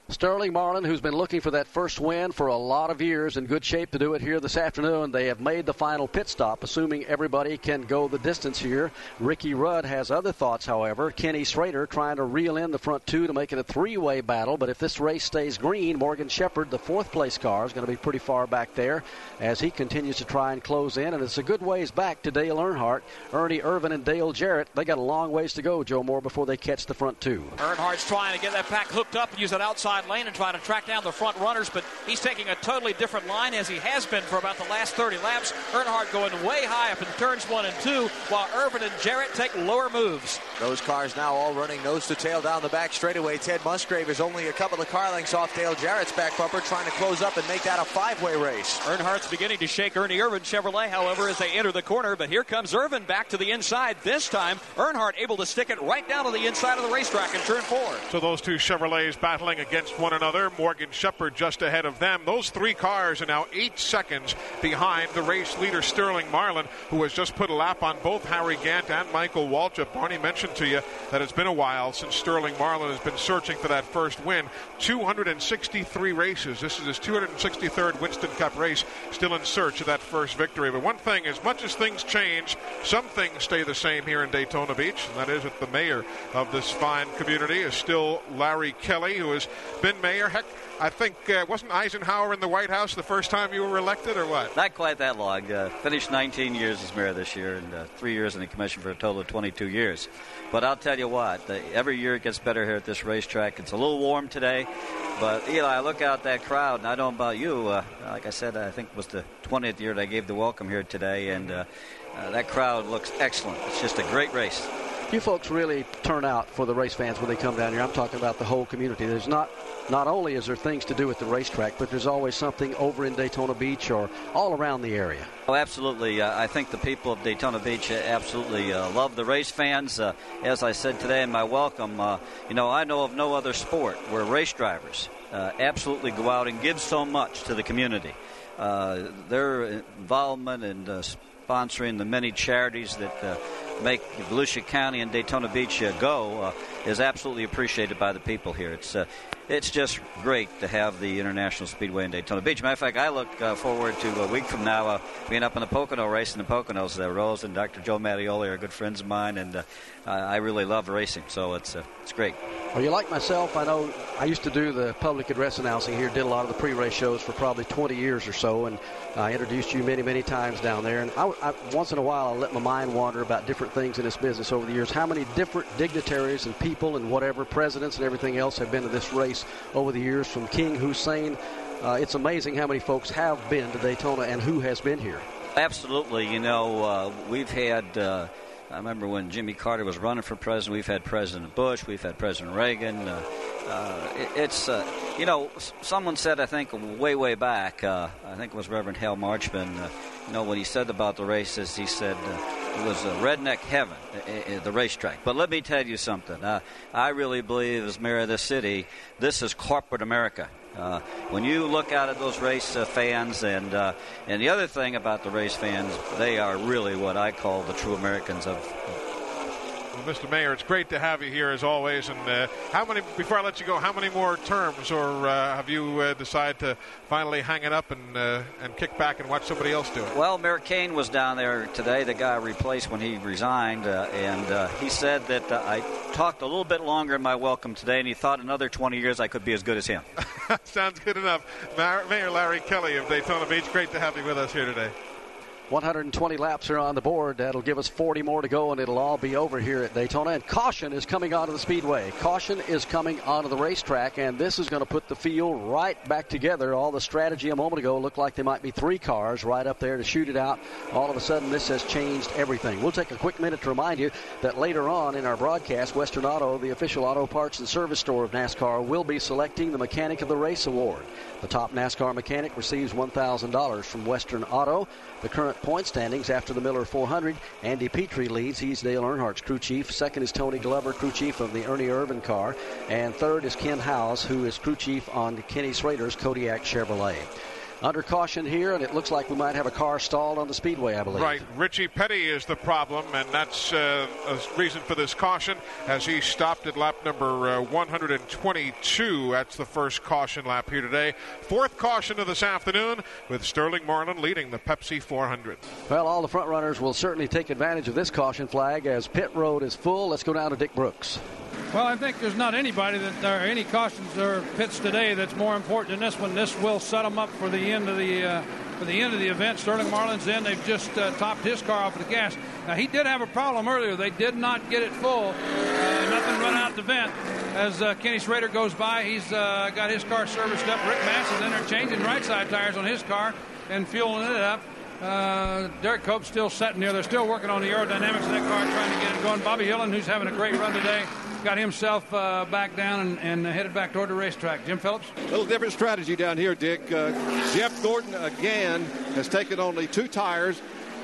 Sterling Marlin, who's been looking for that first win for a lot of years, in good shape to do it here this afternoon. They have made the final pit stop, assuming everybody can go the distance here. Ricky Rudd has other thoughts, however. Kenny Schrader trying to reel in the front two to make it a three way battle. But if this race stays green, Morgan Shepherd, the fourth place car, is going to be pretty far back there as he continues to try and close in. And it's a good ways back to Dale Earnhardt, Ernie Irvan, and Dale Jarrett. They got a long ways to go, Joe Moore, before they catch the front two. Earnhardt's trying to get that pack hooked up and use that outside lane and try to track down the front runners, but he's taking a totally different line as he has been for about the last 30 laps. Earnhardt going way high up in turns one and two, while Irvan and Jarrett take lower moves. Those cars now all running nose to tail down the back straightaway. Ted Musgrave is only a couple of car lengths off Dale Jarrett's back bumper, trying to close up and make that a five-way race. Earnhardt's beginning to shake Ernie Irvan Chevrolet, however, as they enter the corner, but here comes Irvan back to the inside. This time, Earnhardt able to stick it right down to the inside of the racetrack in turn four. So those two Chevrolets battling against one another. Morgan Shepherd just ahead of them. Those three cars are now eight seconds behind the race leader Sterling Marlin, who has just put a lap on both Harry Gant and Michael Waltrip. Barney mentioned to you that it's been a while since Sterling Marlin has been searching for that first win. 263 races. This is his 263rd Winston Cup race, still in search of that first victory. But one thing, as much as things change, some things stay the same here in Daytona Beach, and that is that the mayor of this fine community is still Larry Kelly, who has been mayor. Heck, I think uh, wasn't Eisenhower in the White House the first time you were elected, or what? Not quite that long. Uh, finished 19 years as mayor this year, and uh, three years in the commission for a total of 22 years. But I'll tell you what, the, every year it gets better here at this racetrack. It's a little warm today, but Eli, I look out that crowd, and I don't know about you. Uh, like I said, I think it was the 20th year that I gave the welcome here today, and uh, uh, that crowd looks excellent. It's just a great race. You folks really turn out for the race fans when they come down here. I'm talking about the whole community. There's not not only is there things to do at the racetrack, but there's always something over in Daytona Beach or all around the area. Oh, absolutely. Uh, I think the people of Daytona Beach absolutely uh, love the race fans. Uh, as I said today in my welcome, uh, you know, I know of no other sport where race drivers uh, absolutely go out and give so much to the community. Uh, their involvement and sponsoring the many charities that make Volusia County and Daytona Beach uh, go uh, is absolutely appreciated by the people here. It's uh, it's just great to have the International Speedway in Daytona Beach. Matter of fact, I look uh, forward to a week from now uh, being up in the Pocono race in the Poconos. Uh, Rose and Dr. Joe Mattioli are good friends of mine, and uh, I really love racing, so it's uh, it's great. Well, you like myself, I know I used to do the public address announcing here, did a lot of the pre-race shows for probably 20 years or so, and I introduced you many, many times down there. And I, I, once in a while, I let my mind wander about different things in this business over the years. How many different dignitaries and people and whatever presidents and everything else have been to this race over the years, from King Hussein. Uh, it's amazing how many folks have been to Daytona and who has been here. Absolutely. You know, uh, we've had. Uh, I remember when Jimmy Carter was running for president. We've had President Bush. We've had President Reagan. Uh, uh, it, it's uh, you know, someone said I think way way back. I think it was Reverend Hal Marchman. you know, what he said about the races, he said it was a redneck heaven, the racetrack. But let me tell you something. Uh, I really believe, as mayor of this city, this is corporate America. Uh, when you look out at those race uh, fans, and uh, and the other thing about the race fans, they are really what I call the true Americans of, well, Mr. Mayor, it's great to have you here as always. And uh, how many? Before I let you go, how many more terms, or uh, have you uh, decided to finally hang it up and uh, and kick back and watch somebody else do it? Well, Mayor Kane was down there today. The guy I replaced when he resigned, uh, and uh, he said that I talked a little bit longer in my welcome today, and he thought another 20 years I could be as good as him. [LAUGHS] Sounds good enough. Mayor Larry Kelly of Daytona Beach, great to have you with us here today. 120 laps are on the board. That'll give us 40 more to go, and it'll all be over here at Daytona. And caution is coming onto the speedway. Caution is coming onto the racetrack, and this is going to put the field right back together. All the strategy a moment ago looked like there might be three cars right up there to shoot it out. All of a sudden, this has changed everything. We'll take a quick minute to remind you that later on in our broadcast, Western Auto, the official auto parts and service store of NASCAR, will be selecting the Mechanic of the Race Award. The top NASCAR mechanic receives $1,000 from Western Auto. The current point standings after the Miller 400. Andy Petree leads. He's Dale Earnhardt's crew chief. Second is Tony Glover, crew chief of the Ernie Irvan car. And third is Ken Howes, who is crew chief on Kenny Schrader's Kodiak Chevrolet. Under caution here, and it looks like we might have a car stalled on the speedway, I believe. Right. Richie Petty is the problem, and that's uh, a reason for this caution as he stopped at lap number uh, 122. That's the first caution lap here today. Fourth caution of this afternoon with Sterling Marlin leading the Pepsi 400. Well, all the front runners will certainly take advantage of this caution flag as pit road is full. Let's go down to Dick Brooks. Well, I think there's not anybody that there are any cautions or pits today that's more important than this one. This will set them up for the end of the uh, for the end of the event. Sterling Marlin's in. They've just uh, topped his car off of the gas. Now he did have a problem earlier. They did not get it full. Uh, nothing run out the vent. As uh, Kenny Schrader goes by, he's uh, got his car serviced up. Rick Mast is in there changing right side tires on his car and fueling it up. Uh, Derek Cope's still sitting there. They're still working on the aerodynamics of that car, trying to get it going. Bobby Hillin, who's having a great run today, got himself uh, back down and, and, headed back toward the racetrack. Jim Phillips? A little different strategy down here, Dick. Uh, Jeff Gordon again has taken only two tires,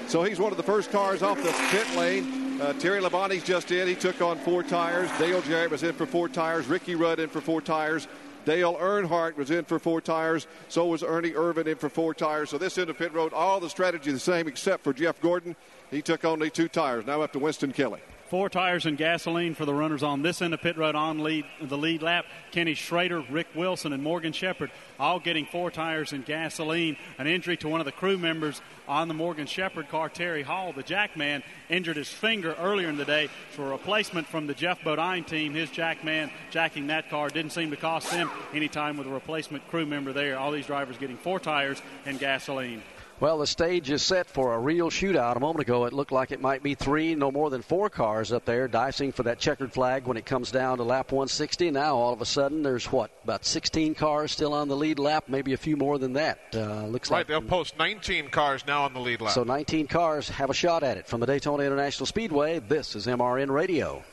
so he's one of the first cars off the pit lane. Uh, Terry Labonte's just in. He took on four tires. Dale Jarrett was in for four tires. Ricky Rudd in for four tires. Dale Earnhardt was in for four tires. So was Ernie Irvan in for four tires. So this end of pit road, all the strategy the same except for Jeff Gordon. He took only two tires. Now up to Winston Kelley. Four tires and gasoline for the runners on this end of pit road on lead the lead lap. Kenny Schrader, Rick Wilson, and Morgan Shepherd all getting four tires and gasoline. An injury to one of the crew members on the Morgan Shepherd car, Terry Hall, the jackman, injured his finger earlier in the day. for a replacement from the Geoff Bodine team, his jackman jacking that car didn't seem to cost them any time with a replacement crew member there. All these drivers getting four tires and gasoline. Well, the stage is set for a real shootout. A moment ago, it looked like it might be three, no more than four cars up there dicing for that checkered flag when it comes down to lap 160. Now, all of a sudden, there's what, about 16 cars still on the lead lap, maybe a few more than that. Uh, looks right, like. they'll post 19 cars now on the lead lap. So 19 cars have a shot at it. From the Daytona International Speedway, this is MRN Radio.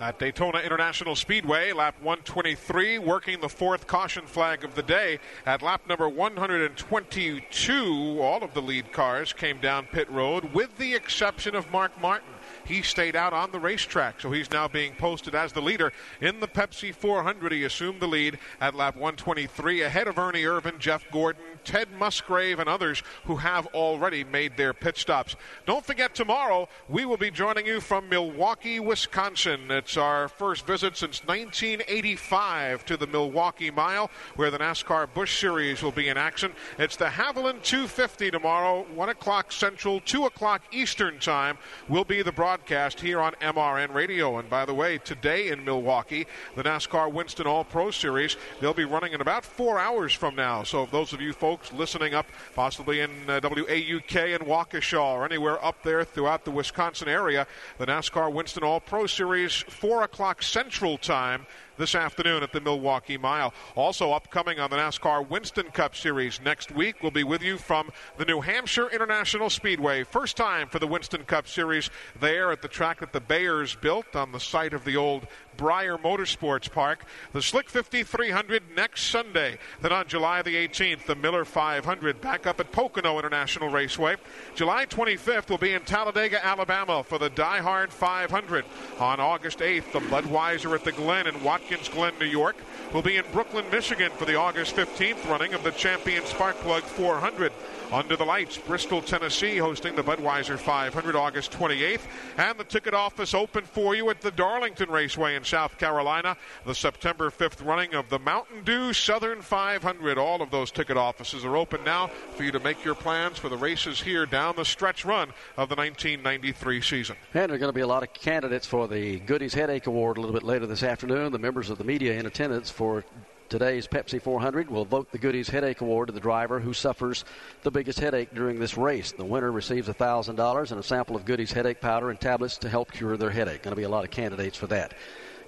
At Daytona International Speedway, lap 123, working the fourth caution flag of the day. At lap number 122, all of the lead cars came down pit road, with the exception of Mark Martin. He stayed out on the racetrack, so he's now being posted as the leader in the Pepsi 400. He assumed the lead at lap 123 ahead of Ernie Irvan, Jeff Gordon, Ted Musgrave, and others who have already made their pit stops. Don't forget, tomorrow we will be joining you from Milwaukee, Wisconsin. It's our first visit since 1985 to the Milwaukee Mile, where the NASCAR Busch Series will be in action. It's the Havoline 250 tomorrow, 1 o'clock Central, 2 o'clock Eastern Time, will be the broadcast here on MRN Radio. And by the way, today in Milwaukee, the NASCAR Winston All Pro Series, they'll be running in about four hours from now. So those of you folks listening up, possibly in uh, WAUK and Waukesha or anywhere up there throughout the Wisconsin area, the NASCAR Winston All Pro Series, 4 o'clock Central Time this afternoon at the Milwaukee Mile. Also upcoming on the NASCAR Winston Cup Series next week, we'll be with you from the New Hampshire International Speedway. First time for the Winston Cup Series there at the track that the Bahres built on the site of the old Bryar Motorsports Park. The Slick 50 300 next Sunday. Then on July the 18th, the Miller 500 back up at Pocono International Raceway. July 25th will be in Talladega, Alabama for the Die Hard 500. On August 8th, the Budweiser at the Glen in Watkins Glen, New York will be in Brooklyn, Michigan for the August 15th running of the Champion Sparkplug 400. Under the Lights, Bristol, Tennessee, hosting the Budweiser 500 August 28th. And the ticket office open for you at the Darlington Raceway in South Carolina. The September 5th running of the Mountain Dew Southern 500. All of those ticket offices are open now for you to make your plans for the races here down the stretch run of the 1993 season. And there are going to be a lot of candidates for the Goody's Headache Award a little bit later this afternoon. The members of the media in attendance for today's Pepsi 400 will vote the Goody's Headache Award to the driver who suffers the biggest headache during this race. The winner receives $1,000 and a sample of Goody's headache powder and tablets to help cure their headache. Going to be a lot of candidates for that.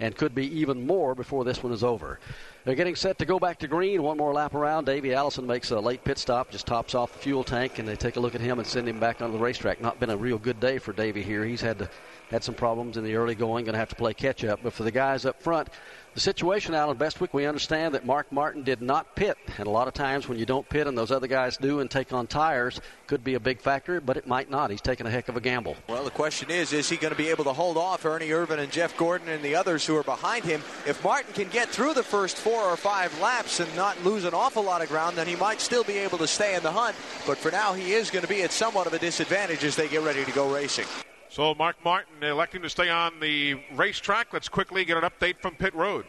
And could be even more before this one is over. They're getting set to go back to green. One more lap around. Davey Allison makes a late pit stop, just tops off the fuel tank, and they take a look at him and send him back onto the racetrack. Not been a real good day for Davey here. He's had to, had some problems in the early going, going to have to play catch up. But for the guys up front, the situation, Allen Bestwick, we understand that Mark Martin did not pit. And a lot of times when you don't pit and those other guys do and take on tires, could be a big factor, but it might not. He's taking a heck of a gamble. Well, the question is, is he going to be able to hold off Ernie Irvan and Jeff Gordon and the others who are behind him? If Martin can get through the first four, four or five laps and not lose an awful lot of ground, then he might still be able to stay in the hunt. But for now, he is going to be at somewhat of a disadvantage as they get ready to go racing. So Mark Martin electing to stay on the racetrack. Let's quickly get an update from pit road.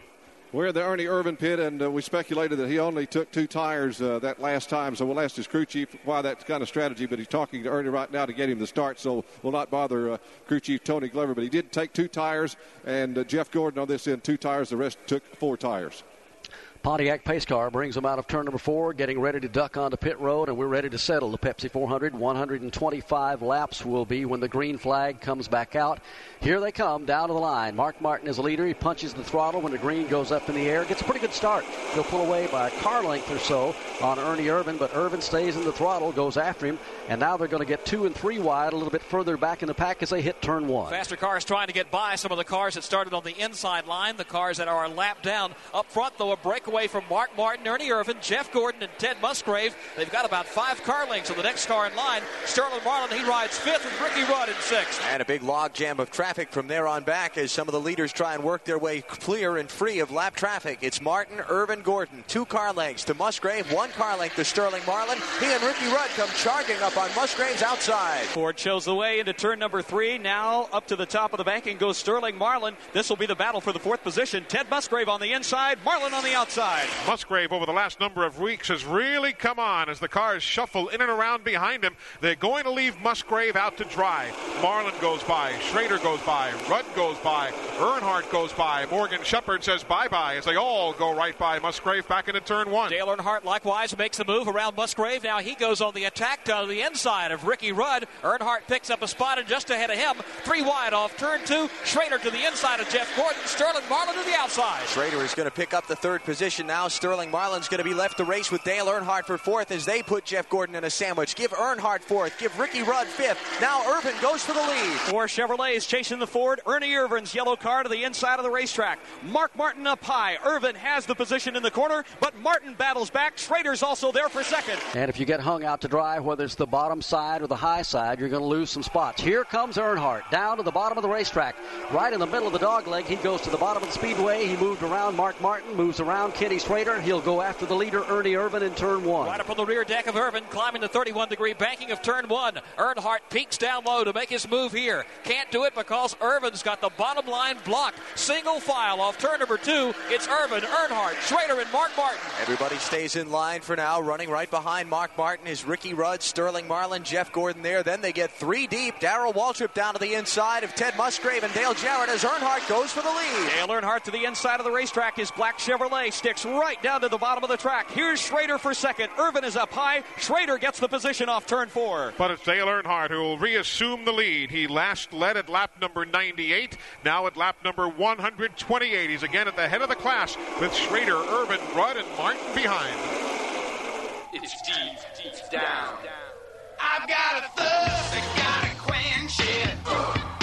We're at the Ernie Irvan pit, and uh, we speculated that he only took two tires uh, that last time. So we'll ask his crew chief why that kind of strategy. But he's talking to Ernie right now to get him the start. So we'll not bother uh, crew chief Tony Glover. But he did take two tires, and uh, Jeff Gordon on this end two tires. The rest took four tires. Pontiac pace car brings them out of turn number four, getting ready to duck onto pit road, and we're ready to settle the Pepsi 400. 125 laps will be when the green flag comes back out. Here they come down to the line. Mark Martin is the leader. He punches the throttle when the green goes up in the air. Gets a pretty good start. He'll pull away by a car length or so on Ernie Irvan, but Irvan stays in the throttle, goes after him, and now they're going to get two and three wide a little bit further back in the pack as they hit turn one. Faster cars trying to get by some of the cars that started on the inside line. The cars that are a lap down up front, though, a breakaway from Mark Martin, Ernie Irvan, Jeff Gordon, and Ted Musgrave. They've got about five car lengths on the next car in line. Sterling Marlin, he rides fifth with Ricky Rudd in sixth. And a big log jam of traffic from there on back as some of the leaders try and work their way clear and free of lap traffic. It's Martin, Irvan, Gordon, two car lengths to Musgrave, one car length to Sterling Marlin. He and Ricky Rudd come charging up on Musgrave's outside. Ford shows the way into turn number three. Now up to the top of the banking goes Sterling Marlin. This will be the battle for the fourth position. Ted Musgrave on the inside, Marlin on the outside. Musgrave over the last number of weeks has really come on as the cars shuffle in and around behind him. They're going to leave Musgrave out to dry. Marlin goes by, Schrader goes by, Rudd goes by, Earnhardt goes by, Morgan Shepherd says bye bye as they all go right by Musgrave back into turn one. Dale Earnhardt likewise makes the move around Musgrave. Now he goes on the attack to the inside of Ricky Rudd. Earnhardt picks up a spot and just ahead of him, three wide off turn two. Schrader to the inside of Jeff Gordon. Sterling Marlin to the outside. Schrader is going to pick up the third position now. Sterling Marlin's going to be left to race with Dale Earnhardt for fourth as they put Jeff Gordon in a sandwich. Give Earnhardt fourth. Give Ricky Rudd fifth. Now Irvan goes for the lead. Four Chevrolets chasing the Ford. Ernie Irvan's yellow car to the inside of the racetrack. Mark Martin up high. Irvan has the position in the corner, but Martin battles back. Schrader's also there for second. And if you get hung out to dry, whether it's the bottom side or the high side, you're going to lose some spots. Here comes Earnhardt down to the bottom of the racetrack. Right in the middle of the dog leg, he goes to the bottom of the speedway. He moved around Mark Martin, moves around Kenny Schrader. He'll go after the leader, Ernie Irvan, in turn one. Right up on the rear deck of Irvan, climbing the 31 degree banking of turn one. Earnhardt peeks down low to make his move here. Can't do it because Irvan's got the bottom line blocked. Single file off turn number two. It's Irvan, Earnhardt, Schrader, and Mark Martin. Everybody stays in line for now. Running right behind Mark Martin is Ricky Rudd, Sterling Marlin, Jeff Gordon there. Then they get three deep. Darrell Waltrip down to the inside of Ted Musgrave and Dale Jarrett as Earnhardt goes for the lead. Dale Earnhardt to the inside of the racetrack. His black Chevrolet sticks right down to the bottom of the track. Here's Schrader for second. Irvan is up high. Schrader gets the position off turn four. But it's Dale Earnhardt who will reassume the lead. He last led at lap number 98. Now at lap number 128. He's again at the head of the class with Schrader, Irvan, Rudd, and Martin behind. It's deep, deep down. I've got a thirst, I gotta quench it.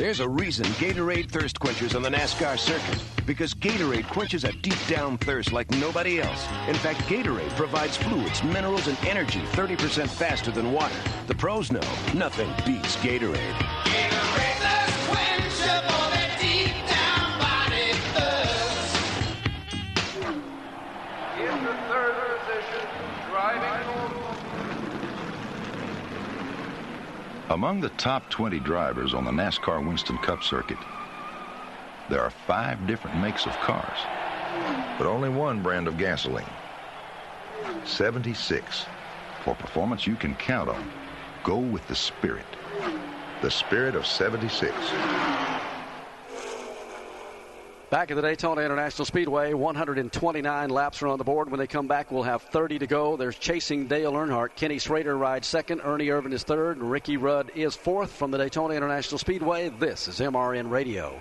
There's a reason Gatorade thirst quenchers on the NASCAR circuit. Because Gatorade quenches a deep down thirst like nobody else. In fact, Gatorade provides fluids, minerals, and energy 30% faster than water. The pros know nothing beats Gatorade. Gatorade Among the top 20 drivers on the NASCAR Winston Cup circuit, there are five different makes of cars, but only one brand of gasoline. 76. For performance you can count on, go with the Spirit. The Spirit of 76. Back at the Daytona International Speedway, 129 laps are on the board. When they come back, we'll have 30 to go. There's chasing Dale Earnhardt. Kenny Schrader rides second. Ernie Irvan is third. Ricky Rudd is fourth from the Daytona International Speedway. This is MRN Radio.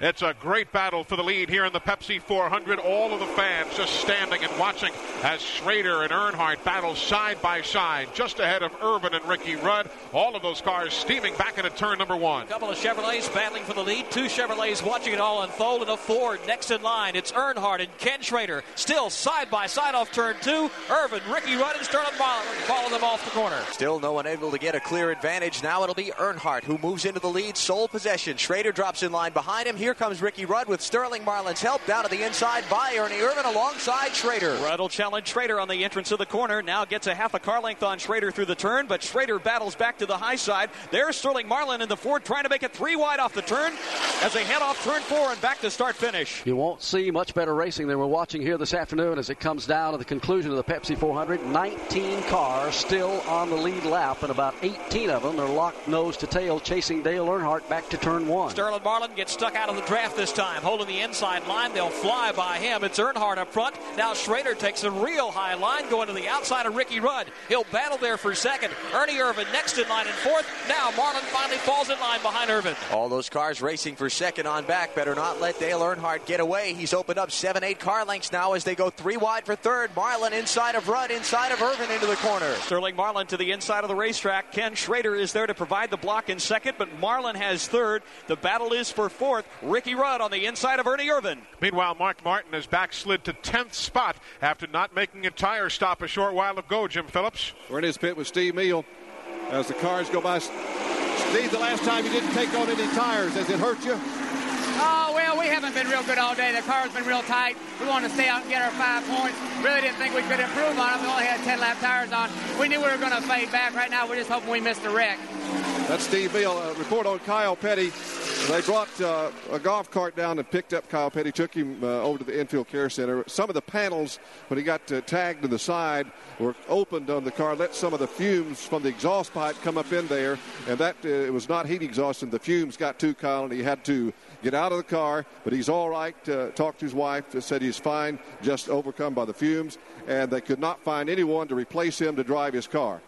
It's a great battle for the lead here in the Pepsi 400. All of the fans just standing and watching as Schrader and Earnhardt battle side by side, just ahead of Irvan and Ricky Rudd. All of those cars steaming back into turn number one. A couple of Chevrolets battling for the lead. Two Chevrolets watching it all unfold, and a Ford next in line. It's Earnhardt and Ken Schrader still side by side off turn two. Irvan, Ricky Rudd, and Sterling Marlin follow them off the corner. Still no one able to get a clear advantage. Now it'll be Earnhardt who moves into the lead, sole possession. Schrader drops in line behind him. Here here comes Ricky Rudd with Sterling Marlin's help down to the inside by Ernie Irvan alongside Schrader. Rudd will challenge Schrader on the entrance of the corner. Now gets a half a car length on Schrader through the turn, but Schrader battles back to the high side. There's Sterling Marlin in the Ford trying to make it three wide off the turn as they head off turn four and back to start finish. You won't see much better racing than we're watching here this afternoon as it comes down to the conclusion of the Pepsi 400. 19 cars still on the lead lap, and about 18 of them are locked nose to tail chasing Dale Earnhardt back to turn one. Sterling Marlin gets stuck out of the draft this time, holding the inside line. They'll fly by him. It's Earnhardt up front. Now Schrader takes a real high line going to the outside of Ricky Rudd. He'll battle there for second. Ernie Irvan next in line in fourth. Now Marlin finally falls in line behind Irvan. All those cars racing for second on back. Better not let Dale Earnhardt get away. He's opened up seven, eight car lengths now as they go three wide for third. Marlin inside of Rudd, inside of Irvan into the corner. Sterling Marlin to the inside of the racetrack. Ken Schrader is there to provide the block in second, but Marlin has third. The battle is for fourth. Ricky Rudd on the inside of Ernie Irvan. Meanwhile, Mark Martin has backslid to 10th spot after not making a tire stop a short while ago, Jim Phillips. We're in his pit with Steve Hmiel as the cars go by. Steve, the last time you didn't take on any tires, has it hurt you? Oh, well, we haven't been real good all day. The car's been real tight. We wanted to stay out and get our five points. Really didn't think we could improve on them. We only had 10 lap tires on. We knew we were going to fade back. Right now, we're just hoping we missed the wreck. That's Steve Hmiel. Uh, report on Kyle Petty. They brought uh, a golf cart down and picked up Kyle Petty, took him uh, over to the infield care center. Some of the panels, when he got uh, tagged to the side, were opened on the car, let some of the fumes from the exhaust pipe come up in there, and that uh, it was not heat exhaustion. The fumes got to Kyle, and he had to get out of the car, but he's all right. Uh, talked to his wife, said he's fine, just overcome by the fumes, and they could not find anyone to replace him to drive his car.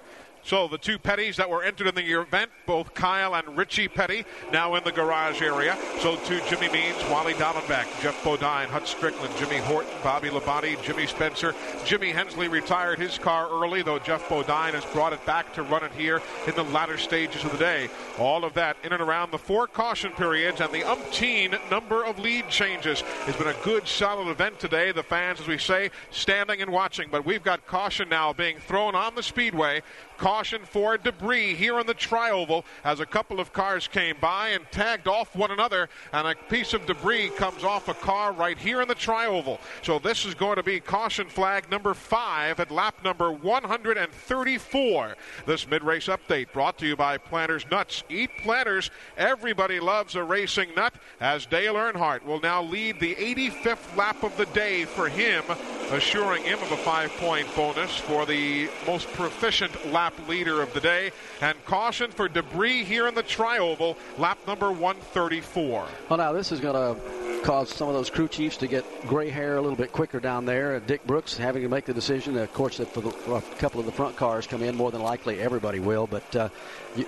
So the two Petties that were entered in the event, both Kyle and Richie Petty, now in the garage area. So to Jimmy Means, Wally Dallenbach, Geoff Bodine, Hut Stricklin, Jimmy Horton, Bobby Labonte, Jimmy Spencer. Jimmy Hensley retired his car early, though Geoff Bodine has brought it back to run it here in the latter stages of the day. All of that in and around the four caution periods and the umpteen number of lead changes. It's been a good, solid event today. The fans, as we say, standing and watching. But we've got caution now being thrown on the speedway caution for debris here in the trioval as a couple of cars came by and tagged off one another, and a piece of debris comes off a car right here in the trioval. So this is going to be caution flag number five at lap number 134. This mid race update brought to you by Planters Nuts. Eat Planters. Everybody loves a racing nut, as Dale Earnhardt will now lead the 85th lap of the day for him, assuring him of a five point bonus for the most proficient lap leader of the day. And caution for debris here in the trioval, lap number 134. Well, now this is going to cause some of those crew chiefs to get gray hair a little bit quicker down there. Dick Brooks having to make the decision. Of course, if a couple of the front cars come in, more than likely everybody will. But uh,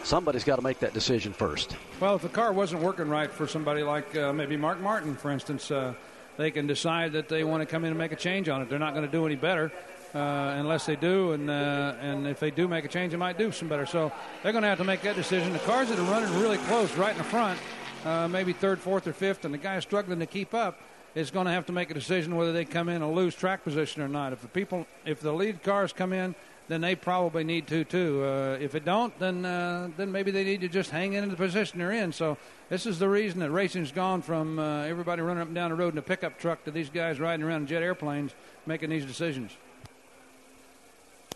somebody's got to make that decision first. Well, if the car wasn't working right for somebody like uh, maybe Mark Martin, for instance, uh, they can decide that they want to come in and make a change on it. They're not going to do any better. Uh, unless they do, and uh, and if they do make a change, they might do some better. So they're going to have to make that decision. The cars that are running really close, right in the front, uh, maybe third, fourth, or fifth, and the guy struggling to keep up is going to have to make a decision whether they come in and lose track position or not. If the people, if the lead cars come in, then they probably need to too. Uh, if it don't, then uh, then maybe they need to just hang in the position they're in. So this is the reason that racing's gone from uh, everybody running up and down the road in a pickup truck to these guys riding around in jet airplanes making these decisions.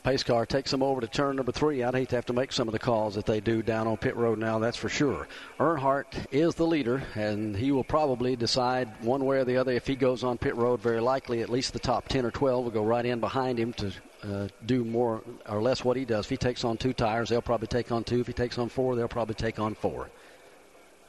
Pace car takes them over to turn number three. I'd hate to have to make some of the calls that they do down on pit road now, that's for sure. Earnhardt is the leader, and he will probably decide one way or the other if he goes on pit road. Very likely, at least the top 10 or 12 will go right in behind him to uh, do more or less what he does. If he takes on two tires, they'll probably take on two. If he takes on four, they'll probably take on four.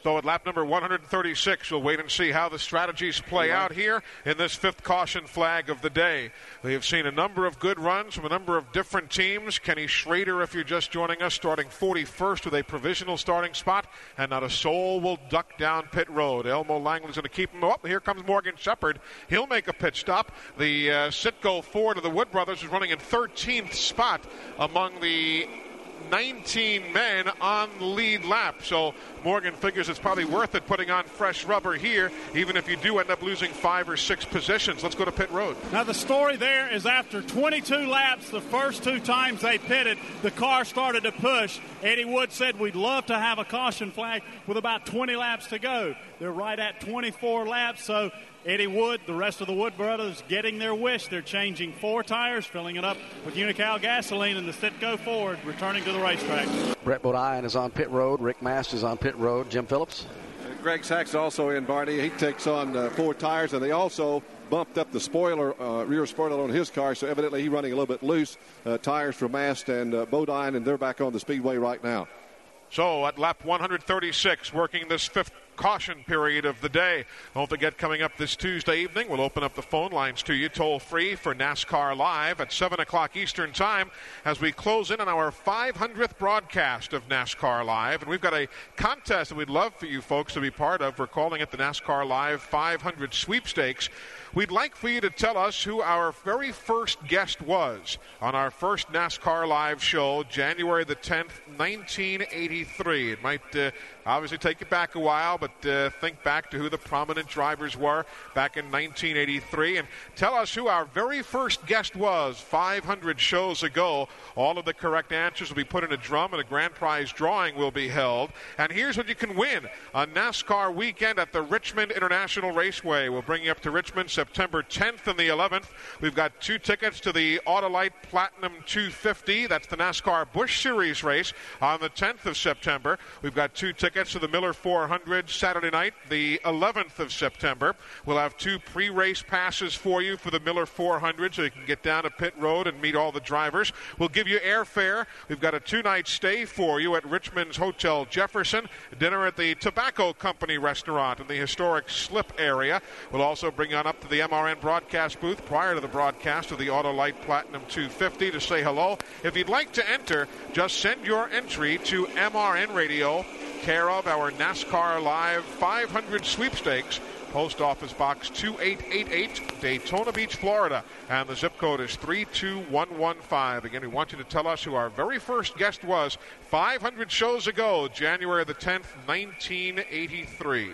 So at lap number 136, we'll wait and see how the strategies play out here in this fifth caution flag of the day. We have seen a number of good runs from a number of different teams. Kenny Schrader, if you're just joining us, starting 41st with a provisional starting spot, and not a soul will duck down pit road. Elmo Langley's going to keep him up. Here comes Morgan Shepherd. He'll make a pit stop. The uh, Citgo Ford of the Wood Brothers is running in 13th spot among the 19 men on lead lap. So Morgan figures it's probably worth it putting on fresh rubber here, even if you do end up losing five or six positions. Let's go to pit road. Now, the story there is after 22 laps, the first two times they pitted, the car started to push. Eddie Wood said, We'd love to have a caution flag with about 20 laps to go. They're right at 24 laps, so Eddie Wood, the rest of the Wood brothers getting their wish. They're changing four tires, filling it up with Unocal gasoline, and the Citgo Ford returning to the racetrack. Brett Bodine is on pit road. Rick Mast is on pit road. Jim Phillips. Greg Sacks is also in Barney. He takes on uh, four tires, and they also bumped up the spoiler, uh, rear spoiler on his car, so evidently he's running a little bit loose. Uh, tires for Mast and uh, Bodine, and they're back on the speedway right now. So at lap 136, working this fifth caution period of the day. Don't forget, coming up this Tuesday evening, we'll open up the phone lines to you toll free for NASCAR Live at 7 o'clock Eastern Time as we close in on our 500th broadcast of NASCAR Live. And we've got a contest that we'd love for you folks to be part of. We're calling it the NASCAR Live 500 Sweepstakes. We'd like for you to tell us who our very first guest was on our first NASCAR Live show, January the 10th, 1983. It might uh, obviously take it back a while, but uh, think back to who the prominent drivers were back in 1983 and tell us who our very first guest was 500 shows ago. All of the correct answers will be put in a drum and a grand prize drawing will be held. And here's what you can win a NASCAR weekend at the Richmond International Raceway. We'll bring you up to Richmond September 10th and the 11th. We've got two tickets to the Autolite Platinum 250. That's the NASCAR Busch Series race on the 10th of September. We've got two tickets to the Miller 400 Saturday night, the 11th of September. We'll have two pre race passes for you for the Miller 400 so you can get down to pit road and meet all the drivers. We'll give you airfare. We've got a two night stay for you at Richmond's Hotel Jefferson, dinner at the Tobacco Company restaurant in the historic Slip area. We'll also bring you on up to the MRN broadcast booth prior to the broadcast of the Autolite Platinum 250 to say hello. If you'd like to enter, just send your entry to MRN Radio, care of our NASCAR Live 500 sweepstakes. Post Office Box 2888, Daytona Beach, Florida. And the zip code is 32115. Again, we want you to tell us who our very first guest was 500 shows ago, January the 10th, 1983.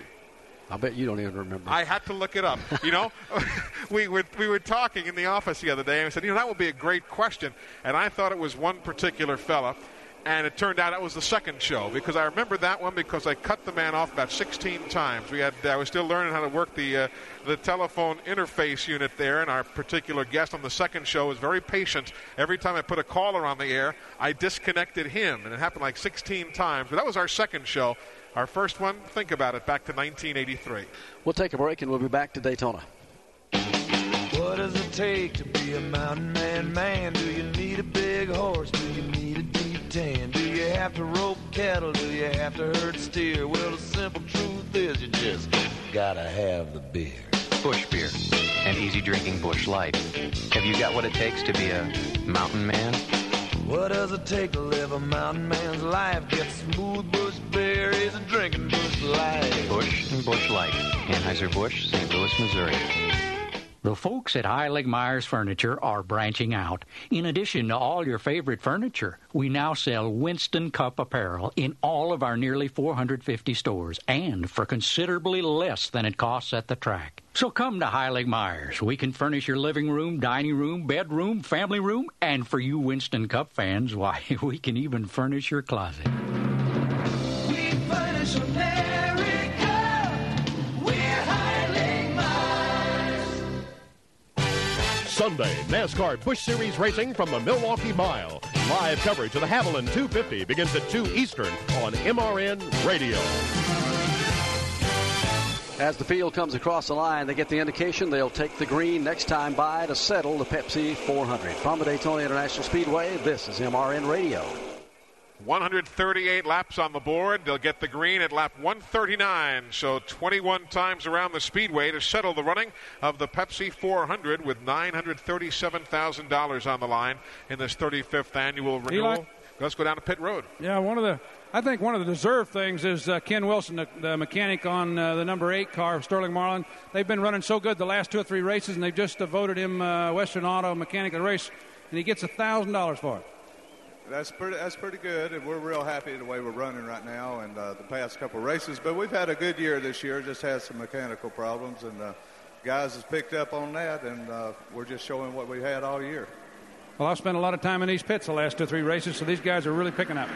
I bet you don't even remember. I had to look it up. You know, [LAUGHS] we were we were talking in the office the other day, and I said, you know, that would be a great question. And I thought it was one particular fella, and it turned out it was the second show because I remember that one because I cut the man off about 16 times. We had I was still learning how to work the uh, the telephone interface unit there, and our particular guest on the second show was very patient. Every time I put a caller on the air, I disconnected him, and it happened like 16 times. But that was our second show. Our first one, think about it, back to 1983. We'll take a break and we'll be back to Daytona. What does it take to be a mountain man? Man, do you need a big horse? Do you need a deep tan? Do you have to rope cattle? Do you have to herd steer? Well, the simple truth is you just gotta have the beer. Busch beer and easy drinking Busch Light. Have you got what it takes to be a mountain man? What does it take to live a mountain man's life? Get smooth Busch beer, is a drinking Busch Light. Busch and Busch Light. Anheuser-Busch, St. Louis, Missouri. The folks at Heilig-Meyers Furniture are branching out. In addition to all your favorite furniture, we now sell Winston Cup apparel in all of our nearly 450 stores and for considerably less than it costs at the track. So come to Heilig-Meyers. We can furnish your living room, dining room, bedroom, family room, and for you Winston Cup fans, [LAUGHS] why, we can even furnish your closet. Sunday, NASCAR Busch Series racing from the Milwaukee Mile. Live coverage of the Havoline 250 begins at 2 Eastern on MRN Radio. As the field comes across the line, they get the indication they'll take the green next time by to settle the Pepsi 400. From the Daytona International Speedway, this is MRN Radio. 138 laps on the board. They'll get the green at lap 139. So 21 times around the speedway to settle the running of the Pepsi 400 with $937,000 on the line in this 35th annual renewal. Eli? Let's go down to pit road. Yeah, one of the I think one of the deserved things is uh, Ken Wilson, the, the mechanic on uh, the number eight car, Sterling Marlin. They've been running so good the last two or three races, and they've just uh, voted him uh, Western Auto Mechanic of the Race, and he gets a thousand dollars for it. That's pretty. That's pretty good, and we're real happy the way we're running right now and uh, the past couple races. But we've had a good year this year. Just had some mechanical problems, and uh, guys has picked up on that, and uh, we're just showing what we had all year. Well, I've spent a lot of time in these pits the last two, three races, so these guys are really picking up.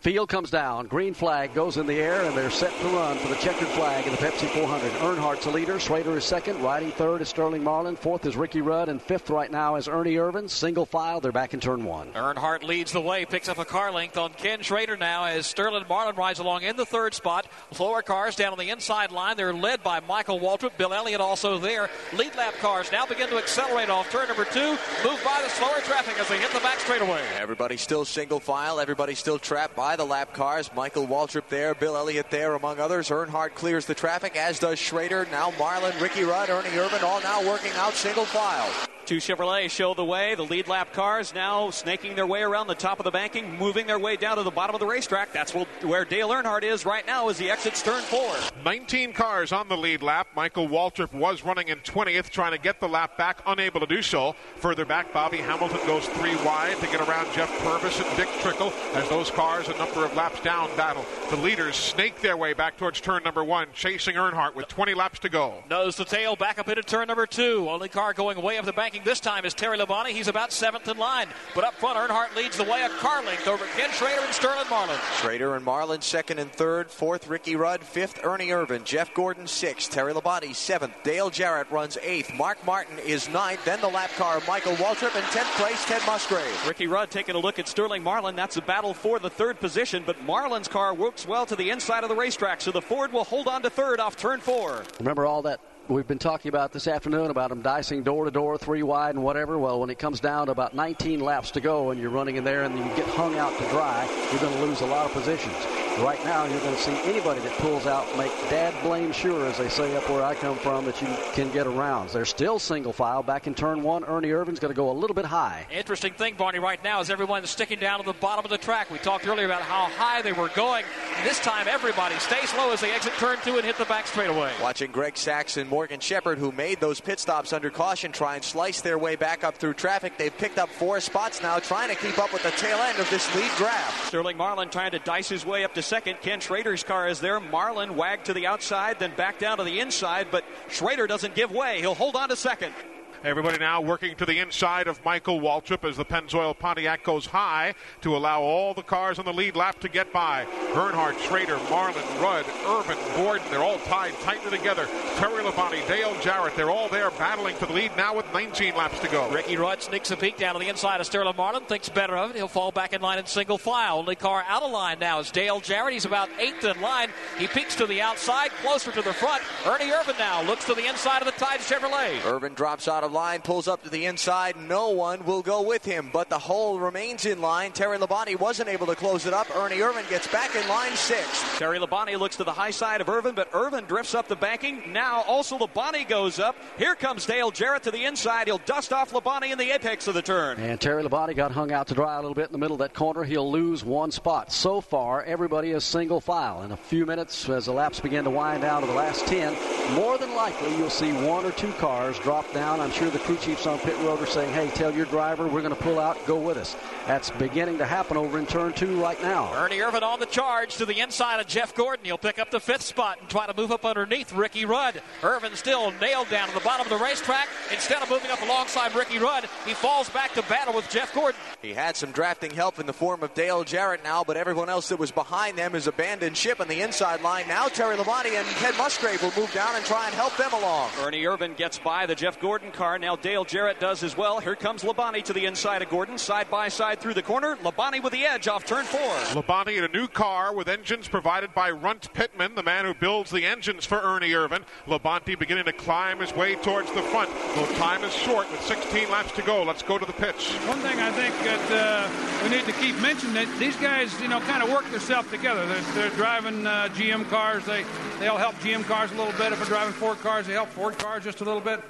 Field comes down. Green flag goes in the air, and they're set to run for the checkered flag in the Pepsi 400. Earnhardt's a leader. Schrader is second. Riding third is Sterling Marlin. Fourth is Ricky Rudd. And fifth right now is Ernie Irvan. Single file. They're back in turn one. Earnhardt leads the way, picks up a car length on Ken Schrader now as Sterling Marlin rides along in the third spot. Slower cars down on the inside line. They're led by Michael Waltrip. Bill Elliott also there. Lead lap cars now begin to accelerate off turn number two. Move by the slower traffic as they hit the back straightaway. Everybody still single file. Everybody still trapped by the lap cars. Michael Waltrip there, Bill Elliott there, among others. Earnhardt clears the traffic, as does Schrader. Now Marlin, Ricky Rudd, Ernie Irvan, all now working out single file. Two Chevrolet show the way. The lead lap cars now snaking their way around the top of the banking, moving their way down to the bottom of the racetrack. That's where Dale Earnhardt is right now as he exits turn four. 19 cars on the lead lap. Michael Waltrip was running in 20th, trying to get the lap back, unable to do so. Further back, Bobby Hamilton goes three wide to get around Jeff Purvis and Dick Trickle as those cars a number of laps down battle. The leaders snake their way back towards turn number one, chasing Earnhardt with 20 laps to go. Nose to tail, back up into turn number two. Only car going way up the banking this time is Terry Labonte. He's about seventh in line. But up front, Earnhardt leads the way a car length over Ken Schrader and Sterling Marlin. Schrader and Marlin second and third. Fourth, Ricky Rudd. Fifth, Ernie Irvan. Jeff Gordon sixth. Terry Labonte seventh. Dale Jarrett runs eighth. Mark Martin is ninth. Then the lap car, Michael Waltrip. In tenth place, Ted Musgrave. Ricky Rudd taking a look at Sterling Marlin. That's a battle for the third position. But Marlin's car works well to the inside of the racetrack. So the Ford will hold on to third off turn four. Remember all that we've been talking about this afternoon about them dicing door to door, three wide, and whatever. Well, when it comes down to about 19 laps to go and you're running in there and you get hung out to dry, you're going to lose a lot of positions. Right now, you're going to see anybody that pulls out make dad blame sure, as they say up where I come from, that you can get around. They're still single file back in turn one. Ernie Irvan's going to go a little bit high. Interesting thing, Barney, right now is everyone's sticking down to the bottom of the track. We talked earlier about how high they were going. And this time, everybody stays low as they exit turn two and hit the back straightaway. Watching Greg Sacks and, Morgan Shepherd, who made those pit stops under caution, try and slice their way back up through traffic. They've picked up four spots now, trying to keep up with the tail end of this lead draft. Sterling Marlin trying to dice his way up to second. Ken Schrader's car is there. Marlin wagged to the outside, then back down to the inside, but Schrader doesn't give way. He'll hold on to second. Everybody now working to the inside of Michael Waltrip as the Pennzoil Pontiac goes high to allow all the cars on the lead lap to get by. Earnhardt, Schrader, Marlin, Rudd, Irvan, Gordon, they're all tied tightly together. Terry Labonte, Dale Jarrett, they're all there battling for the lead now with 19 laps to go. Ricky Rudd sneaks a peek down to the inside of Sterling Marlin, thinks better of it. He'll fall back in line in single file. Only car out of line now is Dale Jarrett. He's about eighth in line. He peeks to the outside, closer to the front. Ernie Irvan now looks to the inside of the Tide Chevrolet. Irvan drops out of line, pulls up to the inside. No one will go with him, but the hole remains in line. Terry Labonte wasn't able to close it up. Ernie Irvan gets back in line six. Terry Labonte looks to the high side of Irvan, but Irvan drifts up the banking. Now also Labonte goes up. Here comes Dale Jarrett to the inside. He'll dust off Labonte in the apex of the turn. And Terry Labonte got hung out to dry a little bit in the middle of that corner. He'll lose one spot. So far, everybody is single file. In a few minutes, as the laps begin to wind down to the last 10, more than likely you'll see one or two cars drop down. I'm sure the crew chiefs on pit road are saying, hey, tell your driver we're going to pull out, go with us. That's beginning to happen over in turn two right now. Ernie Irvan on the charge to the inside of Jeff Gordon. He'll pick up the fifth spot and try to move up underneath Ricky Rudd. Irvan still nailed down at the bottom of the racetrack. Instead of moving up alongside Ricky Rudd, he falls back to battle with Jeff Gordon. He had some drafting help in the form of Dale Jarrett now, but everyone else that was behind them is abandoned ship on the inside line. Now Terry Labonte and Ted Musgrave will move down and try and help them along. Ernie Irvan gets by the Jeff Gordon car. Now Dale Jarrett does as well. Here comes Labonte to the inside of Gordon, side by side through the corner. Labonte with the edge off turn four. Labonte in a new car with engines provided by Runt Pittman, the man who builds the engines for Ernie Irvan. Labonte beginning to climb his way towards the front. Though time is short with 16 laps to go. Let's go to the pitch. One thing I think that uh, we need to keep mentioning that these guys, you know, kind of work themselves together. They're, they're driving uh, GM cars. They they'll help GM cars a little bit. If they're driving Ford cars, they help Ford cars just a little bit.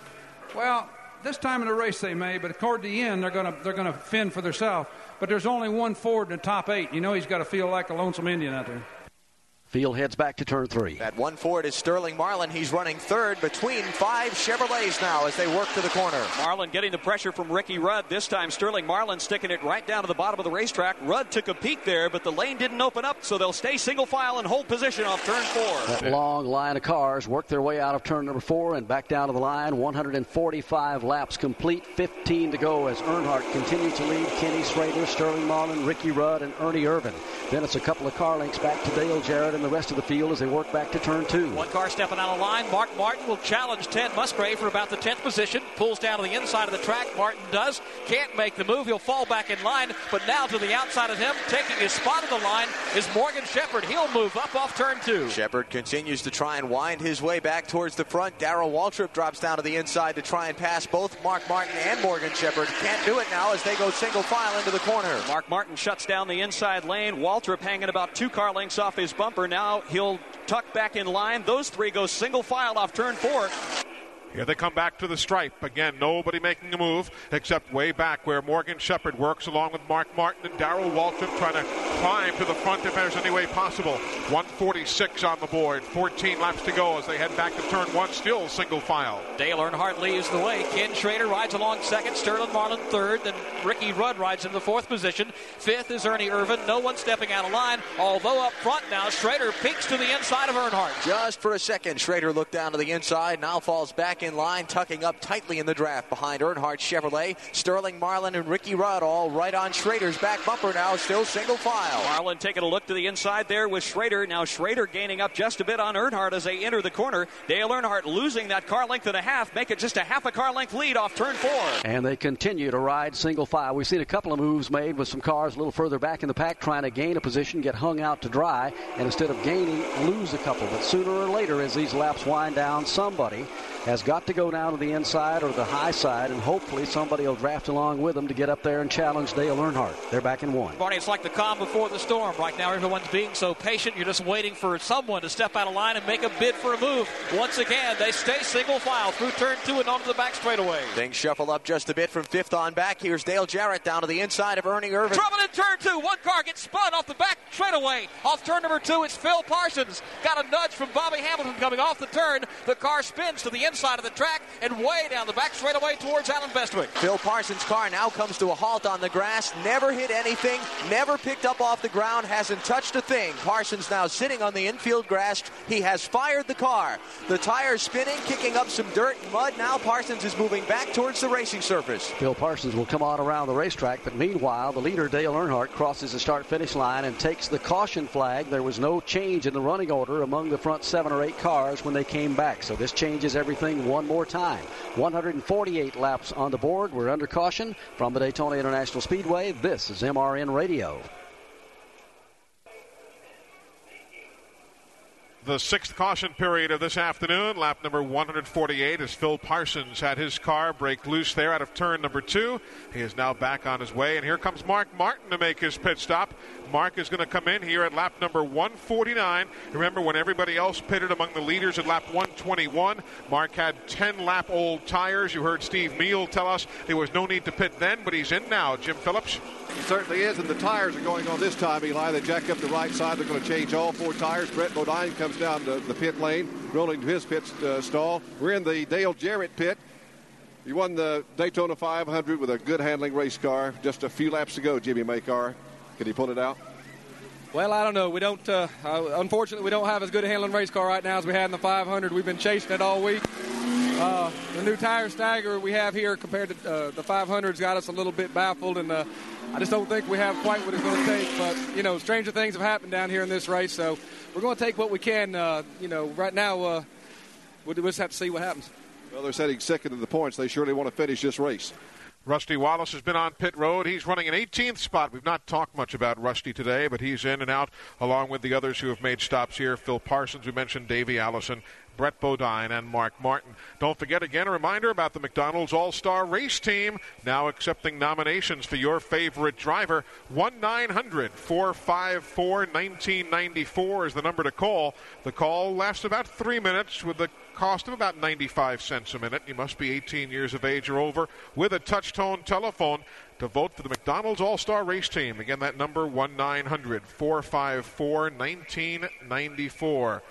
Well, this time in the race they may, but toward the end they're gonna they're gonna fend for themselves. But there's only one Ford in the top eight. You know he's got to feel like a lonesome Indian out there. Field heads back to turn three. That one Ford is Sterling Marlin. He's running third between five Chevrolets now as they work to the corner. Marlin getting the pressure from Ricky Rudd. This time Sterling Marlin sticking it right down to the bottom of the racetrack. Rudd took a peek there, but the lane didn't open up, so they'll stay single file and hold position off turn four. That long line of cars work their way out of turn number four and back down to the line. 145 laps complete, 15 to go as Earnhardt continues to lead Kenny Schrader, Sterling Marlin, Ricky Rudd, and Ernie Irvan. Then it's a couple of car links back to Dale Jarrett and the rest of the field as they work back to turn two. One car stepping out of line. Mark Martin will challenge Ted Musgrave for about the 10th position. Pulls down to the inside of the track. Martin does. Can't make the move. He'll fall back in line. But now to the outside of him, taking his spot of the line, is Morgan Shepherd. He'll move up off turn two. Shepherd continues to try and wind his way back towards the front. Darrell Waltrip drops down to the inside to try and pass both Mark Martin and Morgan Shepherd. Can't do it now as they go single file into the corner. Mark Martin shuts down the inside lane. Waltrip hanging about two car lengths off his bumper. Now he'll tuck back in line. Those three go single file off turn four. Here they come back to the stripe. Again, nobody making a move except way back where Morgan Shepherd works along with Mark Martin and Darrell Waltrip trying to climb to the front if there's any way possible. 146 on the board. 14 laps to go as they head back to turn one, still single file. Dale Earnhardt leads the way. Ken Schrader rides along second. Sterling Marlin third. Then Ricky Rudd rides in the fourth position. Fifth is Ernie Irvan. No one stepping out of line. Although up front now, Schrader peeks to the inside of Earnhardt. Just for a second, Schrader looked down to the inside. Now falls back in line, tucking up tightly in the draft behind Earnhardt Chevrolet. Sterling Marlin and Ricky Rudd all right on Schrader's back bumper now, still single file. Marlin taking a look to the inside there with Schrader. Now Schrader gaining up just a bit on Earnhardt as they enter the corner. Dale Earnhardt losing that car length and a half, make it just a half a car length lead off turn four. And they continue to ride single file. We've seen a couple of moves made with some cars a little further back in the pack trying to gain a position, get hung out to dry, and instead of gaining, lose a couple. But sooner or later, as these laps wind down, somebody has got to go down to the inside or the high side, and hopefully somebody will draft along with them to get up there and challenge Dale Earnhardt. They're back in one. Barney, it's like the calm before the storm. Right now, everyone's being so patient. You're just waiting for someone to step out of line and make a bid for a move. Once again, they stay single file through turn two and onto the back straightaway. Things shuffle up just a bit from fifth on back. Here's Dale Jarrett down to the inside of Ernie Irvan. Trouble in turn two. One car gets spun off the back straightaway. Off turn number two, it's Phil Parsons. Got a nudge from Bobby Hamilton coming off the turn. The car spins to the inside of the track and way down the back straightaway towards Allen Bestwick. Phil Parsons' car now comes to a halt on the grass. Never hit anything, never picked up off the ground, hasn't touched a thing. Parsons now sitting on the infield grass. He has fired the car. The tires spinning, kicking up some dirt and mud. Now Parsons is moving back towards the racing surface. Phil Parsons will come on around the racetrack, but meanwhile, the leader, Dale Earnhardt, crosses the start finish line and takes the caution flag. There was no change in the running order among the front seven or eight cars when they came back, so this changes everything one more time. 148 laps on the board. We're under caution from the Daytona International Speedway. This is MRN Radio. The sixth caution period of this afternoon, lap number 148, as Phil Parsons had his car break loose there out of turn number two. He is now back on his way, and here comes Mark Martin to make his pit stop. Mark is going to come in here at lap number 149. Remember, when everybody else pitted among the leaders at lap 121, Mark had 10 lap old tires. You heard Steve Hmiel tell us there was no need to pit then, but he's in now. Jim Phillips. He certainly is, and the tires are going on this time, Eli. They jack up the right side. They're going to change all four tires. Brett Bodine comes down to the pit lane, rolling to his pit uh, stall. We're in the Dale Jarrett pit. He won the Daytona 500 with a good handling race car just a few laps ago, Jimmy Makar. Can he pull it out? Well, I don't know. We don't. Uh, uh, unfortunately, we don't have as good a handling race car right now as we had in the 500. We've been chasing it all week. Uh, the new tire stagger we have here compared to uh, the 500's got us a little bit baffled, and uh, I just don't think we have quite what it's going to take. But you know, stranger things have happened down here in this race, so we're going to take what we can. Uh, you know, right now we'll, we'll just have to see what happens. Well, they're setting second in the points. They surely want to finish this race. Rusty Wallace has been on pit road. He's running an 18th spot. We've not talked much about Rusty today, but he's in and out along with the others who have made stops here. Phil Parsons, we mentioned Davey Allison, Brett Bodine, and Mark Martin. Don't forget again a reminder about the McDonald's All Star Race Team now accepting nominations for your favorite driver. 1 900 454 1994 is the number to call. The call lasts about three minutes with the cost of about 95 cents a minute. You must be 18 years of age or over with a touch tone telephone. to vote for the McDonald's All Star Race Team. Again, that number 1 900 454 1994.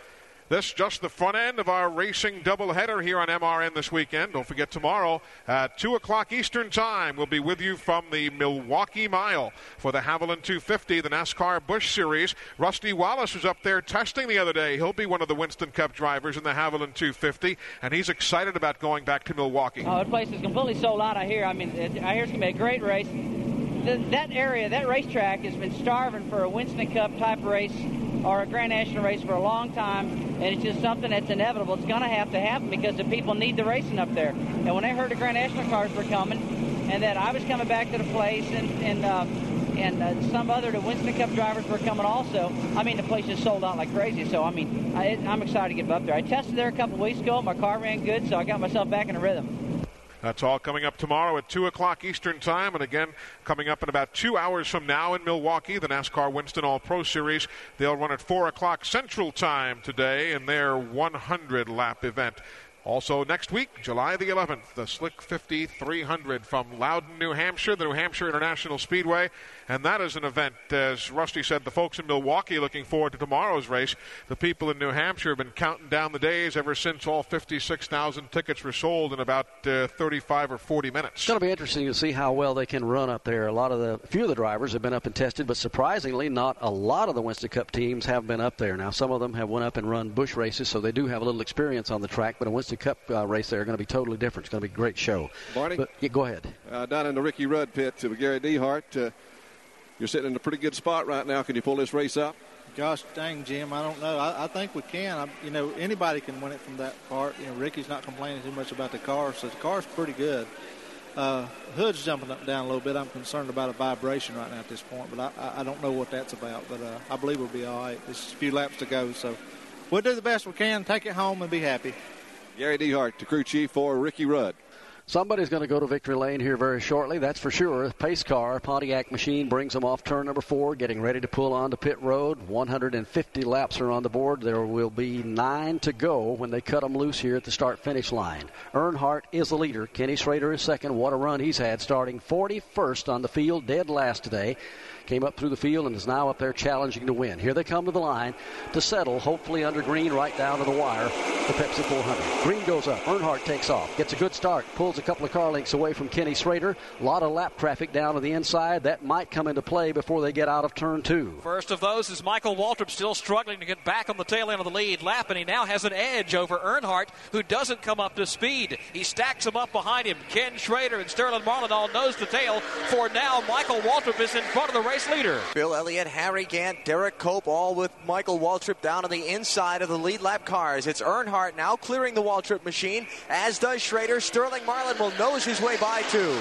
This just the front end of our racing doubleheader here on MRN this weekend. Don't forget tomorrow at 2 o'clock Eastern Time, we'll be with you from the Milwaukee Mile for the Havoline 250, the NASCAR Busch Series. Rusty Wallace was up there testing the other day. He'll be one of the Winston Cup drivers in the Havoline 250, and he's excited about going back to Milwaukee. Oh, the place is completely sold out, I hear. I mean, I hear it's going to be a great race. The, that area, that racetrack has been starving for a Winston Cup type race or a Grand National race for a long time, and it's just something that's inevitable. It's going to have to happen because the people need the racing up there. And when they heard the Grand National cars were coming, and that I was coming back to the place, and and uh, and uh, some other the Winston Cup drivers were coming also. I mean, the place just sold out like crazy. So I mean, I, I'm excited to get up there. I tested there a couple weeks ago. My car ran good, so I got myself back in a rhythm. That's all coming up tomorrow at 2 o'clock Eastern Time. And again, coming up in about two hours from now in Milwaukee, the NASCAR Winston All Pro Series. They'll run at 4 o'clock Central Time today in their 100 lap event. Also, next week, July the 11th, the Slick 50 300 from Loudon, New Hampshire, the New Hampshire International Speedway. And that is an event, as Rusty said, the folks in Milwaukee looking forward to tomorrow's race. The people in New Hampshire have been counting down the days ever since all 56,000 tickets were sold in about uh, 35 or 40 minutes. It's going to be interesting to see how well they can run up there. A lot of the, a few of the drivers have been up and tested, but surprisingly, not a lot of the Winston Cup teams have been up there. Now, some of them have went up and run Busch races, so they do have a little experience on the track, but a Winston Cup uh, race there are going to be totally different. It's going to be a great show. Barney? But, yeah, go ahead. Uh, down in the Ricky Rudd pit to Gary Dehart. Uh, you're sitting in a pretty good spot right now. Can you pull this race up? Gosh dang, Jim, I don't know. I, I think we can. I, you know, anybody can win it from that part. You know, Ricky's not complaining too much about the car, so the car's pretty good. Uh, hood's jumping up and down a little bit. I'm concerned about a vibration right now at this point, but I, I don't know what that's about. But uh, I believe we'll be all right. There's a few laps to go, so we'll do the best we can, take it home, and be happy. Gary Dehart, the crew chief for Ricky Rudd. Somebody's going to go to victory lane here very shortly, that's for sure. Pace car, Pontiac machine brings them off turn number four, getting ready to pull onto pit road. 150 laps are on the board. There will be nine to go when they cut them loose here at the start finish line. Earnhardt is the leader. Kenny Schrader is second. What a run he's had, starting 41st on the field, dead last today came up through the field and is now up there challenging to win. Here they come to the line to settle, hopefully under green, right down to the wire. The Pepsi 400. Green goes up. Earnhardt takes off, gets a good start, pulls a couple of car lengths away from Kenny Schrader. A lot of lap traffic down to the inside. That might come into play before they get out of turn two. First of those is Michael Waltrip still struggling to get back on the tail end of the lead lap, and he now has an edge over Earnhardt, who doesn't come up to speed. He stacks him up behind him. Ken Schrader and Sterling Marlin all nose to tail. For now, Michael Waltrip is in front of the race leader. Bill Elliott, Harry Gant, Derrike Cope, all with Michael Waltrip down on the inside of the lead lap cars. It's Earnhardt now clearing the Waltrip machine, as does Schrader. Sterling Marlin will nose his way by too.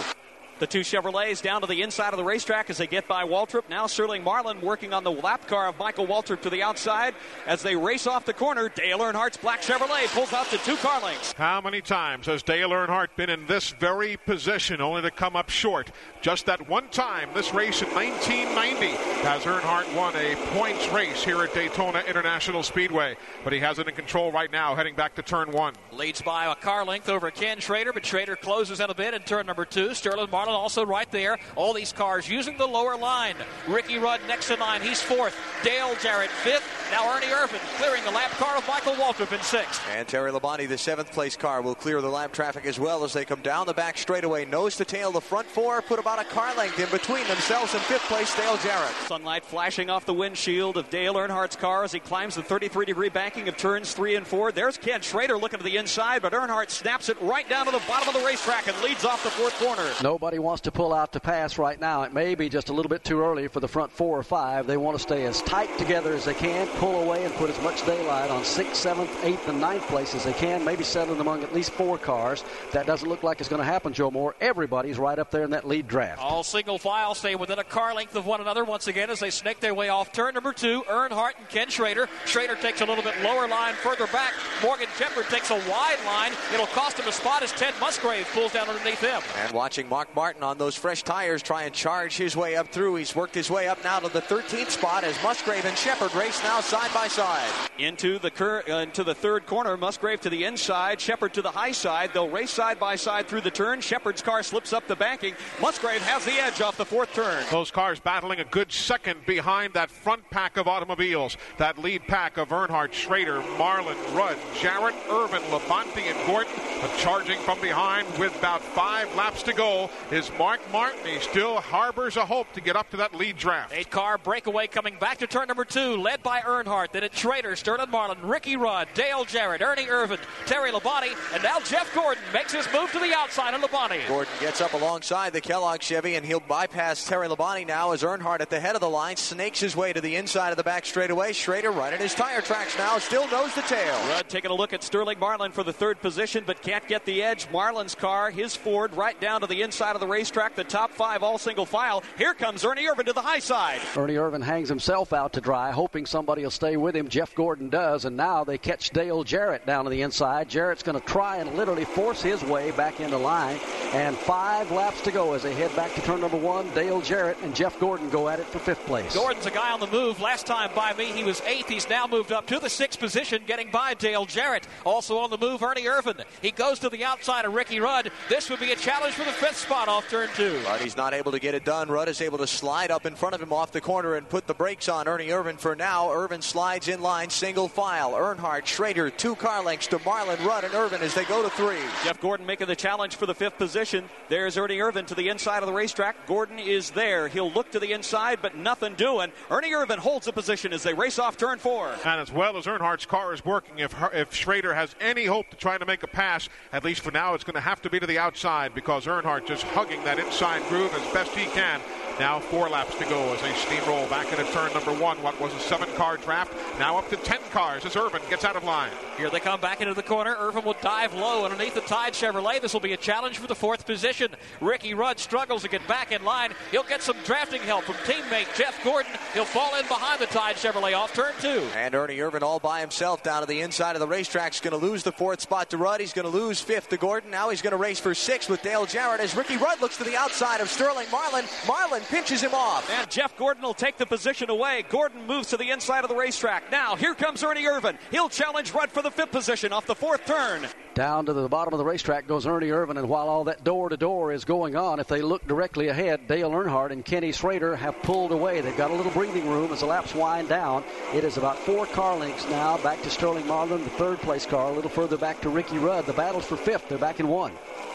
The two Chevrolets down to the inside of the racetrack as they get by Waltrip. Now Sterling Marlin working on the lap car of Michael Waltrip to the outside as they race off the corner. Dale Earnhardt's black Chevrolet pulls out to two car lengths. How many times has Dale Earnhardt been in this very position only to come up short? Just that one time, this race in 1990, has Earnhardt won a points race here at Daytona International Speedway. But he has it in control right now, heading back to turn one. Leads by a car length over Ken Schrader, but Schrader closes in a bit in turn number two. Sterling Marlin also right there. All these cars using the lower line. Ricky Rudd next in line. He's fourth. Dale Jarrett fifth. Now Ernie Irvan clearing the lap car of Michael Waltrip in sixth. And Terry Labonte, the seventh place car, will clear the lap traffic as well as they come down the back straightaway. Nose to tail, the front four put about a car length in between themselves and fifth place Dale Jarrett. Sunlight flashing off the windshield of Dale Earnhardt's car as he climbs the 33 degree banking of turns three and four. There's Ken Schrader looking to the inside, but Earnhardt snaps it right down to the bottom of the racetrack and leads off the fourth corner. Nobody wants to pull out to pass right now. It may be just a little bit too early for the front four or five. They want to stay as tight together as they can, pull away and put as much daylight on sixth, seventh, eighth, and ninth place as they can. Maybe settling among at least four cars. That doesn't look like it's going to happen, Joe Moore. Everybody's right up there in that lead draft. All single file stay within a car length of one another once again as they snake their way off turn number two. Earnhardt and Ken Schrader. Schrader takes a little bit lower line further back. Morgan Shepherd takes a wide line. It'll cost him a spot as Ted Musgrave pulls down underneath him. And watching Mark Martin on those fresh tires try and charge his way up through. He's worked his way up now to the 13th spot as Musgrave and Shepherd race now side by side. Into the cur- uh, into the third corner, Musgrave to the inside, Shepherd to the high side. They'll race side by side through the turn. Shepherd's car slips up the banking. Musgrave has the edge off the fourth turn. Those cars battling a good second behind that front pack of automobiles. That lead pack of Earnhardt, Schrader, Marlin, Rudd, Jarrett, Irvan, Labonte, and Gordon. charging from behind with about five laps to go is Mark Martin. He still harbors a hope to get up to that lead draft. Eight car breakaway coming back to turn number two, led by Earnhardt. Then it's Schrader, Sterling Marlin, Ricky Rudd, Dale Jarrett, Ernie Irvan, Terry Labonte, and now Jeff Gordon makes his move to the outside of Labonte. Gordon gets up alongside the Kellogg Chevy, and he'll bypass Terry Labonte now as Earnhardt at the head of the line snakes his way to the inside of the back straightaway. Schrader right in his tire tracks now, still nose the tail. Rudd taking a look at Sterling Marlin for the third position, but can't get the edge. Marlin's car, his Ford, right down to the inside of the racetrack. The top five all single file. Here comes Ernie Irvan to the high side. Ernie Irvan hangs himself out to dry, hoping somebody will stay with him. Jeff Gordon does, and now they catch Dale Jarrett down to the inside. Jarrett's going to try and literally force his way back into line. And five laps to go as they head back to turn number one. Dale Jarrett and Jeff Gordon go at it for fifth place. Gordon's a guy on the move. Last time by me, he was eighth. He's now moved up to the sixth position, getting by Dale Jarrett. Also on the move, Ernie Irvan. He goes to the outside of Ricky Rudd. This would be a challenge for the fifth spot off turn two. But he's not able to get it done. Rudd is able to slide up in front of him off the corner and put the brakes on Ernie Irvan for now. Irvan slides in line, single file. Earnhardt, Schrader, two car lengths to Marlin, Rudd, and Irvan as they go to three. Jeff Gordon making the challenge for the fifth position. There's Ernie Irvan to the inside of the racetrack. Gordon is there. He'll look to the inside, but nothing doing. Ernie Irvan holds the position as they race off turn four. And as well as Earnhardt's car is working, if, if Schrader has any hope to try to make a pass, at least for now, it's going to have to be to the outside because Earnhardt just hugging that inside groove as best he can. Now four laps to go as they steamroll back into turn number one. What was a seven-car draft, now up to ten cars as Irvan gets out of line. Here they come back into the corner. Irvan will dive low underneath the Tide Chevrolet. This will be a challenge for the fourth position. Ricky Rudd struggles to get back in line. He'll get some drafting help from teammate Jeff Gordon. He'll fall in behind the Tide Chevrolet off turn two. And Ernie Irvan all by himself down to the inside of the racetrack. Is going to lose the fourth spot to Rudd. He's going to lose fifth to Gordon. Now he's going to race for sixth with Dale Jarrett as Ricky Rudd looks to the outside of Sterling Marlin. Marlin pinches him off. And Jeff Gordon will take the position away. Gordon moves to the inside of the racetrack. Now, here comes Ernie Irvan. He'll challenge Rudd for the fifth position off the fourth turn. Down to the bottom of the racetrack goes Ernie Irvan, and while all that door to door is going on, if they look directly ahead, Dale Earnhardt and Kenny Schrader have pulled away. They've got a little breathing room as the laps wind down. It is about four car lengths now back to Sterling Marlin, the third place car, a little further back to Ricky Rudd. The battle's for fifth. They're back in one.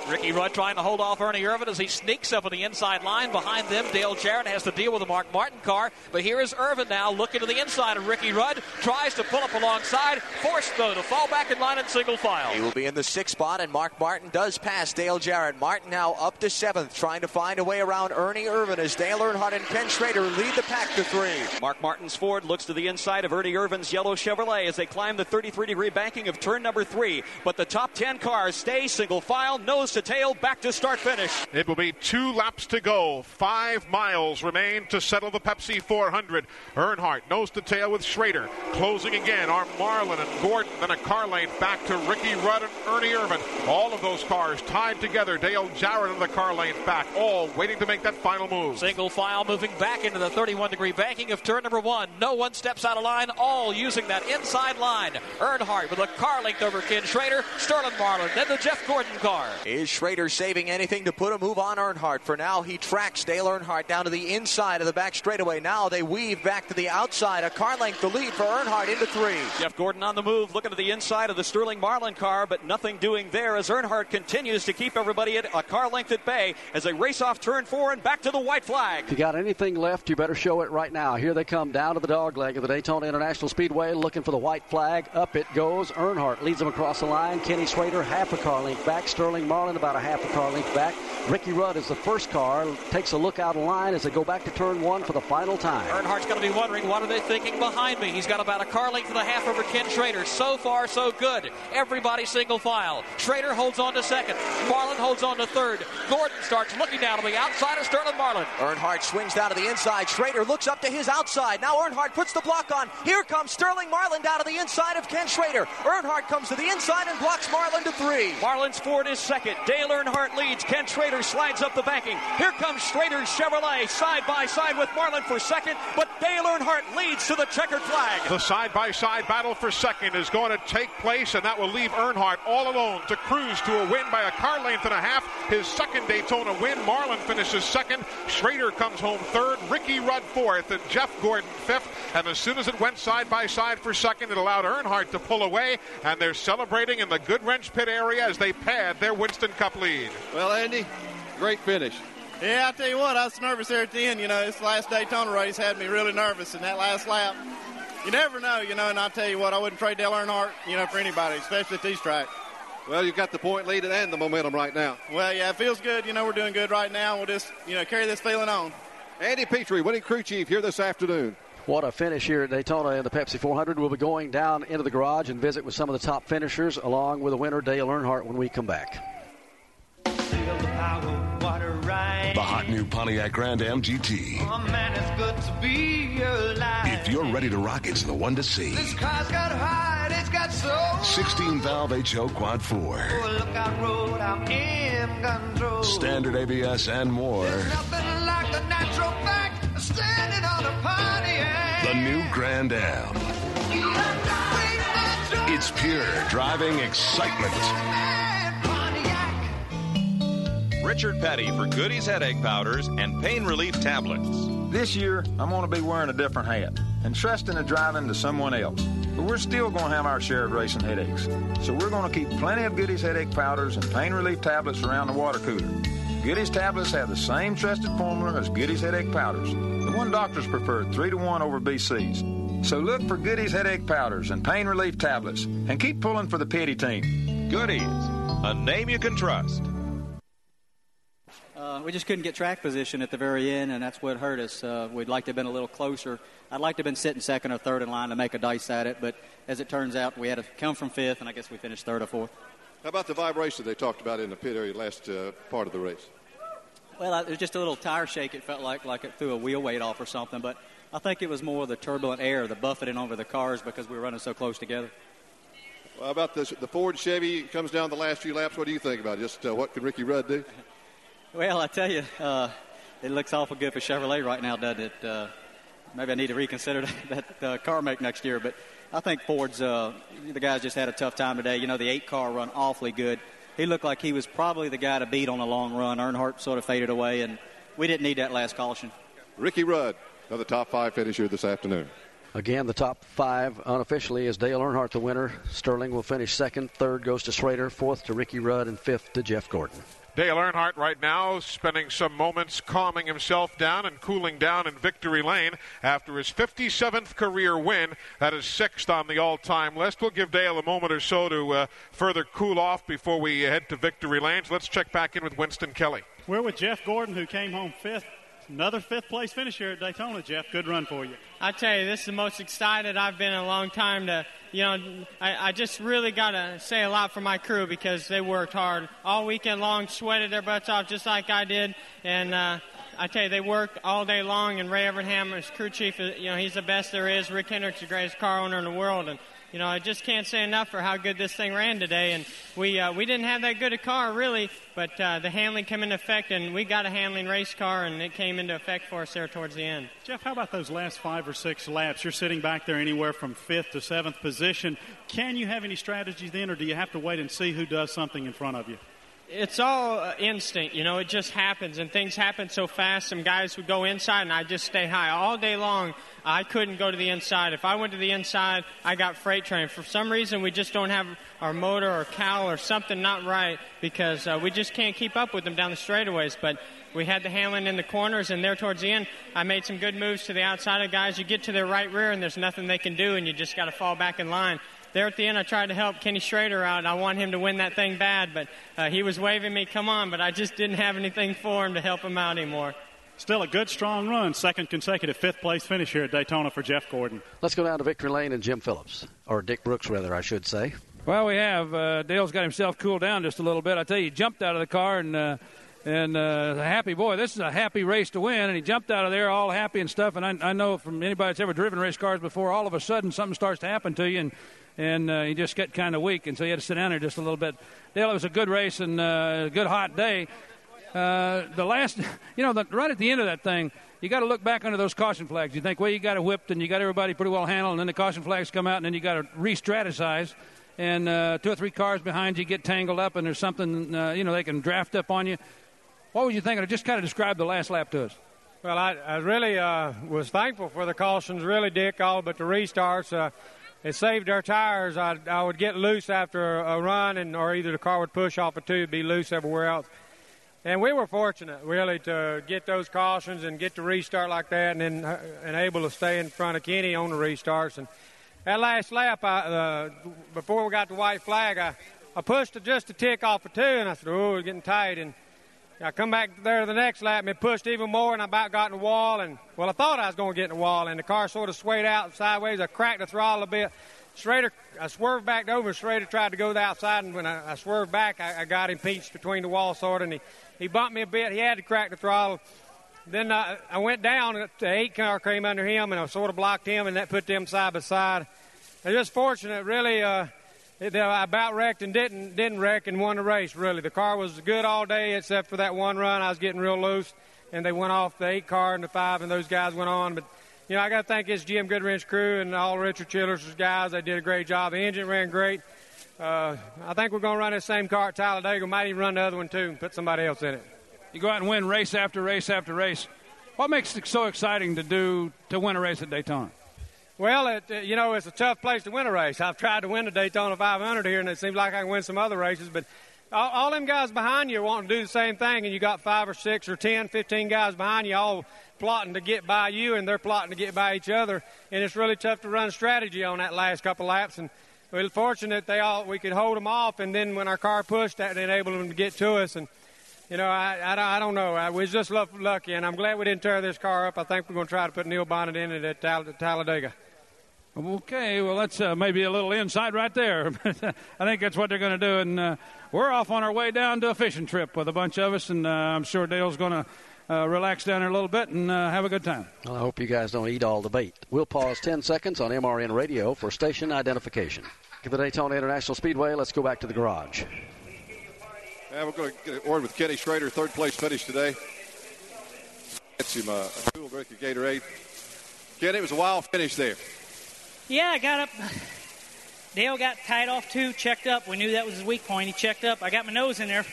Ricky Rudd trying to hold off Ernie Irvan as he sneaks up on the inside line. Behind them, Dale Jarrett has to deal with the Mark Martin car. But here is Irvan now looking to the inside of Ricky Rudd. Tries to pull up alongside. Forced, though, to fall back in line in single file. He will be in the sixth spot, and Mark Martin does pass Dale Jarrett. Martin now up to seventh, trying to find a way around Ernie Irvan as Dale Earnhardt and Ken Schrader lead the pack to three. Mark Martin's Ford looks to the inside of Ernie Irvan's yellow Chevrolet as they climb the 33 degree banking of turn number three. But the top 10 cars stay single file, nose to tail, back to start finish. It will be two laps to go. Five miles remain to settle the Pepsi 400. Earnhardt nose to tail with Schrader. Closing again are Marlin and Gordon. Then a car length back to Ricky Rudd and Ernie Irvan. All of those cars tied together. Dale Jarrett and the car length back. All waiting to make that final move. Single file moving back into the 31 degree banking of turn number one. No one steps out of line, all using that inside line. Earnhardt with a car length over Ken Schrader. Sterling Marlin, then the Jeff Gordon car. Is Schrader saving anything to put a move on Earnhardt? For now, he tracks Dale Earnhardt down to the inside of the back straightaway. Now they weave back to the outside. A car length to lead for Earnhardt into three. Jeff Gordon on the move, looking to the inside of the Sterling Marlin car, but nothing doing there as Earnhardt continues to keep everybody at a car length at bay as they race off turn four and back to the white flag. If you got anything left, you better show it right now. Here they come down to the dog leg of the Daytona International Speedway, looking for the white flag. Up it goes. Earnhardt leads them across the line. Kenny Schrader, half a car length back. Sterling Marlin, about a half a car length back. Ricky Rudd is the first car, takes a look out of line as they go back to turn one for the final time. Earnhardt's going to be wondering, what are they thinking behind me? He's got about a car length and a half over Ken Schrader. So far, so good. Everybody single single file. Schrader holds on to second. Marlin holds on to third. Gordon starts looking down on the outside of Sterling Marlin. Earnhardt swings down to the inside. Schrader looks up to his outside. Now Earnhardt puts the block on. Here comes Sterling Marlin down to the inside of Ken Schrader. Earnhardt comes to the inside and blocks Marlin to three. Marlin's Ford is second. Dale Earnhardt leads. Ken Schrader slides up the banking. Here comes Schrader's Chevrolet side by side with Marlin for second, but Dale Earnhardt leads to the checkered flag. The side by side battle for second is going to take place, and that will leave Earnhardt all alone to cruise to a win by a car length and a half. His second Daytona win. Marlin finishes second. Schrader comes home third. Ricky Rudd fourth, and Jeff Gordon fifth. And as soon as it went side by side for second, it allowed Earnhardt to pull away, and they're celebrating in the Goodwrench pit area as they pad their Winston Cup lead. Well, Andy, great finish. Yeah, I tell you what, I was nervous there at the end. You know, this last Daytona race had me really nervous, in that last lap, you never know, you know. And I tell you what, I wouldn't trade Dale Earnhardt, you know, for anybody, especially at these tracks. Well, you've got the point lead and the momentum right now. Well, yeah, it feels good. You know, we're doing good right now. We'll just, you know, carry this feeling on. Andy Petree, winning crew chief here this afternoon. What a finish here at Daytona in the Pepsi 400. We'll be going down into the garage and visit with some of the top finishers, along with the winner, Dale Earnhardt, when we come back. The hot new Pontiac Grand Am GT. Oh, man, it's good to be alive. If you're ready to rock, it's the one to see. This car's got it's got soul. 16 valve HO Quad 4. Oh, look out, road, I'm in control. Standard ABS and more. Like the natural fact of standing on a Pontiac. The new Grand Am. It's pure driving excitement. Richard Petty for Goody's Headache Powders and Pain Relief Tablets. This year, I'm going to be wearing a different hat and trusting the driving to someone else. But we're still going to have our share of racing headaches. So we're going to keep plenty of Goody's Headache Powders and Pain Relief Tablets around the water cooler. Goody's tablets have the same trusted formula as Goody's Headache Powders. The one doctors preferred 3 to 1 over BC's. So look for Goody's Headache Powders and Pain Relief Tablets and keep pulling for the Petty team. Goody's, a name you can trust. Uh, we just couldn't get track position at the very end, and that's what hurt us. Uh, we'd like to have been a little closer. I'd like to have been sitting second or third in line to make a dice at it, but as it turns out, we had to come from fifth, and I guess we finished third or fourth. How about the vibration they talked about in the pit area last uh, part of the race? Well, it was just a little tire shake. It felt like like it threw a wheel weight off or something, but I think it was more the turbulent air, the buffeting over the cars because we were running so close together. Well, how about this, the Ford Chevy comes down the last few laps? What do you think about it? Just uh, what can Ricky Rudd do? Well, I tell you, uh, it looks awful good for Chevrolet right now, doesn't it? Uh, maybe I need to reconsider [LAUGHS] that, that uh, car make next year, but I think Ford's, uh, the guys just had a tough time today. You know, the eight car run awfully good. He looked like he was probably the guy to beat on a long run. Earnhardt sort of faded away, and we didn't need that last caution. Ricky Rudd, another top five finisher this afternoon. Again, the top five unofficially is Dale Earnhardt the winner. Sterling will finish second. Third goes to Schrader. Fourth to Ricky Rudd. And fifth to Jeff Gordon. Dale Earnhardt right now spending some moments calming himself down and cooling down in victory lane after his 57th career win. That is sixth on the all time list. We'll give Dale a moment or so to uh, further cool off before we head to victory lanes. Let's check back in with Winston Kelley. We're with Jeff Gordon, who came home fifth. Another fifth place finish here at Daytona, Jeff. Good run for you. I tell you, this is the most excited I've been in a long time to, you know, I, I just really got to say a lot for my crew because they worked hard all weekend long, sweated their butts off just like I did. And, uh, I tell you, they worked all day long, and Ray Evernham, as crew chief, you know, he's the best there is. Rick Hendricks, the greatest car owner in the world, and you know, I just can't say enough for how good this thing ran today. And we uh, we didn't have that good a car really, but uh, the handling came into effect, and we got a handling race car, and it came into effect for us there towards the end. Jeff, how about those last five or six laps? You're sitting back there anywhere from fifth to seventh position. Can you have any strategy then, or do you have to wait and see who does something in front of you? it's all uh, instinct, you know. It just happens, and things happen so fast. Some guys would go inside, and I just stay high all day long. I couldn't go to the inside. If I went to the inside, I got freight train. For some reason, we just don't have our motor or cowl or something not right because uh, we just can't keep up with them down the straightaways. But we had the handling in the corners, and there towards the end, I made some good moves to the outside of guys. You get to their right rear, and there's nothing they can do, and you just got to fall back in line there at the end, I tried to help Kenny Schrader out. I want him to win that thing bad, but uh, he was waving me, come on, but I just didn't have anything for him to help him out anymore. Still a good, strong run. Second consecutive fifth place finish here at Daytona for Jeff Gordon. Let's go down to Victory Lane and Jim Phillips, or Dick Brooks, rather, I should say. Well, we have. Uh, Dale's got himself cooled down just a little bit. I tell you, he jumped out of the car and uh, and uh, a happy boy. This is a happy race to win, and he jumped out of there all happy and stuff. And I, I know from anybody that's ever driven race cars before, all of a sudden something starts to happen to you, and and uh, you just get kind of weak, and so you had to sit down there just a little bit. Dale, it was a good race and uh, a good hot day. Uh, the last, [LAUGHS] you know, the, right at the end of that thing, you got to look back under those caution flags. You think, well, you got it whipped and you got everybody pretty well handled, and then the caution flags come out, and then you got to re-strategize. And uh, two or three cars behind you get tangled up, and there's something, uh, you know, they can draft up on you. What was you thinking? Just kind of describe the last lap to us. Well, I, I really uh, was thankful for the cautions, really, Dick, all but the restarts. Uh, it saved our tires. I, I would get loose after a, a run, and or either the car would push off a tube, be loose everywhere else. And we were fortunate, really, to get those cautions and get to restart like that, and then uh, and able to stay in front of Kenny on the restarts. And that last lap, I, uh, before we got the white flag, I, I pushed just a tick off of two, and I said, "Oh, it's getting tight." And I come back there the next lap, and it pushed even more, and I about got in the wall. And well, I thought I was going to get in the wall, and the car sort of swayed out sideways. I cracked the throttle a bit. Schrader, I swerved back over. Schrader tried to go the outside, and when I, I swerved back, I, I got him pinched between the wall, sort and he, he bumped me a bit. He had to crack the throttle. Then I, I went down. The eight car came under him, and I sort of blocked him, and that put them side by side. I was just fortunate, really. Uh, it, I about wrecked and didn't didn't wreck and won the race. Really, the car was good all day except for that one run. I was getting real loose, and they went off the eight car and the five, and those guys went on. But you know, I got to thank this GM Goodwrench crew and all Richard Childress' guys. They did a great job. The engine ran great. Uh, I think we're going to run the same car at Talladega. We might even run the other one too and put somebody else in it. You go out and win race after race after race. What makes it so exciting to do to win a race at Daytona? Well, it, uh, you know, it's a tough place to win a race. I've tried to win the Daytona 500 here, and it seems like I can win some other races, but all, all them guys behind you wanting to do the same thing, and you got five or six or ten, fifteen guys behind you all plotting to get by you, and they're plotting to get by each other, and it's really tough to run strategy on that last couple laps. And we're fortunate they all we could hold them off, and then when our car pushed, that enabled them to get to us. And you know, I, I, I don't know. I was just lucky, and I'm glad we didn't tear this car up. I think we're going to try to put Neil Bonnett in it at Talladega. Okay, well, that's uh, maybe a little insight right there. [LAUGHS] I think that's what they're going to do. And uh, we're off on our way down to a fishing trip with a bunch of us, and uh, I'm sure Dale's going to uh, relax down there a little bit and uh, have a good time. Well, I hope you guys don't eat all the bait. We'll pause 10 seconds on MRN radio for station identification. At the Daytona International Speedway, let's go back to the garage. Yeah, we're going to get ordered with Kenny Schrader, third place finish today. Gets him a cool drink of Gatorade. Kenny, it was a wild finish there. Yeah, I got up. Dale got tied off too, checked up. We knew that was his weak point. He checked up. I got my nose in there.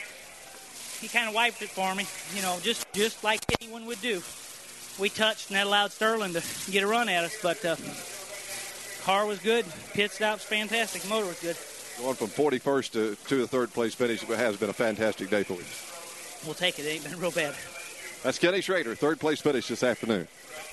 He kind of wiped it for me, you know, just just like anyone would do. We touched, and that allowed Sterling to get a run at us. But uh, car was good. Pit stop's fantastic. Motor was good. Going from 41st to, to the third place finish has been a fantastic day for you. We'll take it. It ain't been real bad. That's Kenny Schrader, third place finish this afternoon.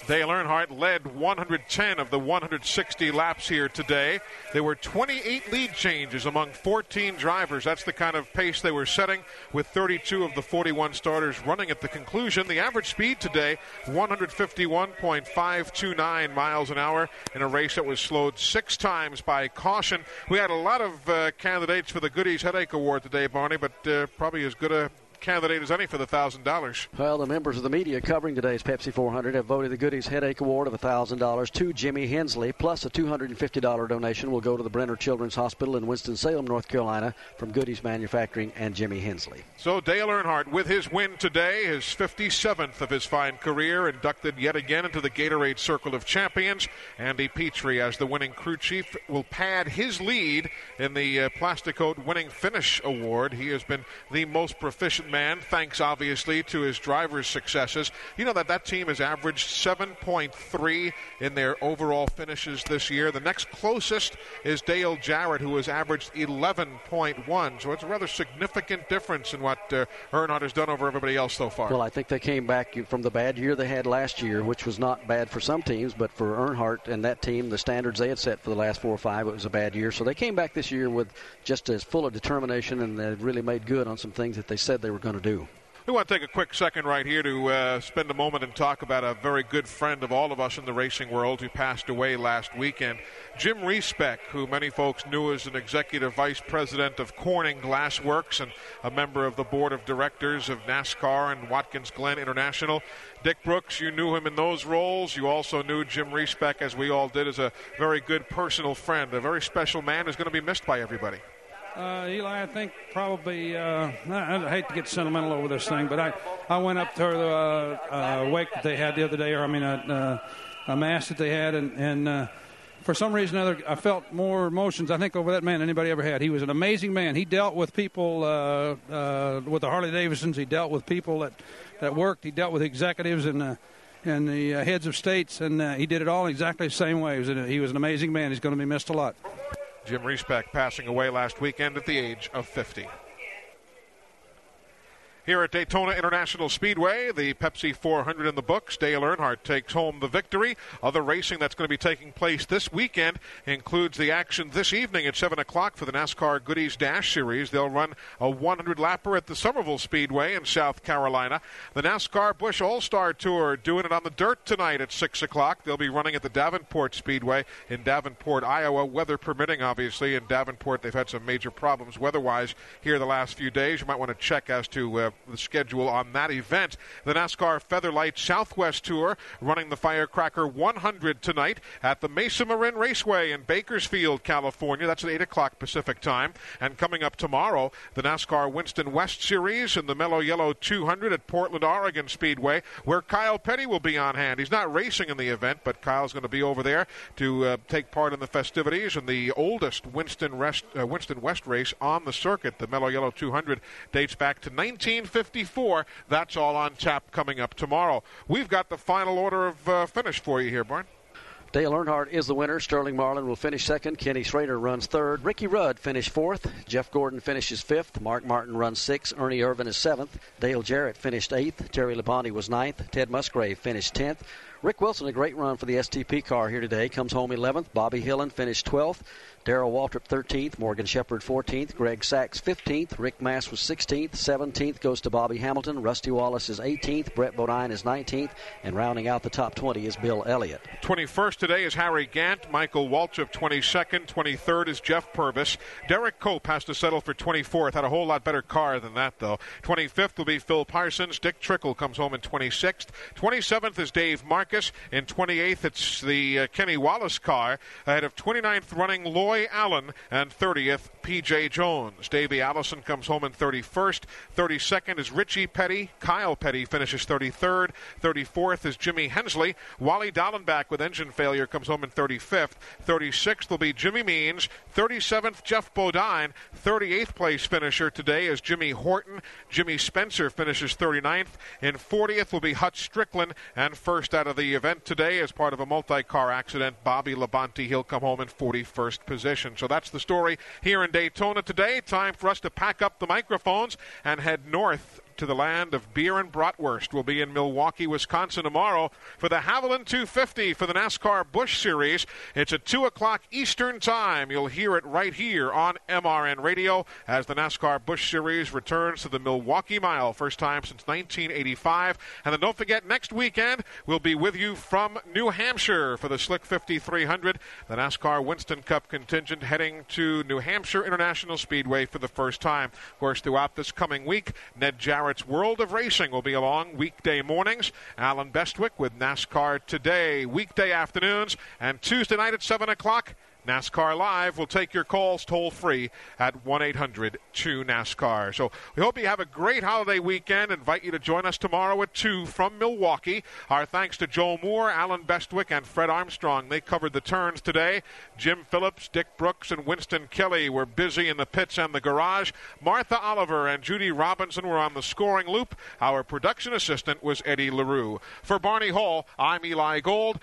Dale Earnhardt led 110 of the 160 laps here today. There were 28 lead changes among 14 drivers. That's the kind of pace they were setting with 32 of the 41 starters running at the conclusion. The average speed today, 151.529 miles an hour in a race that was slowed six times by caution. We had a lot of uh, candidates for the Goody's Headache Award today, Barney, but uh, probably as good a candidate as any for the thousand dollars. Well, the members of the media covering today's Pepsi 400 have voted the Goody's Headache Award of thousand dollars to Jimmy Hensley, plus a $250 donation will go to the Brenner Children's Hospital in Winston-Salem, North Carolina, from Goody's Manufacturing and Jimmy Hensley. So Dale Earnhardt, with his win today, his 57th of his fine career, inducted yet again into the Gatorade Circle of Champions. Andy Petree, as the winning crew chief, will pad his lead in the uh, Plasticoat Winning Finish Award. He has been the most proficient man, thanks obviously to his driver's successes. You know that that team has averaged 7.3 in their overall finishes this year. The next closest is Dale Jarrett, who has averaged 11.1. So it's a rather significant difference in what uh, Earnhardt has done over everybody else so far. Well, I think they came back from the bad year they had last year, which was not bad for some teams, but for Earnhardt and that team, the standards they had set for the last four or five, it was a bad year. So they came back this year with just as full of determination, and they really made good on some things that they said they were going to do. We want to take a quick second right here to uh, spend a moment and talk about a very good friend of all of us in the racing world who passed away last weekend. Jim Riesbeck, who many folks knew as an executive vice president of Corning Glass Works and a member of the board of directors of NASCAR and Watkins Glen International. Dick Brooks, you knew him in those roles. You also knew Jim Riesbeck, as we all did, as a very good personal friend, a very special man who's going to be missed by everybody. Uh, Eli, I think probably. Uh, I, I, hate to get sentimental over this thing, but I, I went up to the uh, uh wake that they had the other day, or I mean, a, uh, a mass that they had, and, and uh, for some reason other, I felt more emotions, I think, over that man than anybody ever had. He was an amazing man. He dealt with people with the Harley Davidsons. He dealt with people that, that worked. He dealt with executives and and the heads of states, and he did it all exactly the same way. He was, an, he was an amazing man. He's going to be missed a lot. Jim Riesbeck passing away last weekend at the age of 50. Here at Daytona International Speedway, the Pepsi 400 in the books. Dale Earnhardt takes home the victory. Other racing that's going to be taking place this weekend includes the action this evening at 7 o'clock for the NASCAR Goody's Dash Series. They'll run a 100 lapper at the Summerville Speedway in South Carolina. The NASCAR Busch All Star Tour doing it on the dirt tonight at 6 o'clock. They'll be running at the Davenport Speedway in Davenport, Iowa. Weather permitting, obviously. In Davenport, they've had some major problems weather wise here the last few days. You might want to check as to uh, the schedule on that event. The NASCAR Featherlite Southwest Tour running the Firecracker 100 tonight at the Mesa Marin Raceway in Bakersfield, California. That's at 8 o'clock Pacific time. And coming up tomorrow, the NASCAR Winston West Series and the Mellow Yellow 200 at Portland, Oregon Speedway, where Kyle Petty will be on hand. He's not racing in the event, but Kyle's going to be over there to uh, take part in the festivities and the oldest Winston, Rest, uh, Winston West race on the circuit. The Mellow Yellow 200 dates back to 1950. That's all on tap coming up tomorrow. We've got the final order of uh, finish for you here, Barn. Dale Earnhardt is the winner. Sterling Marlin will finish second. Kenny Schrader runs third. Ricky Rudd finished fourth. Jeff Gordon finishes fifth. Mark Martin runs sixth. Ernie Irvan is seventh. Dale Jarrett finished eighth. Terry Labonte was ninth. Ted Musgrave finished tenth. Rick Wilson, a great run for the STP car here today, comes home 11th. Bobby Hillin finished 12th. Darrell Waltrip 13th, Morgan Shepherd 14th, Greg Sacks 15th, Rick Mast was 16th, 17th goes to Bobby Hamilton, Rusty Wallace is 18th, Brett Bodine is 19th, and rounding out the top 20 is Bill Elliott. 21st today is Harry Gant, Michael Waltrip 22nd, 23rd is Jeff Purvis. Derrike Cope has to settle for 24th, had a whole lot better car than that though. 25th will be Phil Parsons, Dick Trickle comes home in 26th, 27th is Dave Marcis, in 28th it's the uh, Kenny Wallace car, ahead of 29th running Lloyd Roy Allen, and 30th, P.J. Jones. Davey Allison comes home in 31st. 32nd is Richie Petty. Kyle Petty finishes 33rd. 34th is Jimmy Hensley. Wally Dallenbach with engine failure comes home in 35th. 36th will be Jimmy Means. 37th, Geoff Bodine. 38th place finisher today is Jimmy Horton. Jimmy Spencer finishes 39th. In 40th will be Hut Stricklin. And first out of the event today, as part of a multi car accident, Bobby Labonte. He'll come home in 41st position position. So that's the story here in Daytona today. Time for us to pack up the microphones and head north to the land of beer and bratwurst. We'll be in Milwaukee, Wisconsin tomorrow for the Havoline 250 for the NASCAR Busch Series. It's at 2 o'clock Eastern Time. You'll hear it right here on MRN Radio as the NASCAR Busch Series returns to the Milwaukee Mile. First time since 1985. And then don't forget, next weekend, we'll be with you from New Hampshire for the Slick 50 300. The NASCAR Winston Cup contingent heading to New Hampshire International Speedway for the first time. Of course, throughout this coming week, Ned Jarrett Barrett's World of Racing will be along weekday mornings. Allen Bestwick with NASCAR Today weekday afternoons and Tuesday night at 7 o'clock. NASCAR Live will take your calls toll free at 1 800 2 NASCAR. So we hope you have a great holiday weekend. Invite you to join us tomorrow at 2 from Milwaukee. Our thanks to Joe Moore, Allen Bestwick, and Fred Armstrong. They covered the turns today. Jim Phillips, Dick Brooks, and Winston Kelley were busy in the pits and the garage. Martha Oliver and Judy Robinson were on the scoring loop. Our production assistant was Eddie LaRue. For Barney Hall, I'm Eli Gold.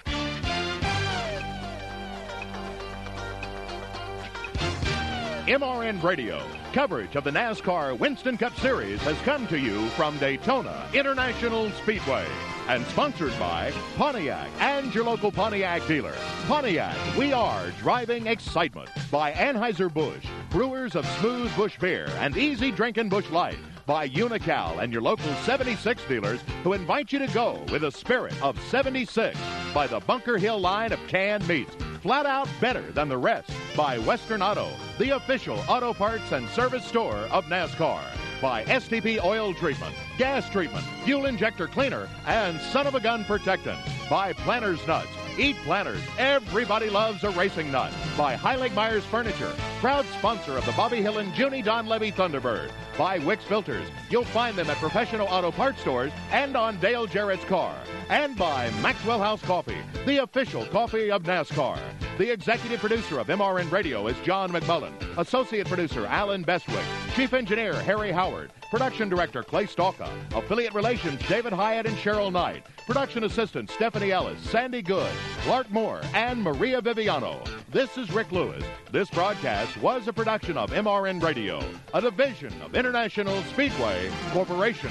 MRN Radio. Coverage of the NASCAR Winston Cup Series has come to you from Daytona International Speedway. And sponsored by Pontiac and your local Pontiac dealer. Pontiac, we are driving excitement by Anheuser-Busch, brewers of smooth Busch beer and easy drinking Busch Light by Unocal and your local 76 dealers who invite you to go with the spirit of 76 by the Bunker Hill line of canned meats. Flat out better than the rest by Western Auto, the official auto parts and service store of NASCAR. By STP Oil Treatment, Gas Treatment, Fuel Injector Cleaner, and Son of a Gun Protectant. By Planters Nuts. Eat Planters. Everybody loves a racing nut. By Heilig-Meyers Furniture, proud sponsor of the Bobby Hillin and Junie Donlavey Thunderbird. By Wix Filters. You'll find them at professional auto parts stores and on Dale Jarrett's car. And by Maxwell House Coffee, the official coffee of NASCAR. The executive producer of MRN Radio is John McMullen. Associate producer Allen Bestwick. Chief engineer Harry Howard. Production director Clay Stalka. Affiliate relations David Hyatt and Cheryl Knight. Production assistants Stephanie Ellis, Sandy Good, Clark Moore, and Maria Viviano. This is Rick Lewis. This broadcast was a production of MRN Radio, a division of International Speedway Corporation.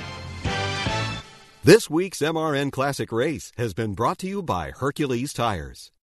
This week's MRN Classic Race has been brought to you by Hercules Tires.